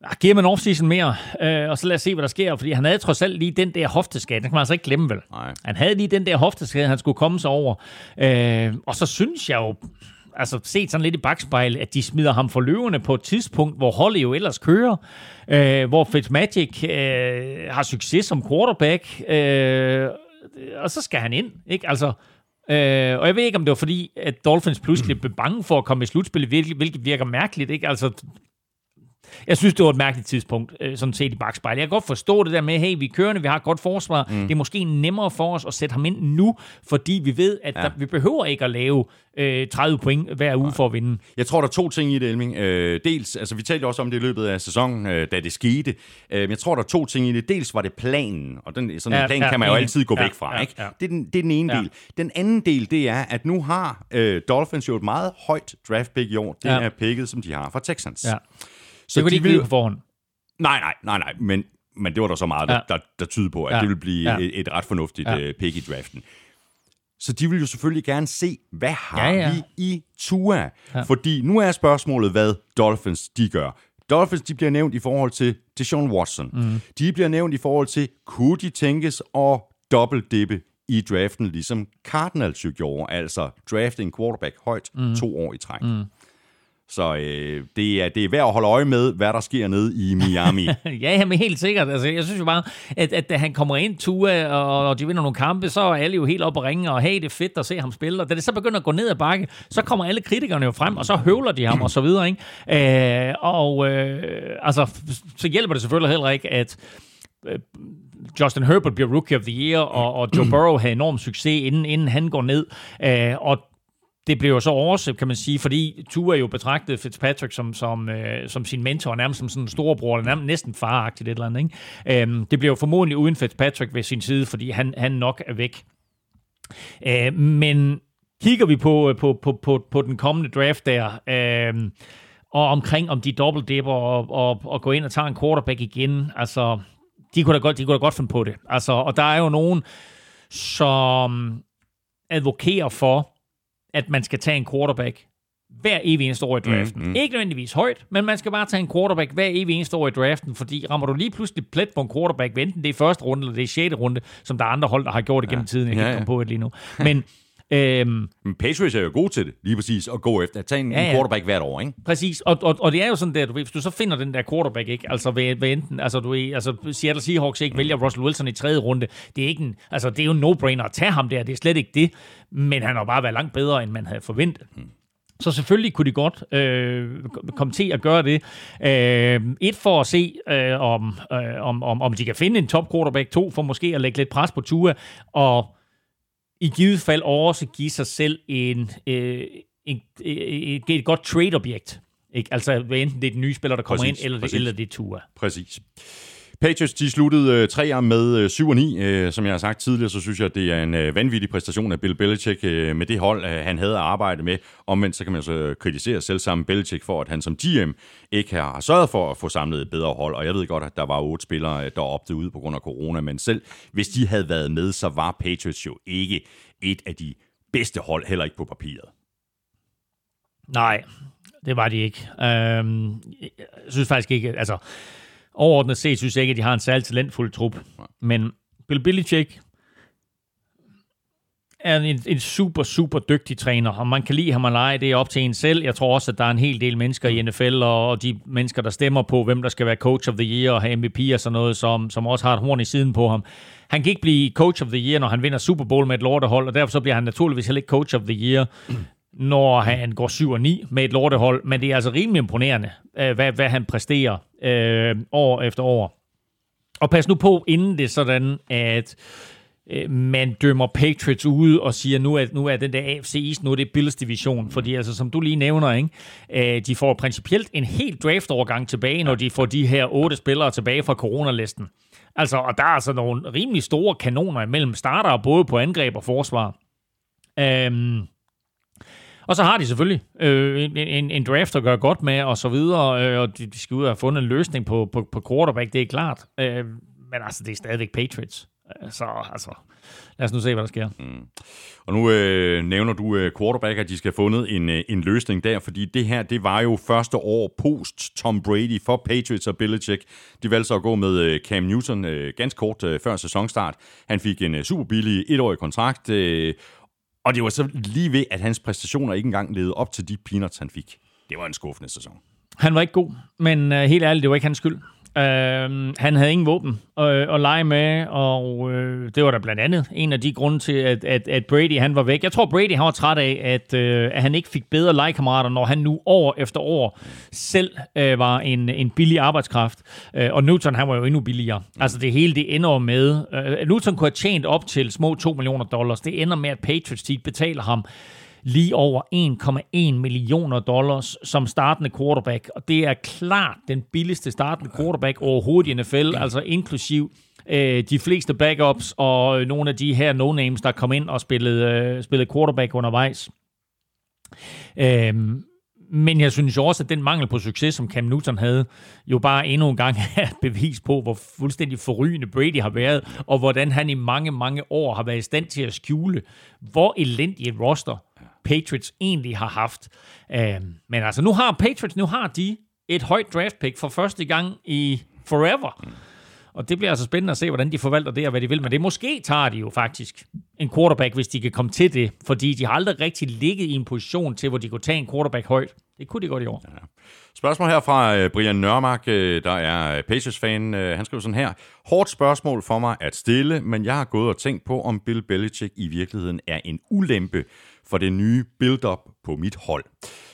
Ah, Giver man offseason mere, øh, og så lad os se, hvad der sker, fordi han havde trods alt lige den der hofteskade, den kan man altså ikke glemme vel. Nej. Han havde lige den der hofteskade, han skulle komme sig over. Øh, og så synes jeg jo, altså set sådan lidt i bagspejl, at de smider ham for løverne på et tidspunkt, hvor holdet jo ellers kører, øh, hvor Fitzmagic øh, har succes som quarterback, øh, og så skal han ind, ikke? Altså, øh, og jeg ved ikke, om det var fordi, at Dolphins pludselig blev bange for at komme i slutspillet, hvilket, hvilket virker mærkeligt, ikke? Altså, jeg synes, det var et mærkeligt tidspunkt, øh, sådan set i bagspejl. Jeg kan godt forstå det der med, hey, vi er kørende, vi har et godt forsvar. Mm. Det er måske nemmere for os at sætte ham ind nu, fordi vi ved, at ja. der, vi behøver ikke at lave øh, 30 point hver uge for at vinde. Jeg tror, der er to ting i det, Elming. Øh, dels, altså vi talte også om det i løbet af sæsonen, øh, da det skete. Øh, men jeg tror, der er to ting i det. Dels var det planen, og den, sådan en Ja, plan ja, kan man jo altid gå Ja, væk fra. ja, ikke? ja. Det, er den, det er den ene Ja. del. Den anden del, det er, at nu har øh, Dolphins jo et meget højt draft pick i år. Det Ja. er picket, som de har fra Texans. Ja. Så Det kunne de ikke vide på forhånd. Nej, nej, nej, nej, men, men det var der så meget, der, Ja. der, der tyder på, at Ja. det vil blive Ja. et, et ret fornuftigt Ja. ja. pick i draften. Så de vil jo selvfølgelig gerne se, hvad har Ja, ja. vi i Tua? Ja. Fordi nu er spørgsmålet, hvad Dolphins de gør. Dolphins de bliver nævnt i forhold til Deshaun Watson. Mm. De bliver nævnt i forhold til, kunne de tænkes at dobbeltdippe i draften, ligesom Cardinals jo gjorde, altså drafte en quarterback højt mm. to år i træk. Mm. Så øh, det, er, det er værd at holde øje med, hvad der sker nede i Miami. Ja, men helt sikkert. Altså, jeg synes jo bare, at, at da han kommer ind, Tua, og, og de vinder nogle kampe, så er alle jo helt op og ringe, og hey, det er fedt at se ham spille. Og da det så begynder at gå ned ad bakke, så kommer alle kritikerne jo frem, og så høvler de ham, og så videre. Ikke? Øh, og øh, altså, så hjælper det selvfølgelig heller ikke, at øh, Justin Herbert bliver Rookie of the Year, og, og Joe Burrow havde enorm succes, inden, inden han går ned. Øh, og det blev jo så overset, kan man sige, fordi Tua jo betragtede Fitzpatrick som, som, øh, som sin mentor, nærmest som sådan en storebror, eller nærmest næsten faragtigt et eller andet. Ikke? Øhm, det blev jo formodentlig uden Fitzpatrick ved sin side, fordi han, han nok er væk. Øh, men kigger vi på, øh, på, på, på, på den kommende draft der, øh, og omkring om de dobbeltdipper og, og, og gå ind og tage en quarterback igen, altså, de kunne da godt, de kunne da godt finde på det. Altså, og der er jo nogen, som advokerer for, at man skal tage en quarterback hver evig eneste år i draften. Mm, mm. Ikke nødvendigvis højt, men man skal bare tage en quarterback hver evig eneste år i draften, fordi rammer du lige pludselig plet på en quarterback, enten det er første runde eller det er sjette runde, som der er andre hold, der har gjort igennem ja. tiden, jeg kan ikke ja. komme på et lige nu. Men øhm, Men Patriots er jo gode til det, lige præcis, at gå efter at tage en, ja, Ja, ja. quarterback hvert år, ikke? Præcis, og, og, og det er jo sådan der, du ved, hvis du så finder den der quarterback, ikke? altså ved, ved enten, altså du ved, altså Seattle Seahawks ikke vælger Russell Wilson i tredje runde, det er ikke en, altså det er jo en no-brainer at tage ham der, det er slet ikke det, men han har bare været langt bedre, end man havde forventet. Så selvfølgelig kunne de godt øh, komme til at gøre det. Øh, et for at se, øh, om, øh, om, om, om de kan finde en top quarterback. To for måske at lægge lidt pres på Tua. Og i givet fald også give sig selv en, øh, en, et, et godt trade-objekt. Ikke? Altså enten det er den nye spiller, der kommer Præcis, ind, eller det, præcis. eller det er Tua. Præcis. Patriots, de sluttede øh, tre år med øh, 7 og 9. Øh, som jeg har sagt tidligere, så synes jeg, det er en øh, vanvittig præstation af Bill Belichick øh, med det hold, øh, han havde at arbejde med. Omvendt så kan man så kritisere selv sammen Belichick for, at han som GM ikke har sørget for at få samlet et bedre hold. Og jeg ved godt, at der var otte spillere, øh, der opdagede ud på grund af corona, men selv hvis de havde været med, så var Patriots jo ikke et af de bedste hold, heller ikke på papiret. Nej, det var de ikke. Øhm, jeg synes faktisk ikke, altså overordnet set synes jeg ikke, at de har en særlig talentfuld trup. Men Bill Belichick er en, en super, super dygtig træner, og man kan lide ham og lege det er op til en selv. Jeg tror også, at der er en hel del mennesker i NFL, og, og de mennesker, der stemmer på, hvem der skal være coach of the year og have MVP og sådan noget, som, som også har et horn i siden på ham. Han kan ikke blive coach of the year, når han vinder Super Bowl med et lortehold, og derfor så bliver han naturligvis heller ikke coach of the year, når han går 7 og 9 med et lortehold. Men det er altså rimelig imponerende, øh, hvad, hvad han præsterer øh, år efter år. Og pas nu på, inden det er sådan, at øh, man dømmer Patriots ude og siger, nu er, nu er den der AFC East, nu er det Bills division. Fordi altså, som du lige nævner, ikke, øh, de får principielt en helt draftovergang tilbage, når de får de her otte spillere tilbage fra coronalisten. Altså, og der er altså nogle rimelig store kanoner imellem starter, både på angreb og forsvar. Øhm, og så har de selvfølgelig øh, en, en, en draft at gøre godt med, og så videre, øh, og de, de skal ud og have fundet en løsning på, på, på quarterback, det er klart. Øh, men altså, det er stadigvæk Patriots. Øh, så altså, lad os nu se, hvad der sker. Mm. Og nu øh, nævner du øh, quarterback, at de skal have fundet en, øh, en løsning der, fordi det her, det var jo første år post Tom Brady for Patriots og Belichick. De valgte så at gå med øh, Cam Newton øh, ganske kort øh, før sæsonstart. Han fik en øh, super billig etårig kontrakt, øh, og det var så lige ved, at hans præstationer ikke engang levede op til de peanuts, han fik. Det var en skuffende sæson. Han var ikke god, men øh, helt ærligt, det var ikke hans skyld. Øh, han havde ingen våben øh, at lege med, og øh, det var da blandt andet en af de grunde til, at, at, at Brady han var væk. Jeg tror, Brady han var træt af, at, øh, at han ikke fik bedre legekammerater, når han nu år efter år selv øh, var en, en billig arbejdskraft. Øh, og Newton han var jo endnu billigere. Altså det hele det ender med, Øh, Newton kunne have tjent op til små 2 millioner dollars. Det ender med, at Patriots de betaler ham lige over 1,1 millioner dollars som startende quarterback. Og det er klart den billigste startende quarterback overhovedet i NFL, altså inklusiv øh, de fleste backups og nogle af de her no-names, der kom ind og spillede, øh, spillede quarterback undervejs. Øhm, men jeg synes jo også, at den mangel på succes, som Cam Newton havde, jo bare endnu en gang er et bevis på, hvor fuldstændig forrygende Brady har været, og hvordan han i mange, mange år har været i stand til at skjule, hvor elendig et roster Patriots egentlig har haft. Øh, men altså, nu har Patriots, nu har de et højt draft pick for første gang i forever. Og det bliver altså spændende at se, hvordan de forvalter det og hvad de vil. Men det måske tager de jo faktisk en quarterback, hvis de kan komme til det. Fordi de har aldrig rigtig ligget i en position til, hvor de kunne tage en quarterback højt. Det kunne de godt i år. Ja. Spørgsmål her fra øh, Brian Nørmark, øh, der er øh, Patriots-fan. Han skriver sådan her. Hårdt spørgsmål for mig at stille, men jeg har gået og tænkt på, om Bill Belichick i virkeligheden er en ulempe for det nye build-up på mit hold.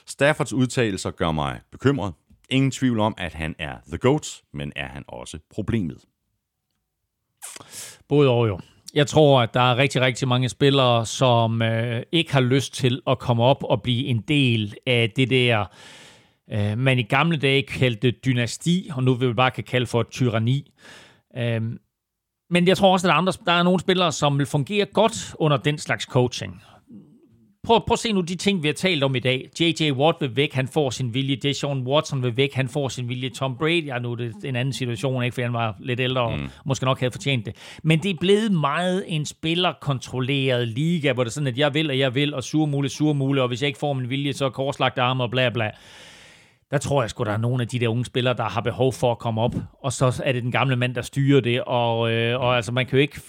Staffords udtalelser gør mig bekymret. Ingen tvivl om, at han er the GOAT, men er han også problemet? Både og jo. Jeg tror, at der er rigtig, rigtig mange spillere, som øh, ikke har lyst til at komme op og blive en del af det der, øh, man i gamle dage kaldte dynasti, og nu vil vi bare kan kalde for tyranni. Øh, men jeg tror også, at der er, andre, der er nogle spillere, som vil fungere godt under den slags coaching prøv, prøv at se nu de ting, vi har talt om i dag. J.J. Watt vil væk, han får sin vilje. Deshaun Watson vil væk, han får sin vilje. Tom Brady, ja nu er det en anden situation, ikke, for han var lidt ældre og mm. måske nok havde fortjent det. Men det er blevet meget en spillerkontrolleret liga, hvor det er sådan, at jeg vil, og jeg vil, og sur muligt, sur muligt, og hvis jeg ikke får min vilje, så er korslagt arme og bla bla der tror jeg sgu, der er nogle af de der unge spillere, der har behov for at komme op, og så er det den gamle mand, der styrer det, og, øh, og altså, man kan jo ikke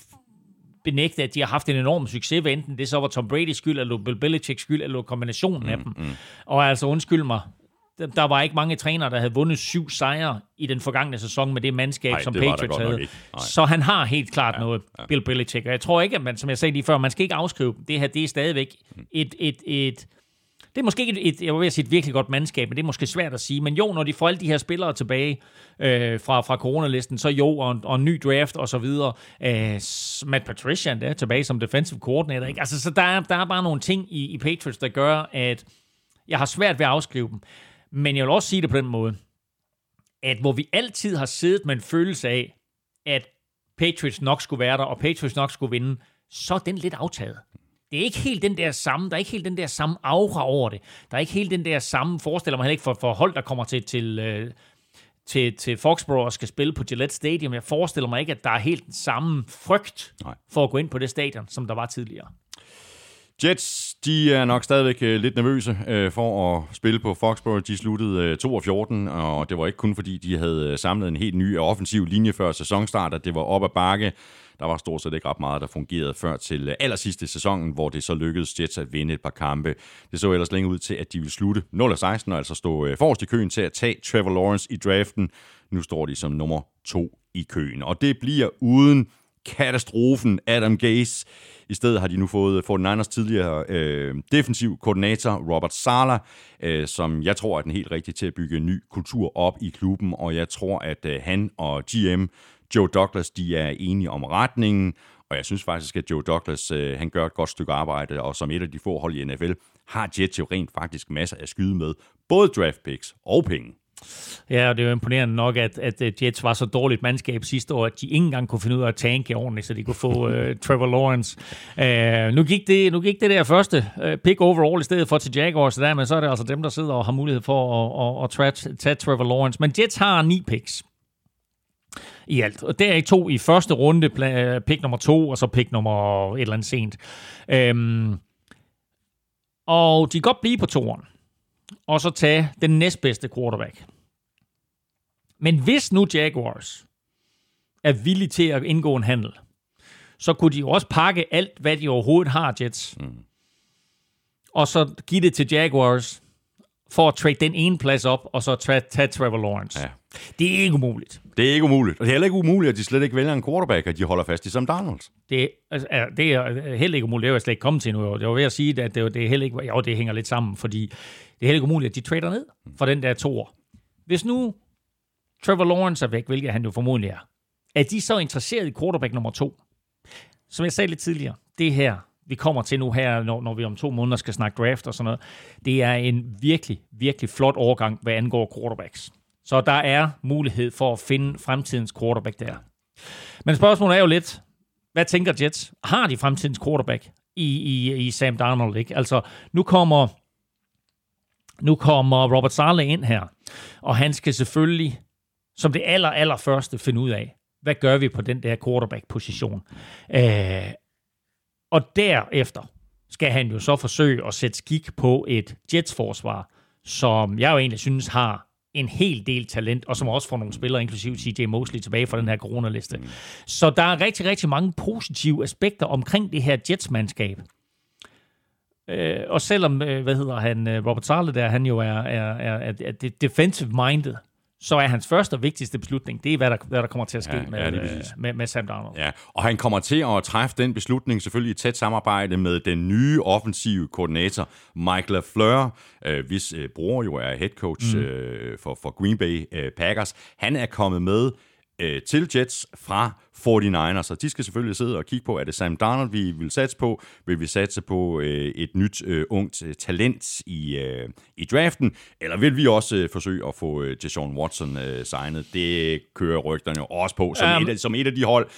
benægte, at de har haft en enorm succes, hvad enten det så var Tom Brady's skyld, eller Bill Belichick's skyld, eller kombinationen mm, af dem. Mm. Og altså, undskyld mig, der var ikke mange trænere, der havde vundet syv sejre i den forgangne sæson med det mandskab, Ej, som det Patriots havde. Så han har helt klart ja, noget, ja. Bill Belichick. Og jeg tror ikke, at man, som jeg sagde lige før, man skal ikke afskrive det her. Det er stadigvæk et, et, et, det er måske ikke et, jeg vil sige et virkelig godt mandskab, men det er måske svært at sige. Men jo, når de får alle de her spillere tilbage øh, fra, fra coronalisten, så jo, og, og en ny draft og så videre. Øh, Matt Patricia er tilbage som defensive coordinator. Ikke? Altså, så der er, der er bare nogle ting i, i Patriots, der gør, at jeg har svært ved at afskrive dem. Men jeg vil også sige det på den måde, at hvor vi altid har siddet med en følelse af, at Patriots nok skulle være der, og Patriots nok skulle vinde, så er den lidt aftaget det er ikke helt den der samme, der er ikke helt den der samme aura over det. Der er ikke helt den der samme, forestiller mig heller ikke for, for hold, der kommer til, til, øh, til, til Foxborough og skal spille på Gillette Stadium. Jeg forestiller mig ikke, at der er helt den samme frygt Nej. for at gå ind på det stadion, som der var tidligere. Jets, de er nok stadigvæk øh, lidt nervøse øh, for at spille på Foxborough. De sluttede øh, 2 14, og det var ikke kun fordi, de havde samlet en helt ny offensiv linje før sæsonstart, at det var op ad bakke. Der var stort set ikke ret meget, der fungerede før til øh, allersidste sæsonen, hvor det så lykkedes Jets at vinde et par kampe. Det så ellers længe ud til, at de ville slutte 0-16 og altså stå øh, forrest i køen til at tage Trevor Lawrence i draften. Nu står de som nummer to i køen, og det bliver uden katastrofen Adam Gase. I stedet har de nu fået øh, 49ers tidligere øh, defensiv koordinator Robert Sala, øh, som jeg tror er den helt rigtige til at bygge en ny kultur op i klubben, og jeg tror, at øh, han og GM Joe Douglas, de er enige om retningen, og jeg synes faktisk, at Joe Douglas, øh, han gør et godt stykke arbejde, og som et af de få hold i NFL, har Jets jo rent faktisk masser af skyde med, både draft picks og penge. Ja, og det er jo imponerende nok, at, at Jets var så dårligt mandskab sidste år, at de ikke engang kunne finde ud af at tanke ordentligt, så de kunne få uh, Trevor Lawrence. Uh, nu, gik det, nu gik det der første uh, pick overall i stedet for til Jaguars, der, men så er det altså dem, der sidder og har mulighed for at, at, at, at tage Trevor Lawrence. Men Jets har ni picks i alt. Og der er to i første runde, pick nummer to, og så pick nummer et eller andet sent. Um, og de kan godt blive på toren og så tage den næstbedste quarterback. Men hvis nu Jaguars er villige til at indgå en handel, så kunne de jo også pakke alt, hvad de overhovedet har, Jets. Mm. Og så give det til Jaguars for at trade den ene plads op, og så tage, tage Trevor Lawrence. Ja. Det er ikke umuligt. Det er ikke umuligt. Og det er heller ikke umuligt, at de slet ikke vælger en quarterback, og de holder fast i Sam Darnold. Det, altså, det er heller ikke umuligt. Det er jeg slet ikke kommet til nu. Jeg var ved at sige, at det, det er heller ikke... Jo, det hænger lidt sammen, fordi det er heller ikke umuligt, at de trader ned for den der tor. Hvis nu Trevor Lawrence er væk, hvilket han jo formodentlig er, er de så interesseret i quarterback nummer to? Som jeg sagde lidt tidligere, det her, vi kommer til nu her, når, når vi om to måneder skal snakke draft og sådan noget, det er en virkelig, virkelig flot overgang, hvad angår quarterbacks. Så der er mulighed for at finde fremtidens quarterback der. Men spørgsmålet er jo lidt, hvad tænker Jets? Har de fremtidens quarterback i, i, i Sam Darnold? Ikke? Altså, nu kommer, nu kommer Robert Saleh ind her, og han skal selvfølgelig, som det aller, aller første, finde ud af, hvad gør vi på den der quarterback-position? Øh, og derefter skal han jo så forsøge at sætte skik på et Jets-forsvar, som jeg jo egentlig synes har en hel del talent, og som også får nogle spillere, inklusive CJ Mosley, tilbage fra den her coronaliste. Mm. Så der er rigtig, rigtig mange positive aspekter omkring det her Jets-mandskab. Øh, og selvom, øh, hvad hedder han, øh, Robert Sarle der, han jo er, er, er, er, er defensive-minded, så er hans første og vigtigste beslutning, det er, hvad der, hvad der kommer til at ske ja, med, ja, øh, med, med Sam Darnold. Ja, og han kommer til at træffe den beslutning selvfølgelig i tæt samarbejde med den nye offensive koordinator, Mike LaFleur, øh, hvis øh, bror jo er head coach mm. øh, for, for Green Bay øh, Packers. Han er kommet med øh, til Jets fra 49ers, så de skal selvfølgelig sidde og kigge på, er det Sam Darnold, vi vil satse på? Vil vi satse på øh, et nyt øh, ungt øh, talent i, øh, i draften? Eller vil vi også øh, forsøge at få øh, Deshaun Watson øh, signet? Det kører rygterne jo også på som, um, et, af, som et af de hold,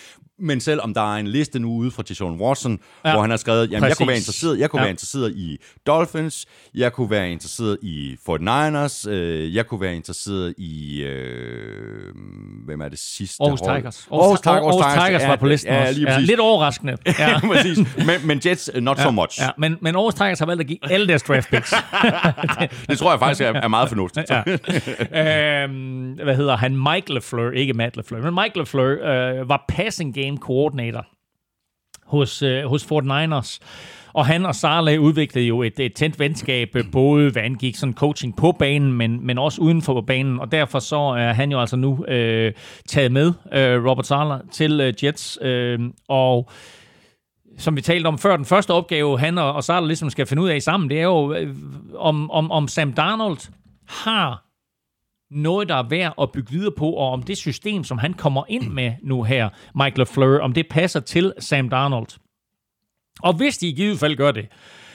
men selvom der er en liste nu ude fra Deshaun Watson, ja, hvor han har skrevet, jamen jeg kunne være interesseret, jeg kunne ja. være interesseret i Dolphins, jeg kunne være interesseret i 49ers, øh, jeg kunne være interesseret i, øh, hvem er det sidste Aarhus hold? Tigers. Aarhus, Tigers. Aarhus, Aarhus Tigers var på listen ja, også. Ja, lidt overraskende. Ja. præcis. Men, men Jets, not ja, so much. Ja, men, men Aarhus Tigers har valgt at give alle deres draft picks. det tror jeg faktisk er, er meget fornuftigt. ja. øhm, hvad hedder han? Mike LeFleur, ikke Matt LeFleur, men Mike LeFleur øh, var passing game coordinator hos, øh, hos 49ers. Og han og Sarle udviklede jo et, et tændt venskab, øh, både hvad angik sådan coaching på banen, men, men også uden for banen. Og derfor så er han jo altså nu øh, taget med, øh, Robert Sarle, til øh, Jets. Øh, og som vi talte om før, den første opgave, han og, og Sarle ligesom skal finde ud af sammen, det er jo, øh, om, om, om Sam Darnold har noget, der er værd at bygge videre på, og om det system, som han kommer ind med nu her, Michael Fleur, om det passer til Sam Darnold. Og hvis de i givet fald gør det,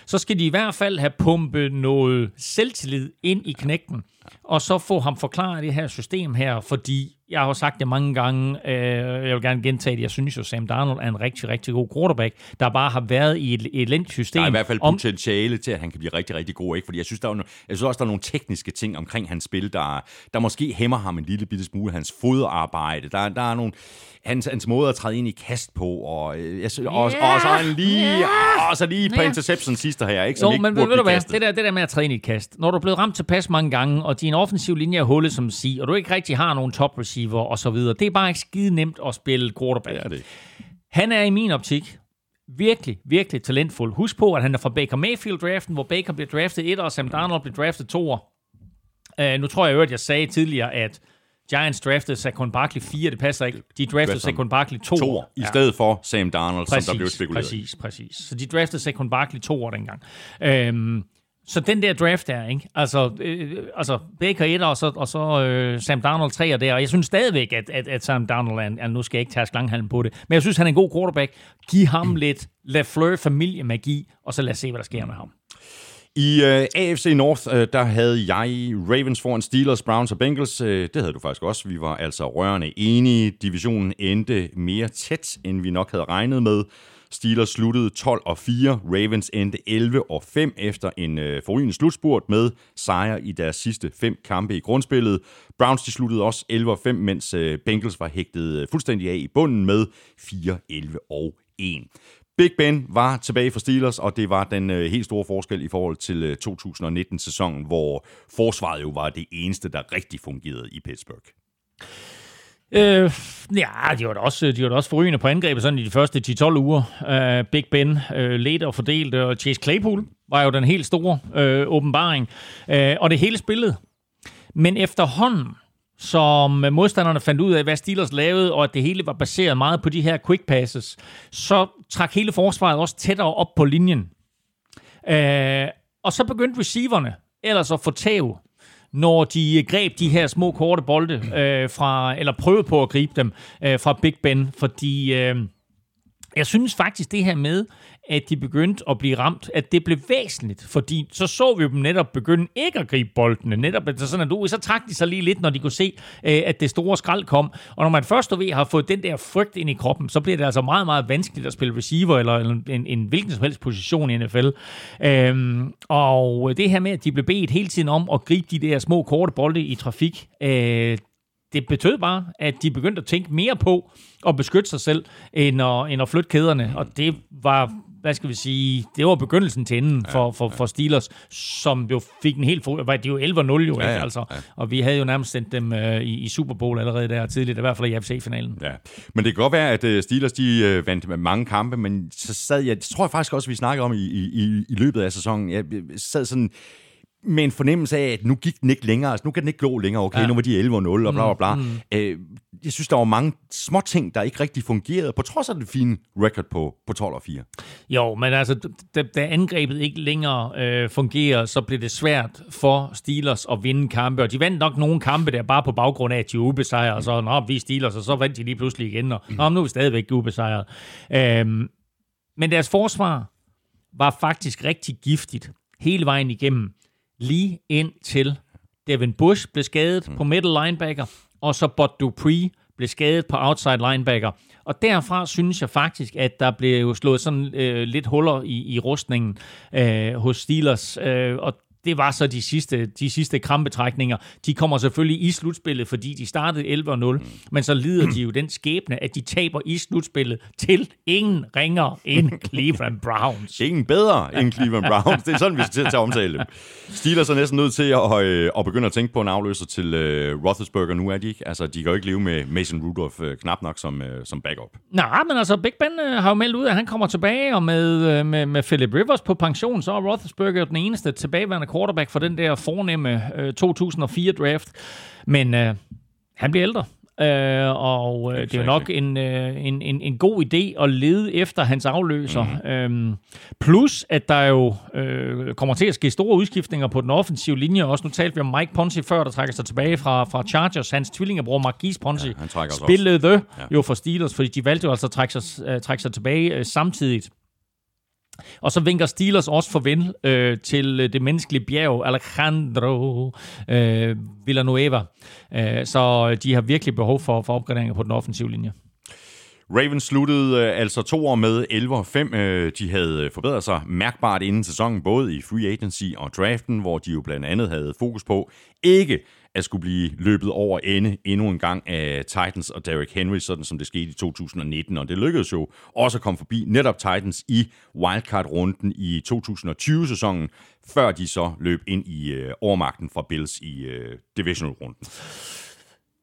så skal de i hvert fald have pumpet noget selvtillid ind i knægten. og så få ham forklaret det her system her, fordi jeg har jo sagt det mange gange, øh, jeg vil gerne gentage det, jeg synes jo, Sam Darnold er en rigtig, rigtig god quarterback, der bare har været i et, et elendigt system. Der er i hvert fald om, potentiale til, at han kan blive rigtig, rigtig god, ikke? Fordi jeg synes, der er, no- jeg synes også, der er nogle tekniske ting omkring hans spil, der, der måske hæmmer ham en lille bitte smule, hans fodarbejde. Der, der er nogle, hans, hans måde at træde ind i kast på, og, øh, jeg synes, og, og, så han lige, og så lige på Ja. interception sidste her, ikke? Som Jo, ikke men burde ved du hvad, kastet. det der, det der med at træne i et kast. Når du er blevet ramt til pas mange gange, og din offensiv linje er hullet som sig, og du ikke rigtig har nogen top receiver og så videre, det er bare ikke skide nemt at spille quarterback. Det er det. Han er i min optik virkelig, virkelig talentfuld. Husk på, at han er fra Baker Mayfield-draften, hvor Baker blev draftet et og Sam Darnold blev draftet to år. Uh, nu tror jeg jo, at jeg sagde tidligere, at Giants draftede Saquon Barkley 4, det passer ikke. De draftede Saquon Barkley 2 To år, i stedet for Sam Darnold, som der blev spekuleret præcis, præcis. Så de draftede Saquon Barkley to år dengang. Øhm, så den der draft der, ikke? Altså, øh, altså Baker 1 og så, og så øh, Sam Darnold 3 der, og jeg synes stadigvæk, at, at, at Sam Darnold er, er, nu skal jeg ikke tage slanghalm på det, men jeg synes, han er en god quarterback. Giv ham lidt LaFleur familiemagi, og så lad os se, hvad der sker med ham. I øh, uh, AFC North, uh, der havde jeg Ravens foran Steelers, Browns og Bengals. Uh, det havde du faktisk også. Vi var altså rørende enige. Divisionen endte mere tæt, end vi nok havde regnet med. Steelers sluttede 12 og 4. Ravens endte 11 og 5 efter en uh, forrygende slutspurt med sejr i deres sidste fem kampe i grundspillet. Browns de sluttede også 11 og 5, mens uh, Bengals var hægtet uh, fuldstændig af i bunden med 4, 11 og 1. Big Ben var tilbage for Steelers, og det var den øh, helt store forskel i forhold til øh, 2019-sæsonen, hvor forsvaret jo var det eneste, der rigtig fungerede i Pittsburgh. Øh, ja, de var da også, de var da også forrygende på angrebet sådan i de første 10-12 uger. Øh, Big Ben øh, ledte og fordelte, og Chase Claypool var jo den helt store øh, åbenbaring. Øh, og det hele spillet. Men efterhånden, som øh, modstanderne fandt ud af, hvad Steelers lavede, og at det hele var baseret meget på de her quick passes, så trak hele forsvaret også tættere op på linjen. Øh, og så begyndte receiverne ellers at få tæv, når de øh, greb de her små korte bolde øh, fra, eller prøvede på at gribe dem øh, fra Big Ben, fordi øh, jeg synes faktisk det her med, at de begyndte at blive ramt, at det blev væsentligt, fordi så så vi dem netop begynde ikke at gribe boldene, netop at sådan, at du, så trak de sig lige lidt, når de kunne se, øh, at det store skrald kom, og når man først og ved har fået den der frygt ind i kroppen, så bliver det altså meget, meget vanskeligt at spille receiver, eller en, en, en hvilken som helst position i NFL. Øhm, og det her med, at de blev bedt hele tiden om at gribe de der små korte bolde i trafik, øh, det betød bare, at de begyndte at tænke mere på at beskytte sig selv, end at, end at flytte kæderne. Og det var, hvad skal vi sige, det var begyndelsen til enden for, for, for Steelers, som jo fik en helt... Var det jo 11-0 jo, ikke? ja, Altså, ja. og vi havde jo nærmest sendt dem øh, i, i Super Bowl allerede der tidligt, i hvert fald i AFC-finalen. Ja. Men det kan godt være, at øh, Steelers de øh, vandt med mange kampe, men så sad jeg, det tror jeg faktisk også, vi snakkede om i, i, i- i løbet af sæsonen. Jeg sad sådan med en fornemmelse af, at nu gik den ikke længere, altså nu kan den ikke gå længere, okay, ja. Nu var de 11-0 og bla bla bla. Mm. Øh, jeg synes, der var mange små ting, der ikke rigtig fungerede, på trods af det fine record på, på 12 og 4. Jo, men altså, da, da angrebet ikke længere øh, fungerer, så bliver det svært for Steelers at vinde kampe. Og de vandt nok nogle kampe der bare på baggrund af, at de er ubesejret, og så, nå, vi er Steelers, og så vandt de lige pludselig igen, og nå, nu er vi stadigvæk ubesejret. Øhm, men deres forsvar var faktisk rigtig giftigt hele vejen igennem, lige indtil Devin Bush blev skadet på middle linebacker, og så Bud Dupree blev skadet på outside linebacker. Og derfra synes jeg faktisk, at der blev slået sådan øh, lidt huller i, i rustningen øh, hos Steelers, øh, og det var så de sidste, de sidste krampetrækninger. De kommer selvfølgelig i slutspillet, fordi de startede 11-0, men så lider de jo den skæbne, at de taber i slutspillet til ingen ringer end Cleveland Browns. Ingen bedre end Cleveland Browns. Det er sådan, vi skal til at omtale dem. Steelers er næsten nødt til at, øh, at begynde at tænke på en afløser til øh, Roethlisberger. Nu er de ikke. Altså, de kan jo ikke leve med Mason Rudolph øh, knap nok som, øh, som backup. Nej, men altså, Big Ben øh, har jo meldt ud, at han kommer tilbage, og med, øh, med, med Philip Rivers på pension, så er Roethlisberger den eneste tilbageværende quarterback for den der fornemme øh, 2004-draft. Men øh, han bliver ældre. Øh, og øh, det er jo nok en, øh, en, en, en god idé at lede efter hans afløser. Mm. Øhm, plus, at der jo øh, kommer til at ske store udskiftninger på den offensive linje. Også nu talte vi om Mike Ponzi før, der trækker sig tilbage fra, fra Chargers. Hans tvillingebror Marquise Ponzi Ja, spillede Ja. jo for Steelers, fordi de valgte jo altså at trække sig, uh, trække sig tilbage uh, samtidigt. Og så vinker Steelers også farvel øh, til øh, det menneskelige bjerg, Alejandro øh, Villanueva. Øh, så øh, de har virkelig behov for, for opgraderinger på den offensive linje. Ravens sluttede øh, altså to år med 11-5. Øh, de havde øh, forbedret sig mærkbart inden sæsonen, både i free agency og draften, hvor de jo blandt andet havde fokus på ikke at skulle blive løbet over ende endnu en gang af Titans og Derrick Henry, sådan som det skete i 2019. Og det lykkedes jo også at komme forbi netop Titans i wildcard-runden i 2020-sæsonen, før de så løb ind i øh, overmagten fra Bills i øh, divisional-runden.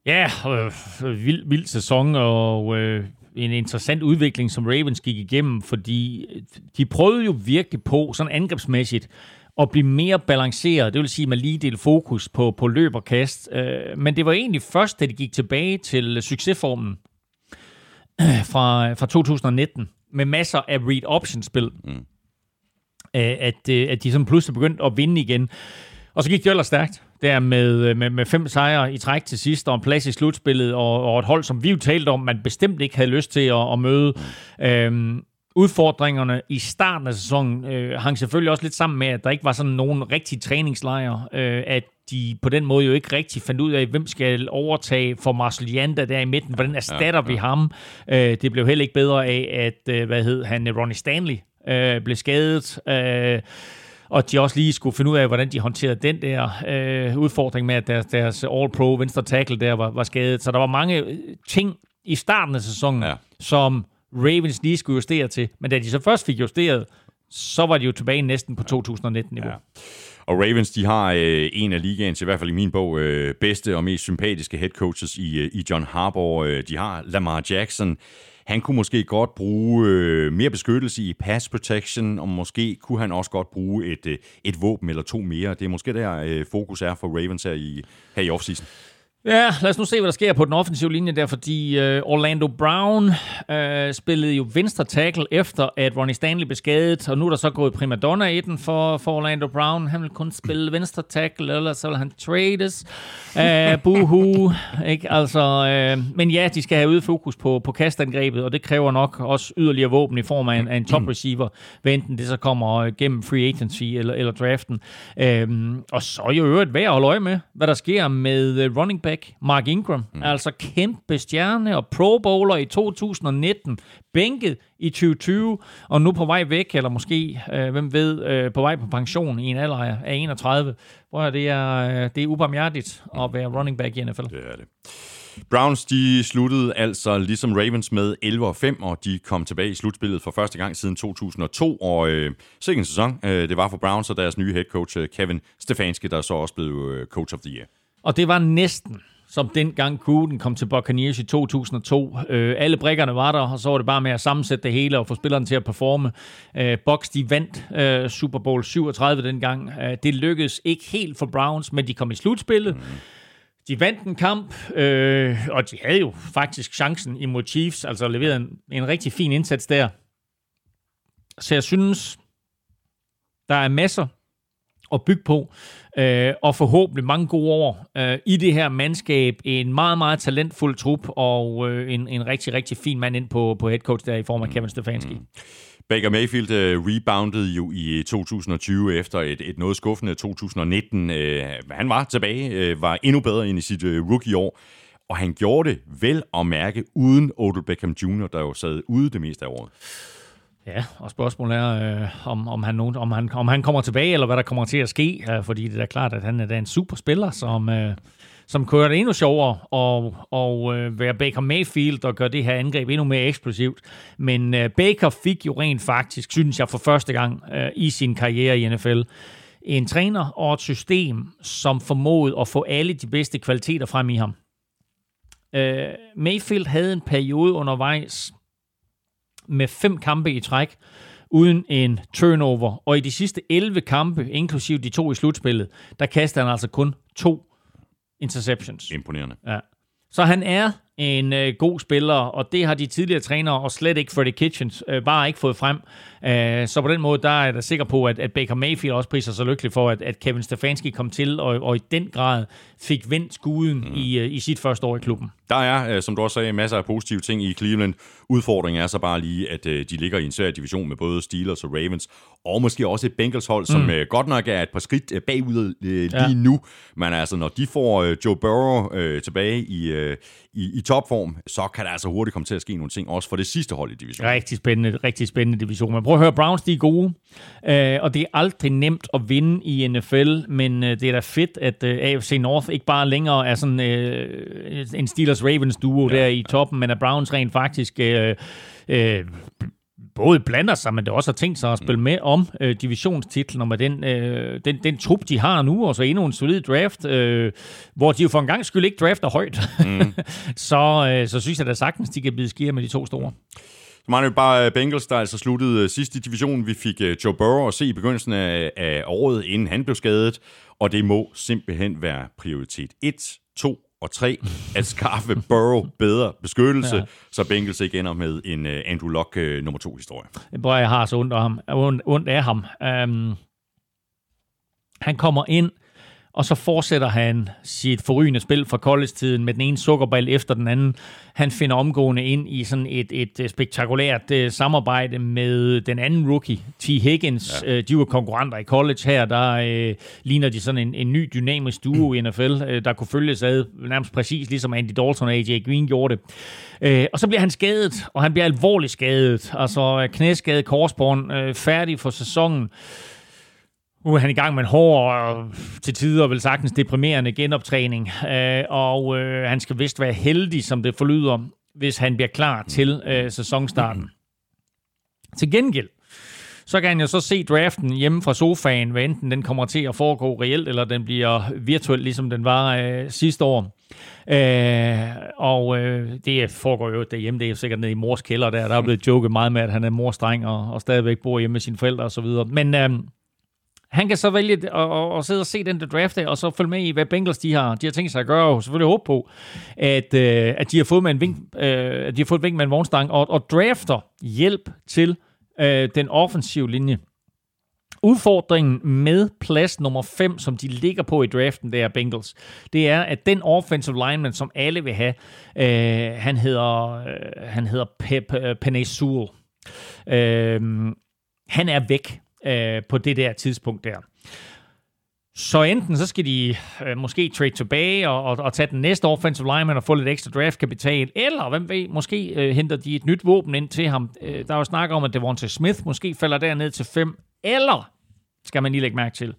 Ja, øh, vild, vild sæson, og øh, en interessant udvikling, som Ravens gik igennem, fordi de prøvede jo virkelig på, sådan angrebsmæssigt, at blive mere balanceret. Det vil sige, at man lige delte fokus på, på løb og kast. Øh, men det var egentlig først, da de gik tilbage til succesformen fra, fra 2019, med masser af read option spil, mm. at, øh, at de sådan pludselig begyndte at vinde igen. Og så gik det ellers stærkt der med, med, med fem sejre i træk til sidst, og en plads i slutspillet, og, og et hold, som vi jo talte om, man bestemt ikke havde lyst til at, at møde. Mm. Øhm, udfordringerne i starten af sæsonen øh, hang selvfølgelig også lidt sammen med, at der ikke var sådan nogen rigtig træningslejre, øh, at de på den måde jo ikke rigtig fandt ud af, hvem skal overtage for Marcel Janda der i midten, hvordan erstatter ja, ja. vi ham. Øh, det blev heller ikke bedre af, at, øh, hvad hed han, Ronnie Stanley øh, blev skadet. Øh, og de også lige skulle finde ud af, hvordan de håndterede den der øh, udfordring med, at deres, deres All-Pro venstre tackle der var, var skadet. Så der var mange ting i starten af sæsonen, ja. som Ravens lige skulle justere til. Men da de så først fik justeret, så var de jo tilbage næsten på 2019-niveau. Ja. Og Ravens, de har øh, en af ligaens, i hvert fald i min bog, øh, bedste og mest sympatiske head coaches i, øh, i John Harbaugh. Øh, de har Lamar Jackson. Han kunne måske godt bruge øh, mere beskyttelse i pass protection, og måske kunne han også godt bruge et, øh, et våben eller to mere. Det er måske der øh, fokus er for Ravens her i, her i offseason. Ja, lad os nu se, hvad der sker på den offensive linje der, fordi øh, Orlando Brown øh, spillede jo venstre tackle efter, at Ronnie Stanley blev skadet, og nu er der så gået primadonna i den for, for Orlando Brown. Han vil kun spille venstre tackle, eller så vil han trades. Æh, buhu, ikke? Altså, øh, men ja, de skal have øget fokus på, på kastangrebet, og det kræver nok også yderligere våben i form af en, af en top receiver, hvad enten det så kommer øh, gennem free agency eller, eller draften. Uh, og så er jo øvrigt værd at holde øje med, hvad der sker med running back quarterback, Mark Ingram, mm. altså kæmpe stjerne og pro bowler i 2019, bænket i 2020, og nu på vej væk, eller måske, øh, hvem ved, øh, på vej på pension i en alder af 31. Hvor det er, øh, det er ubarmhjertigt at være running back i NFL. Det er det. Browns de sluttede altså ligesom Ravens med 11 og 5, og de kom tilbage i slutspillet for første gang siden 2002. Og øh, sikkert sæson, øh, det var for Browns og deres nye head coach øh, Kevin Stefanski, der så også blev øh, coach of the year. Og det var næsten som dengang Gruden kom til Buccaneers i 2002. Øh, alle brikkerne var der, og så var det bare med at sammensætte det hele og få spillerne til at performe. Øh, Bucks, de vandt øh, Super Bowl 37 dengang. Øh, det lykkedes ikke helt for Browns, men de kom i slutspillet. Mm. De vandt en kamp, øh, og de havde jo faktisk chancen imod Chiefs, altså leveret en, en rigtig fin indsats der. Så jeg synes, der er masser at bygge på, øh, og forhåbentlig mange gode år øh, i det her mandskab. En meget, meget talentfuld trup, og øh, en, en rigtig, rigtig fin mand ind på, på headcoach der i form af Kevin Stefanski. Mm. Baker Mayfield uh, reboundede jo i 2020 efter et, et noget skuffende 2019. Uh, øh, han var tilbage, uh, var endnu bedre end i sit uh, rookie-år, og han gjorde det vel at mærke uden Odell Beckham Jr., der jo sad ude det meste af året. Ja, og spørgsmålet er, øh, om, om, han, om, han, om han kommer tilbage, eller hvad der kommer til at ske, øh, fordi det er klart, at han er da en super spiller, som, øh, som kører det endnu sjovere, og, og øh, være Baker Mayfield og gøre det her angreb endnu mere eksplosivt. Men øh, Baker fik jo rent faktisk, synes jeg, for første gang øh, i sin karriere i NFL, en træner og et system, som formåede at få alle de bedste kvaliteter frem i ham. Øh, Mayfield havde en periode undervejs, med fem kampe i træk, uden en turnover. Og i de sidste 11 kampe, inklusive de to i slutspillet, der kaster han altså kun to interceptions. Imponerende. Ja. Så han er en øh, god spiller, og det har de tidligere trænere, og slet ikke Freddie Kitchens, øh, bare ikke fået frem. Øh, så på den måde, der er jeg da sikker på, at, at Baker Mayfield også priser sig lykkelig for, at, at Kevin Stefanski kom til, og, og i den grad fik vendt skuden mm. i, øh, i sit første år i klubben. Der er, øh, som du også sagde, masser af positive ting i Cleveland. Udfordringen er så bare lige, at øh, de ligger i en svær division med både Steelers og Ravens, og måske også et Bengals hold, som mm. godt nok er et par skridt bagud lige ja. nu. Men altså, når de får Joe Burrow tilbage i, i, i topform, så kan der altså hurtigt komme til at ske nogle ting, også for det sidste hold i divisionen. Rigtig spændende, rigtig spændende division. Men prøv at høre, Browns de er gode, øh, og det er aldrig nemt at vinde i NFL, men øh, det er da fedt, at øh, AFC North ikke bare længere er sådan øh, en Steelers-Ravens duo ja, der i toppen, men at Browns rent faktisk... Øh, øh, både blander sig, men det også har tænkt sig at spille med om øh, divisionstitlen, og med den, øh, den, den trup, de har nu, og så endnu en solid draft, øh, hvor de jo for en gang skyld ikke drafter højt. Mm. så, øh, så synes jeg da sagtens, de kan blive skier med de to store. Så vi bare øh, Bengals, der altså sluttede øh, sidst i divisionen. Vi fik øh, Joe Burrow at se i begyndelsen af, af året, inden han blev skadet, og det må simpelthen være prioritet 1, 2 og 3 at skaffe Burrow bedre beskyttelse, ja. så Bengals ikke ender med en uh, Andrew Luck uh, nummer 2 historie. Bro, jeg har så ondt af ham. Ondt, ondt af ham. Um, han kommer ind og så fortsætter han sit forrygende spil fra college-tiden med den ene sukkerball efter den anden. Han finder omgående ind i sådan et, et spektakulært uh, samarbejde med den anden rookie, T. Higgins. Ja. Uh, de var konkurrenter i college her, der uh, ligner de sådan en, en ny dynamisk duo i NFL, uh, der kunne følges ad nærmest præcis ligesom Andy Dalton og AJ Green gjorde det. Uh, og så bliver han skadet, og han bliver alvorligt skadet. Altså knæskade, korsbånd, uh, færdig for sæsonen. Nu er han i gang med en hård og til tider vel sagtens deprimerende genoptræning, øh, og øh, han skal vist være heldig, som det forlyder, hvis han bliver klar til øh, sæsonstarten. Til gengæld, så kan han jo så se draften hjemme fra sofaen, hvad enten den kommer til at foregå reelt, eller den bliver virtuel, ligesom den var øh, sidste år. Øh, og øh, det foregår jo derhjemme, det er jo sikkert nede i mors kælder der. Der er blevet joket meget med, at han er morstreng og, og stadigvæk bor hjemme med sine forældre osv. Men øh, han kan så vælge at, at, at sidde og se den der draft af, og så følge med i, hvad Bengals de har, de har tænkt sig at gøre, og selvfølgelig håbe på, at, øh, at de har fået med en vink, øh, at de har fået et vink med en vognstang, og, og drafter hjælp til øh, den offensive linje. Udfordringen med plads nummer 5, som de ligger på i draften, der Bengals, det er, at den offensive lineman, som alle vil have, øh, han hedder, øh, han hedder Pep øh, Penny Sewell. Øh, han er væk øh, på det der tidspunkt der. Så enten så skal de øh, måske trade tilbage og, og, og tage den næste offensive lineman og få lidt ekstra draftkapital, eller hvem ved, måske øh, henter de et nyt våben ind til ham. Øh, der er jo snak om, at Devontae Smith måske falder derned til 5, eller skal man lige lægge mærke til.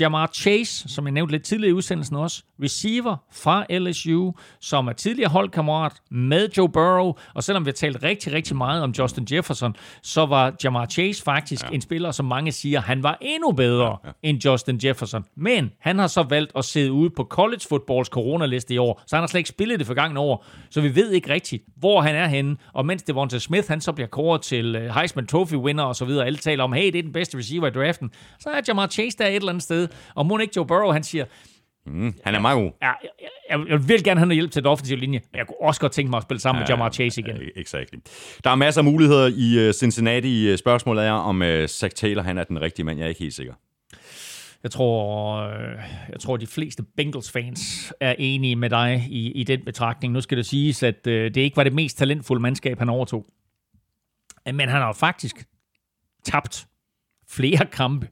Jamar Chase, som jeg nævnte lidt tidligere i udsendelsen også, receiver fra LSU, som er tidligere holdkammerat med Joe Burrow, og selvom vi har talt rigtig, rigtig meget om Justin Jefferson, så var Jamar Chase faktisk ja. en spiller, som mange siger, han var endnu bedre ja, ja. end Justin Jefferson. Men han har så valgt at sidde ude på college footballs coronaliste i år, så han har slet ikke spillet det forgangne år, så vi ved ikke rigtigt, hvor han er henne, og mens Devonta Smith, han så bliver kåret til øh, Heisman Trophy winner og så videre, alle taler om, hey, det er den bedste receiver i draften, så er Jamar Chase der et eller andet sted, og må ikke Joe Burrow, han siger, Mm, han er meget god. Ja, jeg, jeg, jeg vil gerne have noget hjælp til den offensive linje. Jeg kunne også godt tænke mig at spille sammen ja, med Jamar Chase igen. Exakt. Der er masser af muligheder i øh, Cincinnati. Spørgsmålet er, om uh, Zach Taylor han er den rigtige mand. Jeg er ikke helt sikker. Jeg tror, øh, jeg tror, de fleste Bengals-fans er enige med dig i, i den betragtning. Nu skal det siges, at det ikke var det mest talentfulde mandskab, han overtog. Men han har faktisk tabt flere kampe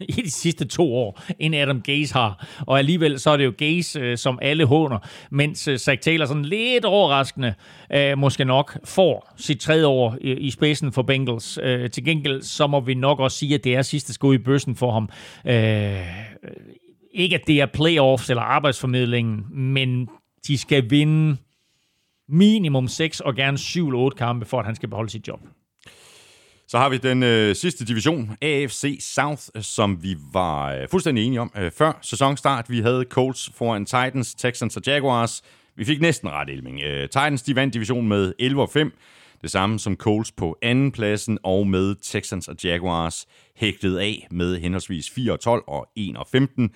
i de sidste to år, end Adam Gaze har. Og alligevel så er det jo Gaze, øh, som alle håner, mens øh, Zach Taylor sådan lidt overraskende øh, måske nok får sit tredje år i, i spidsen for Bengals. Øh, til gengæld så må vi nok også sige, at det er sidste skud i bøssen for ham. Øh, ikke at det er playoffs eller arbejdsformidlingen, men de skal vinde minimum 6 og gerne 7-8 kampe, for at han skal beholde sit job. Så har vi den øh, sidste division, AFC South, som vi var øh, fuldstændig enige om øh, før sæsonstart. Vi havde Colts foran Titans, Texans og Jaguars. Vi fik næsten ret, Elming. Øh, Titans de vandt divisionen med 11-5. Det samme som Colts på anden pladsen, og med Texans og Jaguars hægtet af med henholdsvis 4 og 12 og 1 og 15.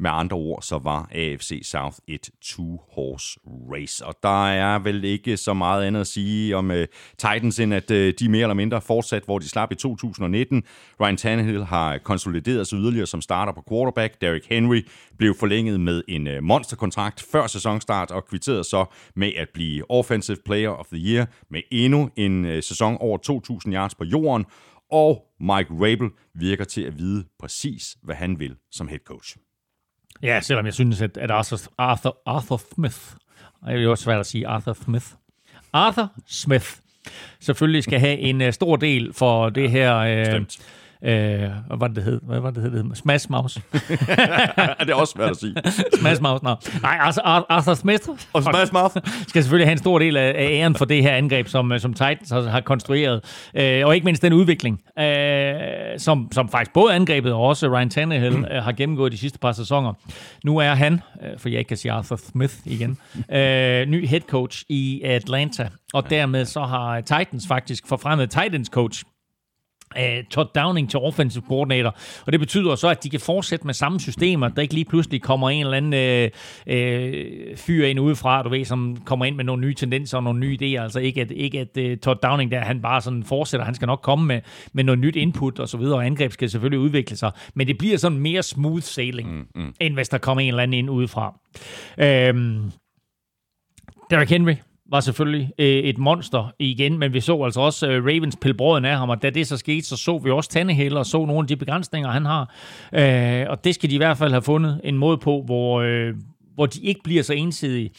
Med andre ord, så var AFC South et two-horse race. Og der er vel ikke så meget andet at sige om uh, Titans, end at uh, de mere eller mindre fortsat, hvor de slap i 2019. Ryan Tannehill har konsolideret sig yderligere som starter på quarterback. Derrick Henry blev forlænget med en uh, monsterkontrakt før sæsonstart og kvitterede så med at blive Offensive Player of the Year med endnu en uh, sæson over 2.000 yards på jorden. Og Mike Rabel virker til at vide præcis, hvad han vil som head coach. Ja, selvom jeg synes, at, at Arthur, Arthur, Arthur Smith, det er jo også svært at sige Arthur Smith, Arthur Smith selvfølgelig skal have en uh, stor del for det her... Uh, Øh, hvad var det, det hed? Hvad var det, det hed? Smash Mouse. det er også svært at sige. Smash Mouse, nå. Nej, Arthur Smith. Og Smash Mouth. Skal selvfølgelig have en stor del af, æren for det her angreb, som, som Titans har, har konstrueret. Øh, og ikke mindst den udvikling, øh, som, som faktisk både angrebet og også Ryan Tannehill mm. øh, har gennemgået de sidste par sæsoner. Nu er han, øh, for jeg ikke kan sige Arthur Smith igen, øh, ny head coach i Atlanta. Og dermed så har Titans faktisk forfremmet Titans coach uh, Todd Downing til offensive coordinator, og det betyder så, at de kan fortsætte med samme systemer, der ikke lige pludselig kommer en eller anden øh, øh, fyr ind udefra, du ved, som kommer ind med nogle nye tendenser og nogle nye idéer, altså ikke at, ikke at uh, Todd Downing der, han bare sådan fortsætter, han skal nok komme med, med noget nyt input og så videre, og angreb skal selvfølgelig udvikle sig, men det bliver sådan mere smooth sailing, mm, mm. end hvis der kommer en eller anden ind udefra. Øhm, Derrick Henry, var selvfølgelig øh, et monster igen, men vi så altså også øh, Ravens pille brøden af ham, og da det så skete, så så vi også Tannehill og så nogle af de begrænsninger, han har. Øh, og det skal de i hvert fald have fundet en måde på, hvor, øh, hvor de ikke bliver så ensidige.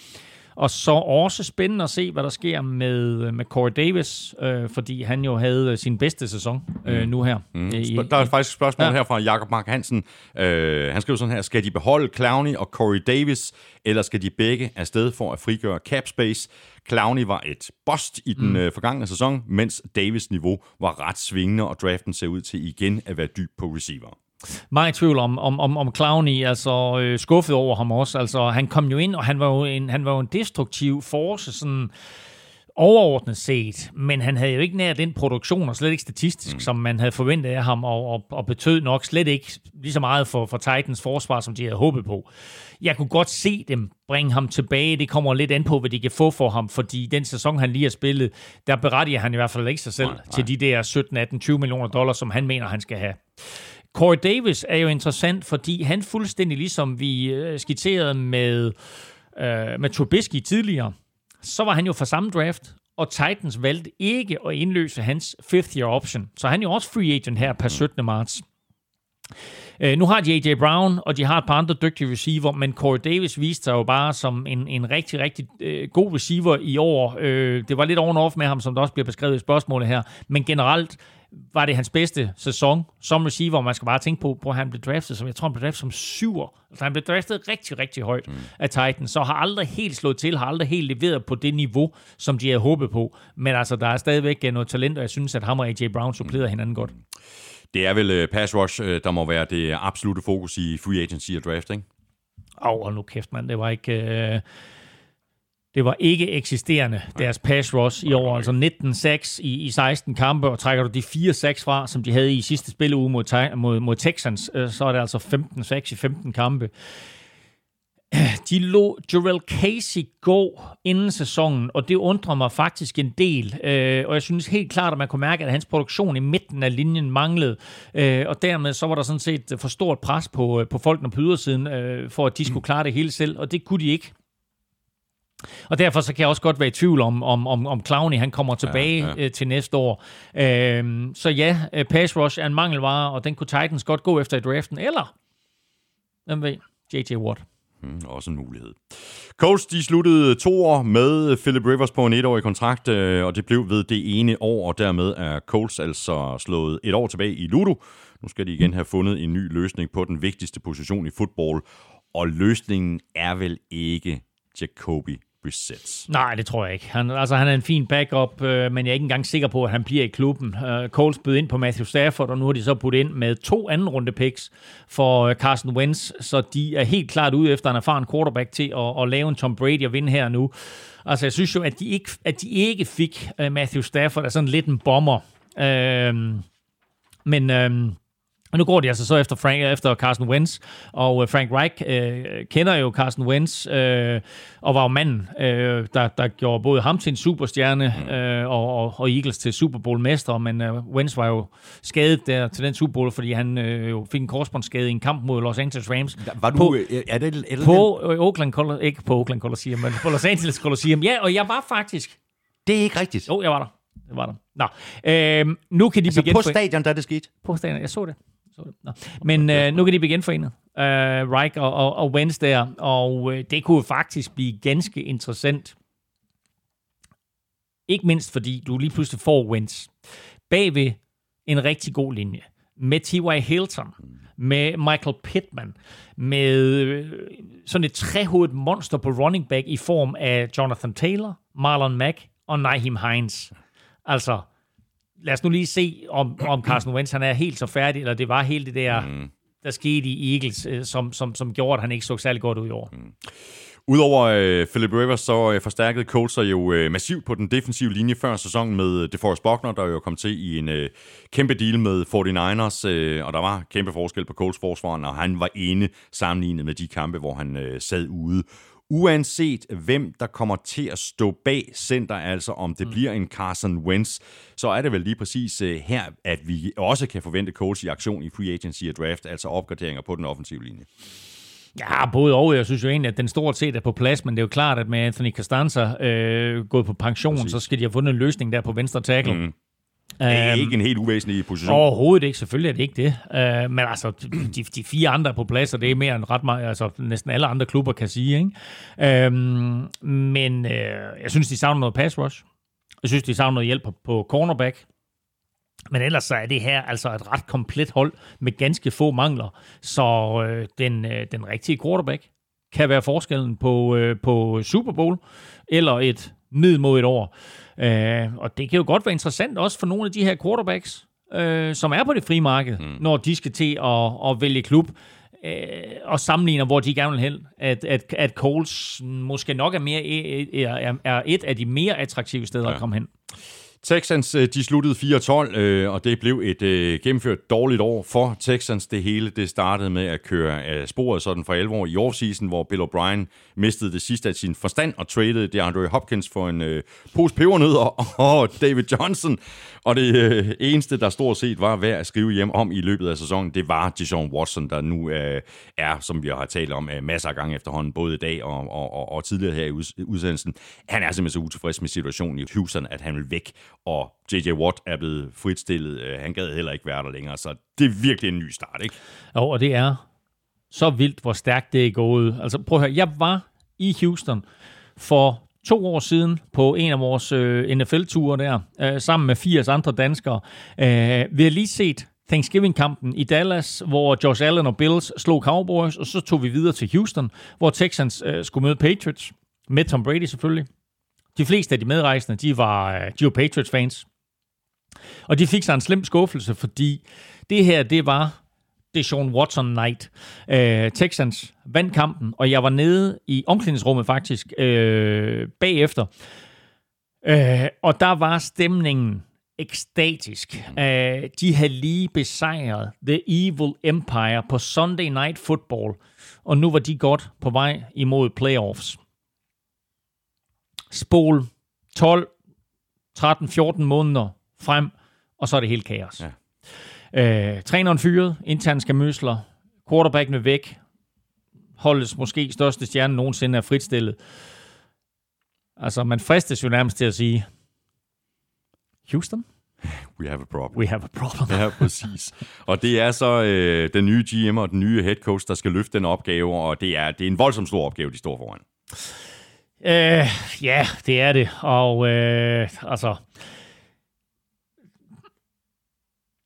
Og så også spændende at se, hvad der sker med, med Corey Davis, øh, fordi han jo havde sin bedste sæson øh, mm. nu her. Mm. I, der er faktisk et spørgsmål ja. her fra Jakob Mark Hansen. Øh, han skriver sådan her, skal de beholde Clowney og Corey Davis, eller skal de begge afsted for at frigøre cap space? Clowney var et bust i den mm. øh, forgangne sæson, mens Davis niveau var ret svingende, og draften ser ud til igen at være dyb på receiver meget tvivl om, om, om, om Clowney, altså øh, skuffet over ham også. Altså, han kom jo ind, og han var jo en, han var jo en destruktiv force, sådan overordnet set, men han havde jo ikke nær den produktion, og slet ikke statistisk, mm. som man havde forventet af ham, og, og, og betød nok slet ikke lige så meget for, for Titans forsvar, som de havde håbet på. Jeg kunne godt se dem bringe ham tilbage. Det kommer lidt an på, hvad de kan få for ham, fordi den sæson, han lige har spillet, der berettiger han i hvert fald ikke sig selv nej, nej. til de der 17, 18, 20 millioner dollars, som han mener, han skal have. Corey Davis er jo interessant, fordi han fuldstændig ligesom vi øh, skitserede med, øh, med Trubisky tidligere, så var han jo fra samme draft, og Titans valgte ikke at indløse hans fifth year option. Så han er jo også free agent her per 17. marts. Uh, nu har de A.J. Brown, og de har et par andre dygtige receiver, men Corey Davis viste sig jo bare som en, en rigtig, rigtig uh, god receiver i år. Uh, det var lidt on-off med ham, som der også bliver beskrevet i spørgsmålet her, men generelt var det hans bedste sæson som receiver, man skal bare tænke på, hvor han blev draftet, som jeg tror, han blev draftet som syver. Altså, han blev draftet rigtig, rigtig højt mm. af Titans, så har aldrig helt slået til, har aldrig helt leveret på det niveau, som de havde håbet på. Men altså, der er stadigvæk noget talent, og jeg synes, at ham og A.J. Brown supplerer mm. hinanden godt. Det er vel uh, pass rush, uh, der må være det absolute fokus i free agency og draft, ikke? Åh, oh, nu kæft, mand. Det var ikke... Uh det var ikke eksisterende, deres pass rush i år. Altså 19-6 i, i 16 kampe, og trækker du de 4-6 fra, som de havde i sidste spilleuge mod, mod, mod Texans, øh, så er det altså 15-6 i 15 kampe. De lå Jarrell Casey gå inden sæsonen, og det undrer mig faktisk en del. Øh, og jeg synes helt klart, at man kunne mærke, at hans produktion i midten af linjen manglede. Øh, og dermed så var der sådan set for stort pres på, på folkene på ydersiden, for at de skulle klare det hele selv, og det kunne de ikke. Og derfor så kan jeg også godt være i tvivl om, om, om, om Clowney han kommer tilbage ja, ja. Øh, til næste år. Øhm, så ja, øh, pass rush er en mangelvare, og den kunne Titans godt gå efter i draften. Eller, hvem ved, J.J. Watt. Hmm, også en mulighed. Colts, de sluttede to år med Philip Rivers på en etårig kontrakt, øh, og det blev ved det ene år, og dermed er Colts altså slået et år tilbage i Ludo. Nu skal de igen have fundet en ny løsning på den vigtigste position i fodbold, og løsningen er vel ikke Jacoby Brissett. Nej, det tror jeg ikke. Han, altså, han er en fin backup, øh, men jeg er ikke engang sikker på, at han bliver i klubben. Øh, Coles bød ind på Matthew Stafford, og nu har de så puttet ind med to anden runde picks for øh, Carson Wentz, så de er helt klart ude efter en erfaren quarterback til at, at lave en Tom Brady og vinde her nu. Altså, jeg synes jo, at de ikke, at de ikke fik øh, Matthew Stafford er sådan lidt en bomber. Øh, men... Øh, og nu går de altså så efter, Frank, efter Carson Wentz, og øh, Frank Reich øh, kender jo Carson Wentz, øh, og var jo manden, øh, der, der gjorde både ham til en superstjerne, øh, og, og, og Eagles til Super Bowl-mester, men øh, Wentz var jo skadet der til den Super Bowl, fordi han øh, jo fik en korsbåndsskade i en kamp mod Los Angeles Rams. Var du, på, øh, er det, eller på øh, Oakland Colosseum, ikke på Oakland Colosseum, men på Los Angeles Colosseum. Ja, og jeg var faktisk, det er ikke rigtigt. jo, jeg var der. Det var der. Nå, øh, nu kan de Altså begynde på stadion, da det skete. på stadion. Jeg så det. Så det. Nå. Men øh, nu kan de blive genforenet. Øh, Reich og, og, og Wentz der. Og øh, det kunne faktisk blive ganske interessant. Ikke mindst fordi du lige pludselig får Wentz bagved en rigtig god linje. Med T.Y. Hilton. Med Michael Pittman. Med øh, sådan et trehovedet monster på running back i form af Jonathan Taylor, Marlon Mack og Naheem Hines. Altså, lad os nu lige se, om, om Carson Wentz han er helt så færdig, eller det var helt det der, mm. der skete i Eagles, øh, som, som, som gjorde, at han ikke så særlig godt ud i år. Mm. Udover øh, Philip Rivers, så øh, forstærkede Colts sig jo øh, massivt på den defensive linje før sæsonen med DeForest Buckner, der jo kom til i en øh, kæmpe deal med 49ers, øh, og der var kæmpe forskel på Colts forsvaren, og han var ene sammenlignet med de kampe, hvor han øh, sad ude. Uanset hvem, der kommer til at stå bag center, altså om det mm. bliver en Carson Wentz, så er det vel lige præcis øh, her, at vi også kan forvente Colts i aktion i free agency og draft, altså opgraderinger på den offensive linje. Ja, både og. Jeg synes jo egentlig, at den stort set er på plads, men det er jo klart, at med Anthony Costanza øh, gået på pension, Præcis. så skal de have fundet en løsning der på venstre tackle. Mm. Det er ikke en helt uvæsentlig position. Overhovedet ikke, selvfølgelig er det ikke det. Uh, men altså, de, de fire andre er på plads, og det er mere end ret meget, altså næsten alle andre klubber kan sige. Ikke? Uh, men uh, jeg synes, de savner noget pass rush. Jeg synes, de savner noget hjælp på, på cornerback. Men ellers så er det her altså et ret komplet hold med ganske få mangler. Så øh, den, øh, den rigtige quarterback kan være forskellen på, øh, på Super Bowl eller et middelmodigt år. Øh, og det kan jo godt være interessant også for nogle af de her quarterbacks, øh, som er på det frie marked, mm. når de skal til at, at vælge klub øh, og sammenligner, hvor de gerne vil hen, at, at, at Coles måske nok er, mere, er, er et af de mere attraktive steder ja. at komme hen. Texans øh, de sluttede 4-12, øh, og det blev et øh, gennemført dårligt år for Texans. Det hele det startede med at køre af sporet sådan for alvor i offseason, hvor Bill O'Brien mistede det sidste af sin forstand og tradede DeAndre Hopkins for en øh, pose pebernødder og David Johnson. Og det øh, eneste, der stort set var værd at skrive hjem om i løbet af sæsonen, det var Deshaun Watson, der nu øh, er, som vi har talt om, øh, masser af gange efterhånden, både i dag og, og, og, og tidligere her i udsendelsen. Han er simpelthen så utilfreds med situationen i Houston, at han vil væk og J.J. Watt er blevet fritstillet. Øh, han gad heller ikke være der længere, så det er virkelig en ny start, ikke? Jo, og det er så vildt, hvor stærkt det er gået. Altså prøv at høre, jeg var i Houston for to år siden på en af vores øh, NFL-ture der, øh, sammen med 80 andre danskere. Øh, vi har lige set Thanksgiving-kampen i Dallas, hvor Josh Allen og Bills slog Cowboys, og så tog vi videre til Houston, hvor Texans øh, skulle møde Patriots, med Tom Brady selvfølgelig. De fleste af de medrejsende, de var, øh, de var Patriots-fans. Og de fik sig en slem skuffelse, fordi det her, det var Deshaun Watson night. Øh, Texans vandt kampen, og jeg var nede i omklædningsrummet faktisk øh, bagefter. Øh, og der var stemningen ekstatisk. Øh, de havde lige besejret The Evil Empire på Sunday Night Football, og nu var de godt på vej imod playoffs spol 12, 13, 14 måneder frem, og så er det helt kaos. Ja. Øh, træneren fyret, interne skamøsler, quarterbacken er væk, holdets måske største stjerne nogensinde er fritstillet. Altså, man fristes jo nærmest til at sige, Houston? We have a problem. We have a problem. ja, præcis. Og det er så øh, den nye GM og den nye head coach, der skal løfte den opgave, og det er, det er en voldsom stor opgave, de står foran. Øh, ja, det er det. Og øh, altså...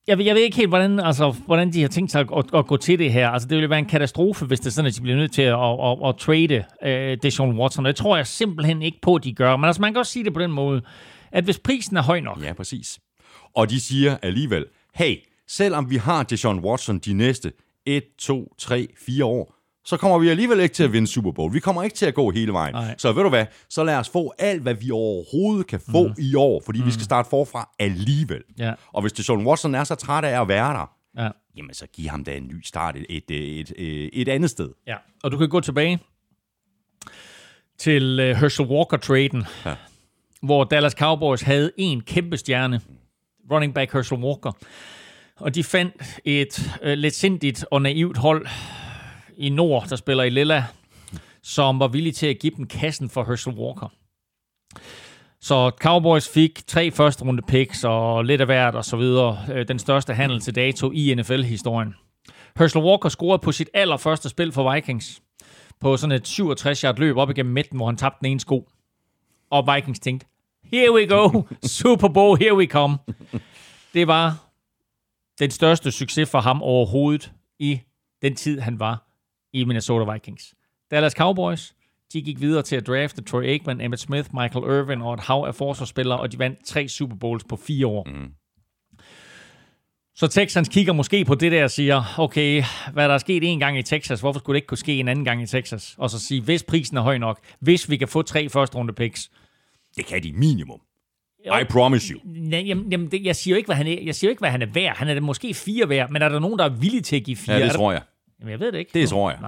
Jeg ved, jeg ved ikke helt, hvordan, altså, hvordan de har tænkt sig at, at, at gå til det her. Altså, det ville være en katastrofe, hvis det er sådan, at de bliver nødt til at, at, at, at trade øh, Deshaun Watson. Det tror jeg simpelthen ikke på, at de gør. Men altså, man kan også sige det på den måde, at hvis prisen er høj nok... Ja, præcis. Og de siger alligevel, hey, selvom vi har Deshaun Watson de næste 1, 2, 3, 4 år, så kommer vi alligevel ikke til at vinde Super Bowl. Vi kommer ikke til at gå hele vejen. Nej. Så ved du hvad, så lad os få alt, hvad vi overhovedet kan få mm. i år, fordi mm. vi skal starte forfra alligevel. Ja. Og hvis Deshaun Watson er så træt af at være der, Ja. jamen så giv ham da en ny start et, et, et, et, et andet sted. Ja, og du kan gå tilbage til uh, Herschel Walker-traden, ja. hvor Dallas Cowboys havde en kæmpe stjerne, running back Herschel Walker, og de fandt et uh, lidt sindigt og naivt hold i nord, der spiller i Lilla, som var villige til at give dem kassen for Herschel Walker. Så Cowboys fik tre første runde picks og lidt af hvert og så videre. Øh, Den største handel til dato i NFL-historien. Herschel Walker scorede på sit allerførste spil for Vikings på sådan et 67-yard løb op igennem midten, hvor han tabte den ene sko. Og Vikings tænkte, here we go, Super Bowl, here we come. Det var den største succes for ham overhovedet i den tid, han var i Minnesota Vikings. Dallas Cowboys, de gik videre til at drafte Troy Aikman, Emmett Smith, Michael Irvin og et hav af forsvarsspillere, og de vandt tre Super Bowls på fire år. Mm. Så Texans kigger måske på det der og siger, okay, hvad der er sket en gang i Texas, hvorfor skulle det ikke kunne ske en anden gang i Texas? Og så sige, hvis prisen er høj nok, hvis vi kan få tre første runde picks. Det kan de minimum. I promise you. Jamen, jamen det, jeg, siger jo ikke, hvad han er, jeg siger jo ikke, hvad han er værd. Han er da måske fire værd, men er der nogen, der er villige til at give fire? Ja, det tror jeg. Jamen, jeg ved det ikke. Det tror jeg. Nå.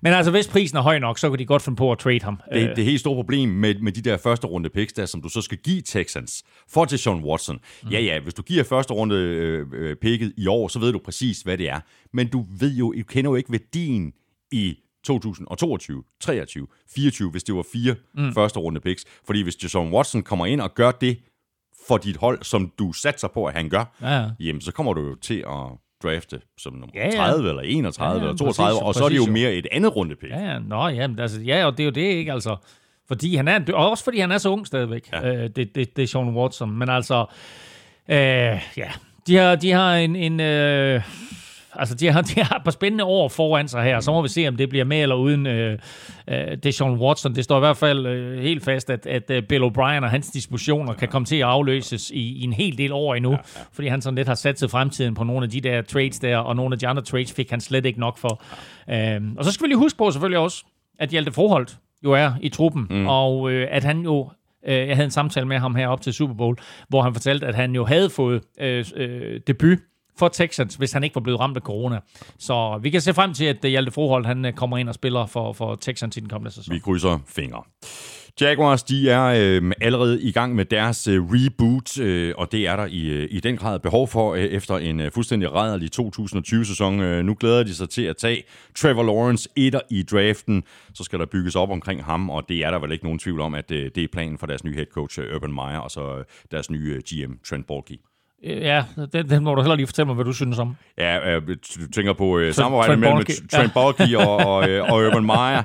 Men altså, hvis prisen er høj nok, så kan de godt finde på at trade ham. Øh, Det, det helt store problem med, med de der første runde picks, der, som du så skal give Texans for til Sean Watson. Mm. Ja, ja, hvis du giver første runde øh, øh, picket i år, så ved du præcis, hvad det er. Men du ved jo, du kender jo ikke værdien i 2022, 23, 24, hvis det var fire mm. første runde picks. Fordi hvis Sean Watson kommer ind og gør det for dit hold, som du satser på, at han gør, Ja, ja. jamen så kommer du jo til at drafte som nummer Ja, ja. 30 eller 31 Ja, ja, eller 32, præcis, og så er det jo mere et andet runde pick. Ja, ja, nå, ja, men altså, ja, og det er jo det, ikke, altså. Fordi han er, og også fordi han er så ung stadigvæk, ja. øh, det, det, det er Sean Watson. Men altså, øh, ja, de har, de har en, en øh, altså, de har, de har et par spændende år foran sig her, så må vi se, om det bliver med eller uden øh, øh, Sean Watson. Det står i hvert fald øh, helt fast, at, at øh, Bill O'Brien og hans dispositioner kan komme til at afløses i, i en hel del år endnu, ja, ja. fordi han sådan lidt har sat sig fremtiden på nogle af de der trades der, og nogle af de andre trades fik han slet ikke nok for. Øhm, og så skal vi lige huske på selvfølgelig også, at Hjalte Froholt jo er i truppen, mm. og øh, at han jo øh, jeg havde en samtale med ham her op til Super Bowl, hvor han fortalte, at han jo havde fået øh, øh, debut for Texans, hvis han ikke var blevet ramt af corona. Så vi kan se frem til, at øh, Hjalte Froholt han øh, kommer ind og spiller for, for Texans i den kommende sæson. Vi krydser fingre. Jaguars, de er øh, allerede i gang med deres øh, reboot, øh, og det er der i, øh, i den grad behov for øh, efter en øh, fuldstændig rædderlig 2020-sæson. Øh, nu glæder de sig til at tage Trevor Lawrence etter i draften. Så skal der bygges op omkring ham, og det er der vel ikke nogen tvivl om, at øh, det er planen for deres nye head coach øh, Urban Meyer, og så øh, deres nye øh, GM Trent Baalke. Øh, Ja, den, den må du heller lige fortælle mig, hvad du synes om. Ja, øh, du tænker på øh, samarbejdet mellem Trent Baalke og, og, øh, og Urban Meyer.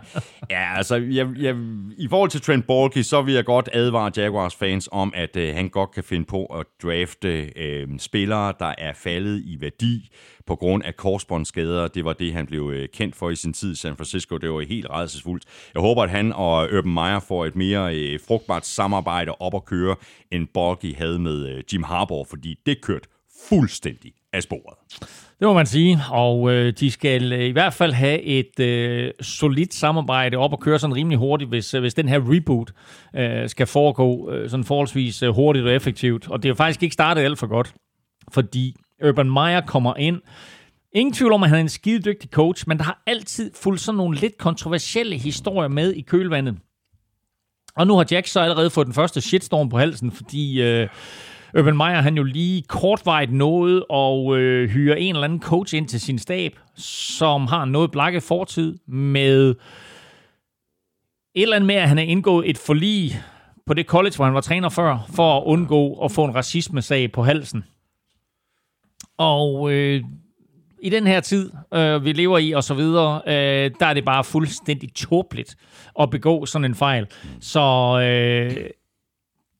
Ja, altså, jeg, jeg, i forhold til Trent Baalke, så vil jeg godt advare Jaguars fans om, at øh, han godt kan finde på at drafte øh, spillere, der er faldet i værdi på grund af korsbåndsskader. Det var det, han blev øh, kendt for i sin tid i San Francisco. Det var helt redselsfuldt. Jeg håber, at han og Urban Meyer får et mere øh, frugtbart samarbejde op at køre, end Baalke havde med øh, Jim Harbour, fordi det kørte fuldstændig af sporet. Det må man sige, og øh, de skal øh, i hvert fald have et øh, solidt samarbejde op og køre sådan rimelig hurtigt, hvis, øh, hvis den her reboot øh, skal foregå øh, sådan forholdsvis øh, hurtigt og effektivt. Og det er jo faktisk ikke startet alt for godt, fordi Urban Meyer kommer ind. Ingen tvivl om, at han er en skidedygtig coach, men der har altid fulgt sådan nogle lidt kontroversielle historier med i kølvandet. Og nu har Jack så allerede fået den første shitstorm på halsen, fordi øh, Urban Meyer han jo lige kortvarigt nåede og øh, hyre en eller anden coach ind til sin stab, som har noget blakke fortid med et eller andet med, at han har indgået et forlig på det college, hvor han var træner før, for at undgå at få en racismesag på halsen. Og øh, i den her tid, øh, vi lever i og så videre, øh, der er det bare fuldstændig tåbeligt at begå sådan en fejl. Så øh,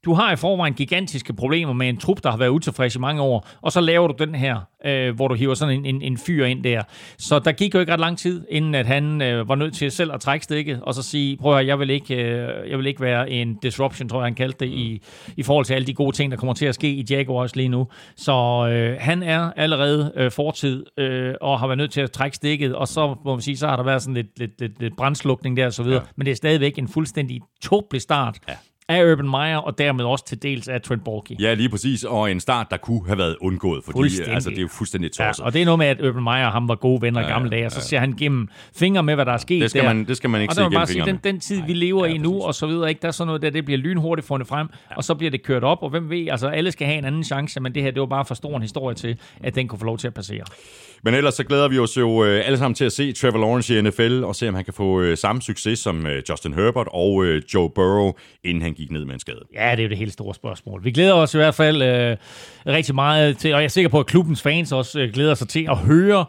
du har i forvejen gigantiske problemer med en trup, der har været utilfreds i mange år, og så laver du den her, øh, hvor du hiver sådan en, en, en fyr ind der. Så der gik jo ikke ret lang tid, inden at han øh, var nødt til selv at trække stikket, og så sige, prøv at høre, jeg vil ikke, øh, jeg vil ikke være en disruption, tror jeg, han kaldte det, i, i forhold til alle de gode ting, der kommer til at ske i Jaguars lige nu. Så øh, han er allerede øh, fortid, øh, og har været nødt til at trække stikket, og så må man sige, så har der været sådan lidt, lidt, lidt, lidt brændslukning der og så videre, ja. men det er stadigvæk en fuldstændig tåbelig start, ja af Urban Meyer, og dermed også til dels af Trent Baalke. Ja, lige præcis. Og en start, der kunne have været undgået, fordi altså, det er jo fuldstændig tosset. Ja, og det er noget med, at Urban Meyer og ham var gode venner i gamle dage, og så ser han gennem fingre med, hvad der er sket Det skal der. man- det skal man ikke og se gennem sige, den, den tid, vi lever i nu, og så videre, ikke? der er sådan noget der, det bliver lynhurtigt fundet frem, og så bliver det kørt op, og hvem ved, altså alle skal have en anden chance, men det her, det var bare for stor en historie til, at den kunne få lov til at passere. Men ellers så glæder vi os jo øh, alle sammen til at se Trevor Lawrence i NFL, og se om han kan få øh, samme succes som øh, Justin Herbert og øh, Joe Burrow, inden han gik ned med en skade. Ja, det er jo det helt store spørgsmål. Vi glæder os i hvert fald øh, rigtig meget til, og jeg er sikker på, at klubbens fans også øh, glæder sig til at høre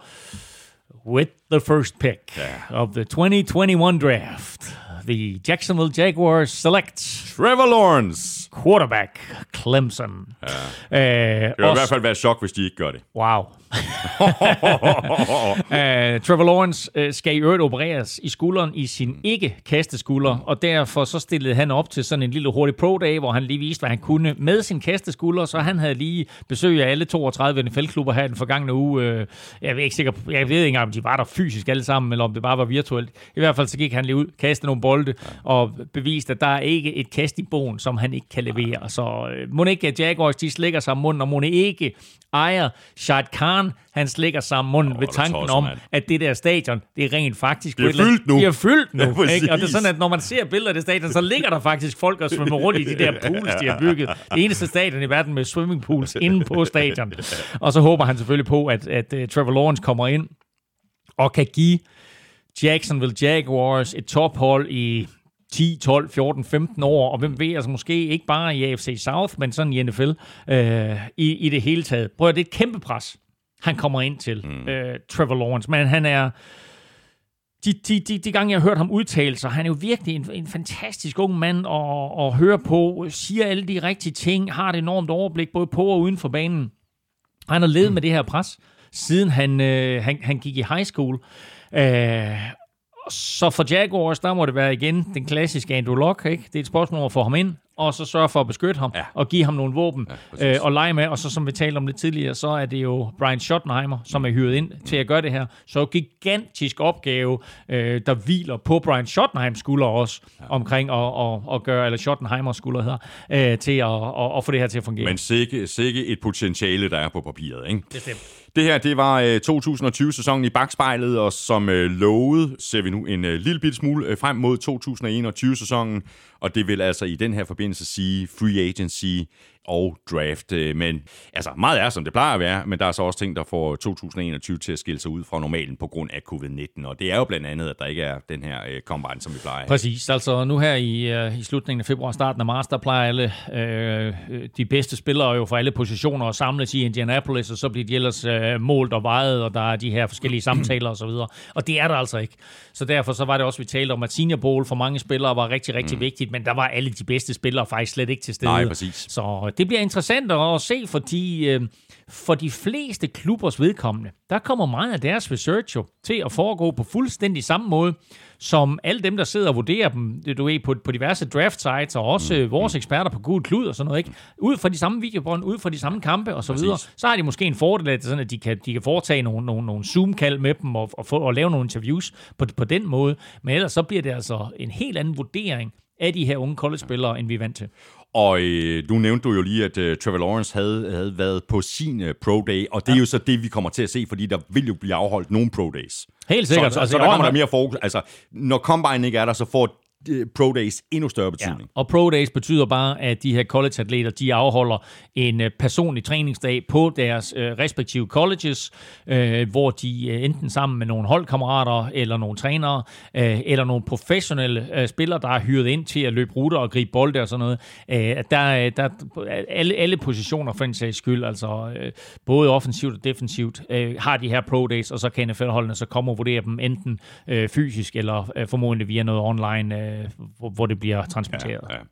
with the first pick of the 2021 draft. The Jacksonville Jaguars select Trevor Lawrence! quarterback Clemson. Ja. Øh, Det vil i hvert fald være chok, hvis de ikke gør det. Wow. uh, Trevor Lawrence uh, skal i øvrigt opereres i skulderen i sin ikke-kasteskulder, og derfor så stillede han op til sådan en lille hurtig pro-dag, hvor han lige viste, hvad han kunne med sin kasteskulder, så han havde lige besøg af alle 32 NFL-klubber her den forgangne uge. Uh, jeg er ikke sikker, jeg ved ikke engang, om de var der fysisk alle sammen, eller om det bare var virtuelt. I hvert fald så gik han lige ud, kastede nogle bolde, og beviste, at der er ikke et kast i bogen, som han ikke kan levere. Så uh, må ikke, Jaguars de slikker sig om munden, og må ikke ejer Shad Khan, han slikker sig om munden oh, ved tanken tosset, om, at det der stadion, det er rent faktisk... Det er et eller fyldt nu. Det er fyldt nu. Ja, ikke? Og det er sådan, at når man ser billeder af det stadion, så ligger der faktisk folk og svømmer rundt i de der pools, de har bygget. Det eneste stadion i verden med swimmingpools inde på stadion. Og så håber han selvfølgelig på, at, at uh, Trevor Lawrence kommer ind og kan give Jacksonville Jaguars et tophold i 10, 12, 14, 15 år, og hvem ved, altså måske ikke bare i AFC South, men sådan i NFL øh, i, i det hele taget. Prøv at det er et kæmpe pres, han kommer ind til, mm. øh, Trevor Lawrence, men han er, de, de, de, de gange, jeg har hørt ham udtale sig, han er jo virkelig en, en fantastisk ung mand at, at høre på, siger alle de rigtige ting, har et enormt overblik både på og uden for banen. Han har levet med det her pres, siden han, øh, han, han gik i high school. Øh, så for Jaguars, der må det være igen den klassiske Andrew Luck, ikke? Det er et spørgsmål om at få ham ind, og så sørge for at beskytte ham, Ja. og give ham nogle våben ja, øh, og lege med. Og så som vi talte om lidt tidligere, så er det jo Brian Schottenheimer, som er hyret ind til at gøre det her. Så gigantisk opgave, øh, der hviler på Brian Schottenheims skulder også, ja. omkring at, at, at gøre, eller Schottenheimers skulder hedder, øh, til at, at, at få det her til at fungere. Men sikke, sikke et potentiale, der er på papiret, ikke? Bestemt. Det her, det var øh, 2020-sæsonen i bagspejlet, og som øh, lovet ser vi nu en øh, lille bitte smule øh, frem mod 2021-sæsonen, og det vil altså i den her forbindelse sige free agency og draft. Øh, men altså, meget er, som det plejer at være, men der er så også ting, der får 2021 til at skille sig ud fra normalen på grund af covid-19, og det er jo blandt andet, at der ikke er den her øh, combine, som vi plejer. Præcis. Altså nu her i, uh, i slutningen af februar, starten af marts, der plejer alle øh, de bedste spillere jo fra alle positioner at samles i Indianapolis, og så bliver de ellers øh, målt og vejet, og der er de her forskellige samtaler og så videre. Og det er der altså ikke. Så derfor så var det også, vi talte om, at Senior Bowl for mange spillere var rigtig, rigtig mm. vigtigt, men der var alle de bedste spillere faktisk slet ikke til stede. Nej, præcis. Så det bliver interessant at se, fordi øh, for de fleste klubbers vedkommende, der kommer meget af deres research jo til at foregå på fuldstændig samme måde, som alle dem, der sidder og vurderer dem, du ved, på, på diverse draft sites, og også mm. vores eksperter på Gud Klud og sådan noget, ikke? Ud fra de samme videobånd, ud fra de samme kampe og så videre, så har de måske en fordel af det, sådan, at de kan, de kan foretage nogle, nogle, nogle Zoom-kald med dem og, og, få, og lave nogle interviews på, på den måde. Men ellers så bliver det altså en helt anden vurdering af de her unge college-spillere, end vi er vant til. Og øh, nu nævnte du jo lige, at øh, Trevor Lawrence havde, havde været på sin øh, pro day, og det ja. er jo så det, vi kommer til at se, fordi der vil jo blive afholdt nogle pro days. Helt sikkert. Så, så, Altså, så der kommer der mere fokus. Altså, når combine ikke er der, så får pro days endnu større betydning. Ja. Og Pro Days betyder bare, at de her college-atleter, de afholder en øh, personlig træningsdag på deres øh, respektive colleges, øh, hvor de øh, enten sammen med nogle holdkammerater, eller nogle trænere, øh, eller nogle professionelle øh, spillere, der er hyret ind til at løbe ruter og gribe bolde og sådan noget. Øh, der, der alle, alle positioner for en sags skyld, altså øh, både offensivt og defensivt, øh, har de her Pro Days, og så kan NFL-holdene så komme og vurdere dem enten øh, fysisk, eller øh, formodentlig via noget online, øh, hvor, hvor det bliver transporteret. Ja, Ja.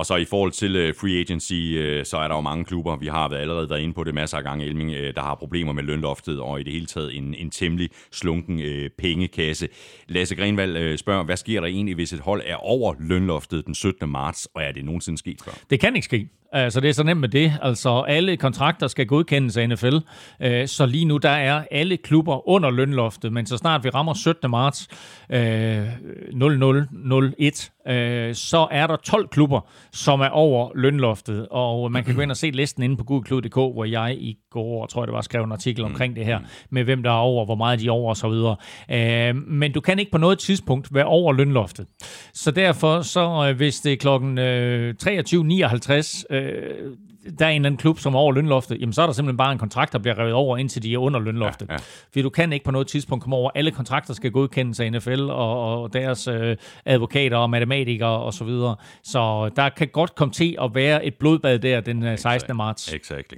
Og så i forhold til øh, free agency, øh, så er der jo mange klubber, vi har været allerede været inde på det masser af gange, Elming, øh, der har problemer med lønloftet, og i det hele taget en, en temmelig slunken øh, pengekasse. Lasse Grenvald øh, spørger, hvad sker der egentlig, hvis et hold er over lønloftet den 17. marts, og er det nogensinde sket før? Det kan ikke ske. Altså, det er så nemt med det. Altså, alle kontrakter skal godkendes af NFL. Øh, så lige nu, der er alle klubber under lønloftet, men så snart vi rammer 17. marts øh, 0001, øh, så er der 12 klubber, som er over lønloftet. Og man kan gå ind og se listen inde på gudklud.dk, hvor jeg i går, tror jeg det var, skrev en artikel omkring det her, med hvem der er over, hvor meget de er over og så videre. Øh, men du kan ikke på noget tidspunkt være over lønloftet. Så derfor, så øh, hvis det er klokken øh, 23.59, øh, der er en eller anden klub, som er over lønloftet, jamen så er der simpelthen bare en kontrakt, der bliver revet over, indtil de er under lønloftet. Ja, ja. Fordi du kan ikke på noget tidspunkt komme over. Alle kontrakter skal godkendes af NFL og, og deres øh, advokater og matematikere og så videre. Så der kan godt komme til at være et blodbad der den øh, 16. marts. Exactly.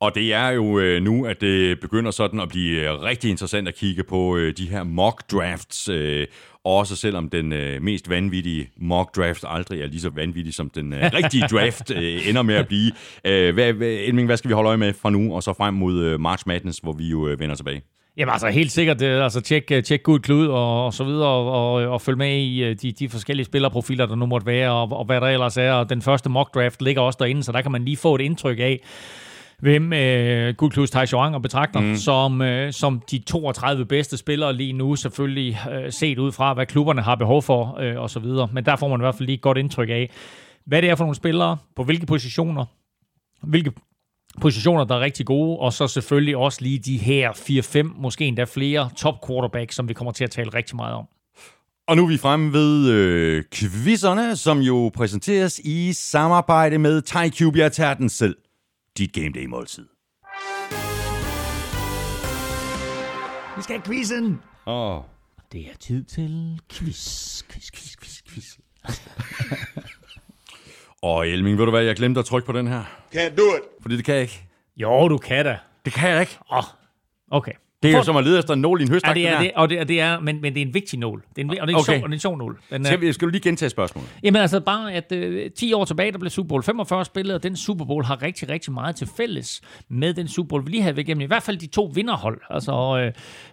Og det er jo øh, nu, at det begynder sådan at blive øh, rigtig interessant at kigge på øh, de her mock drafts, øh, også selvom den øh, mest vanvittige mock draft aldrig er lige så vanvittig, som den øh, rigtige draft øh, ender med at blive. Øh, hvad, hvad, Elming, hvad skal vi holde øje med fra nu og så frem mod øh, March Madness, hvor vi jo øh, vender tilbage? Jamen altså helt sikkert, det, altså tjek, tjek Gud Klud og, og så videre, og, og, og følg med i øh, de, de forskellige spillerprofiler, der nu måtte være, og, og hvad der ellers er. Og den første mock draft ligger også derinde, så der kan man lige få et indtryk af, hvem øh, Gudklus Taichuan og betragter mm. som, øh, som de 32 bedste spillere lige nu, selvfølgelig øh, set ud fra, hvad klubberne har behov for øh, og så videre. Men der får man i hvert fald lige et godt indtryk af, hvad det er for nogle spillere, på hvilke positioner, hvilke positioner, der er rigtig gode, og så selvfølgelig også lige de her 4-5, måske endda flere top quarterbacks, som vi kommer til at tale rigtig meget om. Og nu er vi fremme ved øh, quizzerne, som jo præsenteres i samarbejde med TyCube. Jeg tager den selv. Dit Game Day måltid. Vi skal have quizzen! Åh, oh, Det er tid til quiz, quiz, quiz, quiz, quiz. og Elming, ved du hvad, jeg glemte at trykke på den her. Can't do it. Fordi det kan jeg ikke. Jo, du kan da. Det kan jeg ikke. Åh, oh, okay. Det er jo som at lede efter en nål i en Ja, høstak. det er det, og det, og det er, men, men det er en vigtig nål. Det er en, og det er en, Okay. sjov, og det er en sjov nål. Den Skal, vi, skal du lige gentage spørgsmålet? Jamen altså bare, at øh, 10 år tilbage, der blev Super Bowl 45 spillet, og den Super Bowl har rigtig, rigtig meget til fælles med den Super Bowl, vi lige havde igennem. I hvert fald de to vinderhold. Altså øh,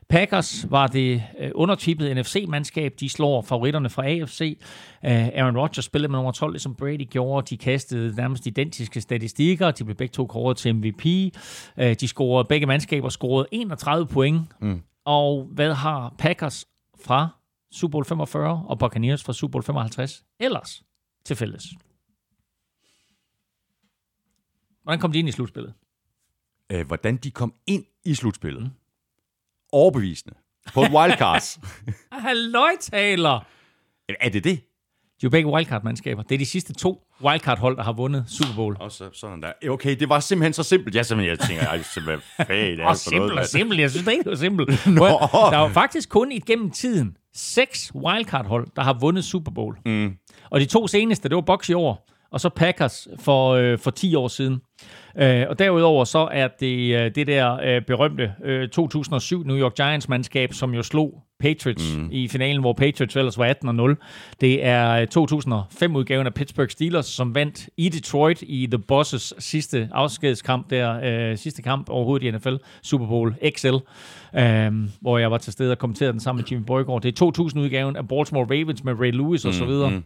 Packers var det øh, undertippede NFC-mandskab. De slår favoritterne fra AFC. Øh, Aaron Rodgers spillede med nummer 12, ligesom Brady gjorde. De kastede nærmest identiske statistikker. De blev begge to kåret til MVP. Øh, de scorede, begge mandskaber scorede 31 point. Mm. Og hvad har Packers fra Super Bowl 45 og Buccaneers fra Super Bowl 55 ellers til fælles? Hvordan kom de ind i slutspillet? Øh, hvordan de kom ind i slutspillet. Overbevisende. På et wildcards. Halløj, taler! er det det? De er jo begge wildcard-mandskaber. Det er de sidste to wildcard-hold, der har vundet Super Bowl. Og så, sådan der. Okay, det var simpelthen så simpelt. Jeg simpelthen, jeg tænker, ej, simpelthen, hvad fanden er Og det for noget? simpelt og simpelt. Jeg synes det ikke, det var simpelt. At- Der er jo faktisk kun igennem tiden seks wildcard-hold, der har vundet Super Bowl. Mm. Og de to seneste, det var Bucks i år, og så Packers for, øh, for 10 år siden. Øh, og derudover så er det øh, det der øh, berømte øh, 2007 New York Giants-mandskab, som jo slog Patriots mm. i finalen, hvor Patriots ellers var 18-0. Det er øh, 2005-udgaven af Pittsburgh Steelers, som vandt i Detroit i The Bosses sidste afskedskamp, der øh, sidste kamp overhovedet i NFL, Super Bowl XL, øh, hvor jeg var til stede og kommenterede den sammen med Jimmy Borgård. Det er 2000-udgaven af Baltimore Ravens med Ray Lewis og så videre. Mm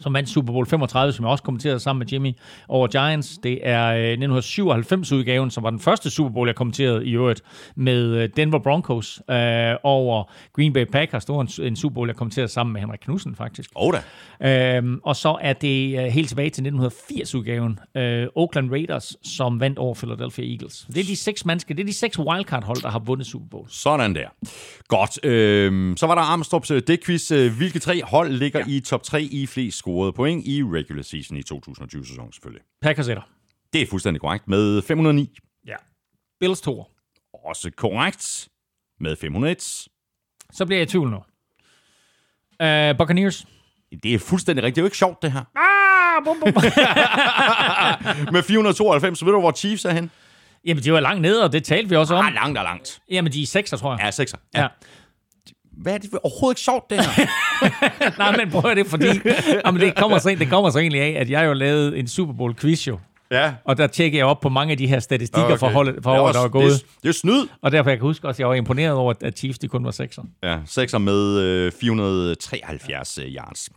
som vandt Super Bowl 35, som jeg også kommenterede sammen med Jimmy over Giants. Det er øh, 1997-udgaven, som var den første Super Bowl, jeg kommenterede i øvrigt, med øh, Denver Broncos øh, over Green Bay Packers. Det var en, en Super Bowl, jeg kommenterede sammen med Henrik Knudsen, faktisk. Åh da. Øhm, og så er det øh, helt tilbage til 1980-udgaven, øh, Oakland Raiders, som vandt over Philadelphia Eagles. Det er de seks mandsker, det er de seks wildcard-hold, der har vundet Super Bowl. Sådan der. Godt. Øhm, så var der Armstrongs øh, dækquiz. Øh, Hvilke tre hold ligger ja. i top 3 i flest scorede point i regular season i 2020-sæsonen selvfølgelig? Packers etter. Det er fuldstændig korrekt med 509. Ja. Bills toer. Også korrekt med 501. Så bliver jeg i tvivl nu. Uh, Buccaneers. Det er fuldstændig rigtigt. Det er jo ikke sjovt, det her. Ah, bum, bum. Med 492, så ved du, hvor Chiefs er hen? Jamen, de var langt nede, og det talte vi også om. Ah, langt og langt. Jamen, de er sekser, tror jeg. Ja, sekser. Ja. Ja. Hvad er det? for- Overhovedet ikke sjovt, det her. Nej, men prøv det, fordi jamen, det, kommer så, det kommer så egentlig af, at jeg jo lavede en Super Bowl quiz jo. ja. Og der tjekker jeg op på mange af de her statistikker okay. for, holdet, for året, der var gået. Det er, det er snyd. Og derfor jeg kan huske også, at jeg var imponeret over, at Chiefs de kun var sekser. Ja, sekser med øh, 473 øh, yards.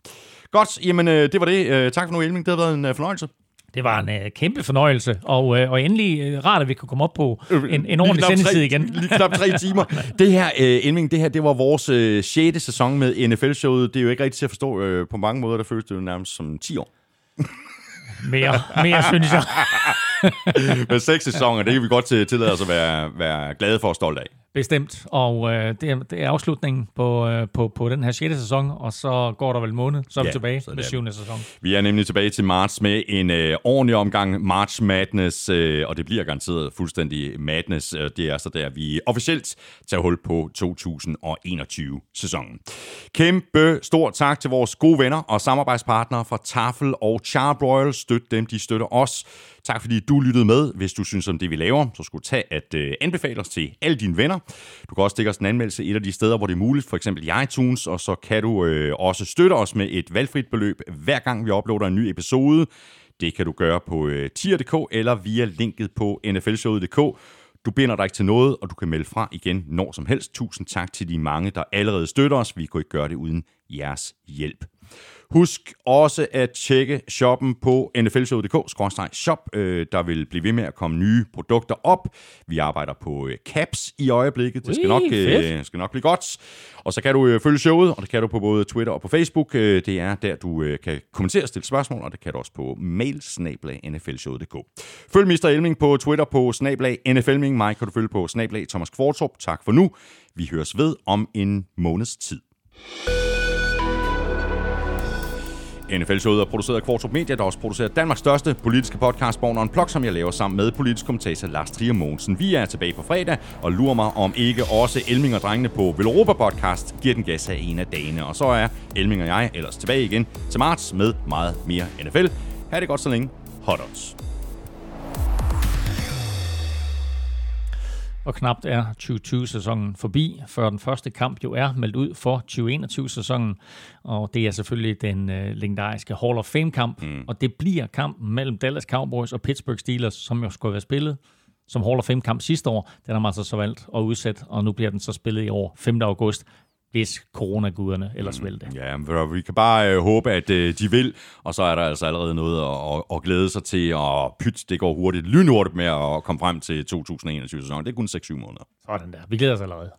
Godt, jamen øh, det var det. Øh, tak for nu, Elming. Det har været en øh, fornøjelse. Det var en øh, kæmpe fornøjelse, og, øh, og endelig øh, rart, at vi kunne komme op på en, en Lige ordentlig sendetid igen. Lige knap tre timer. Det her, øh, Elming, det her, det var vores øh, 6. sæson med NFL-showet. Det er jo ikke rigtigt til at forstå. Øh, på mange måder, der føles det jo nærmest som 10 år. Mere, mere synes jeg. Men seks sæsoner, det kan vi godt til- tillade os at være, være glade for og stolte af. Bestemt. Og øh, det, er, det er afslutningen på, øh, på, på den her 6. sæson, og så går der vel en måned, så er vi Ja, tilbage så med er 7. sæson. Vi er nemlig tilbage til marts med en øh, ordentlig omgang March Madness, øh, og det bliver garanteret fuldstændig madness. Øh, Det er så der, vi officielt tager hul på 2021-sæsonen. Kæmpe stor tak til vores gode venner og samarbejdspartnere fra Tafel og Charbroil. Støt dem, de støtter os. Tak fordi du lyttede med. Hvis du synes om det, vi laver, så skulle du tage at øh, anbefale os til alle dine venner. Du kan også stikke os en anmeldelse et af de steder, hvor det er muligt, for eksempel i iTunes, og så kan du øh, også støtte os med et valgfrit beløb, hver gang vi uploader en ny episode. Det kan du gøre på øh, tier.dk eller via linket på nflshowet.dk. Du binder dig ikke til noget, og du kan melde fra igen når som helst. Tusind tak til de mange, der allerede støtter os. Vi kunne ikke gøre det uden jeres hjælp. Husk også at tjekke shoppen på nflshowet.dk-shop. Øh, Der vil blive ved med at komme nye produkter op. Vi arbejder på øh, caps i øjeblikket. Det skal nok, Ui, øh, skal nok blive godt. Og så kan du følge showet, og det kan du på både Twitter og på Facebook. Det er der, du kan kommentere og stille spørgsmål, og det kan du også på mail nflshowet.dk. Følg Mr. Elming på Twitter på snablag nflming. Mig kan du følge på snablag Thomas Kvartrup. Tak for nu. Vi høres ved om en måneds tid. NFL-showet er produceret af Kvartrup Media, der også producerer Danmarks største politiske podcast, Born on Plug, som jeg laver sammen med politisk kommentator Lars Trier Mogensen. Vi er tilbage på fredag, og lurer mig om ikke også Elming og drengene på Vel Europa podcast giver den gas af en af dagene. Og så er Elming og jeg ellers tilbage igen til marts med meget mere NFL. Ha' det godt så længe. Hot odds. Og knapt er 2020-sæsonen forbi, før den første kamp jo er meldt ud for 2021-sæsonen. Og det er selvfølgelig den øh, legendariske Hall of Fame-kamp. Mm. Og det bliver kampen mellem Dallas Cowboys og Pittsburgh Steelers, som jo skulle være spillet som Hall of Fame-kamp sidste år. Den har man altså så valgt at udsætte, og nu bliver den så spillet i år 5. august, hvis coronaguderne ellers vil det. Ja, men vi kan bare øh, håbe, at øh, de vil, og så er der altså allerede noget at, at, at glæde sig til, og pyt, det går hurtigt, lynhurtigt med at komme frem til 2021-sæsonen. Det er kun 6-7 måneder. Sådan der. Vi glæder os allerede.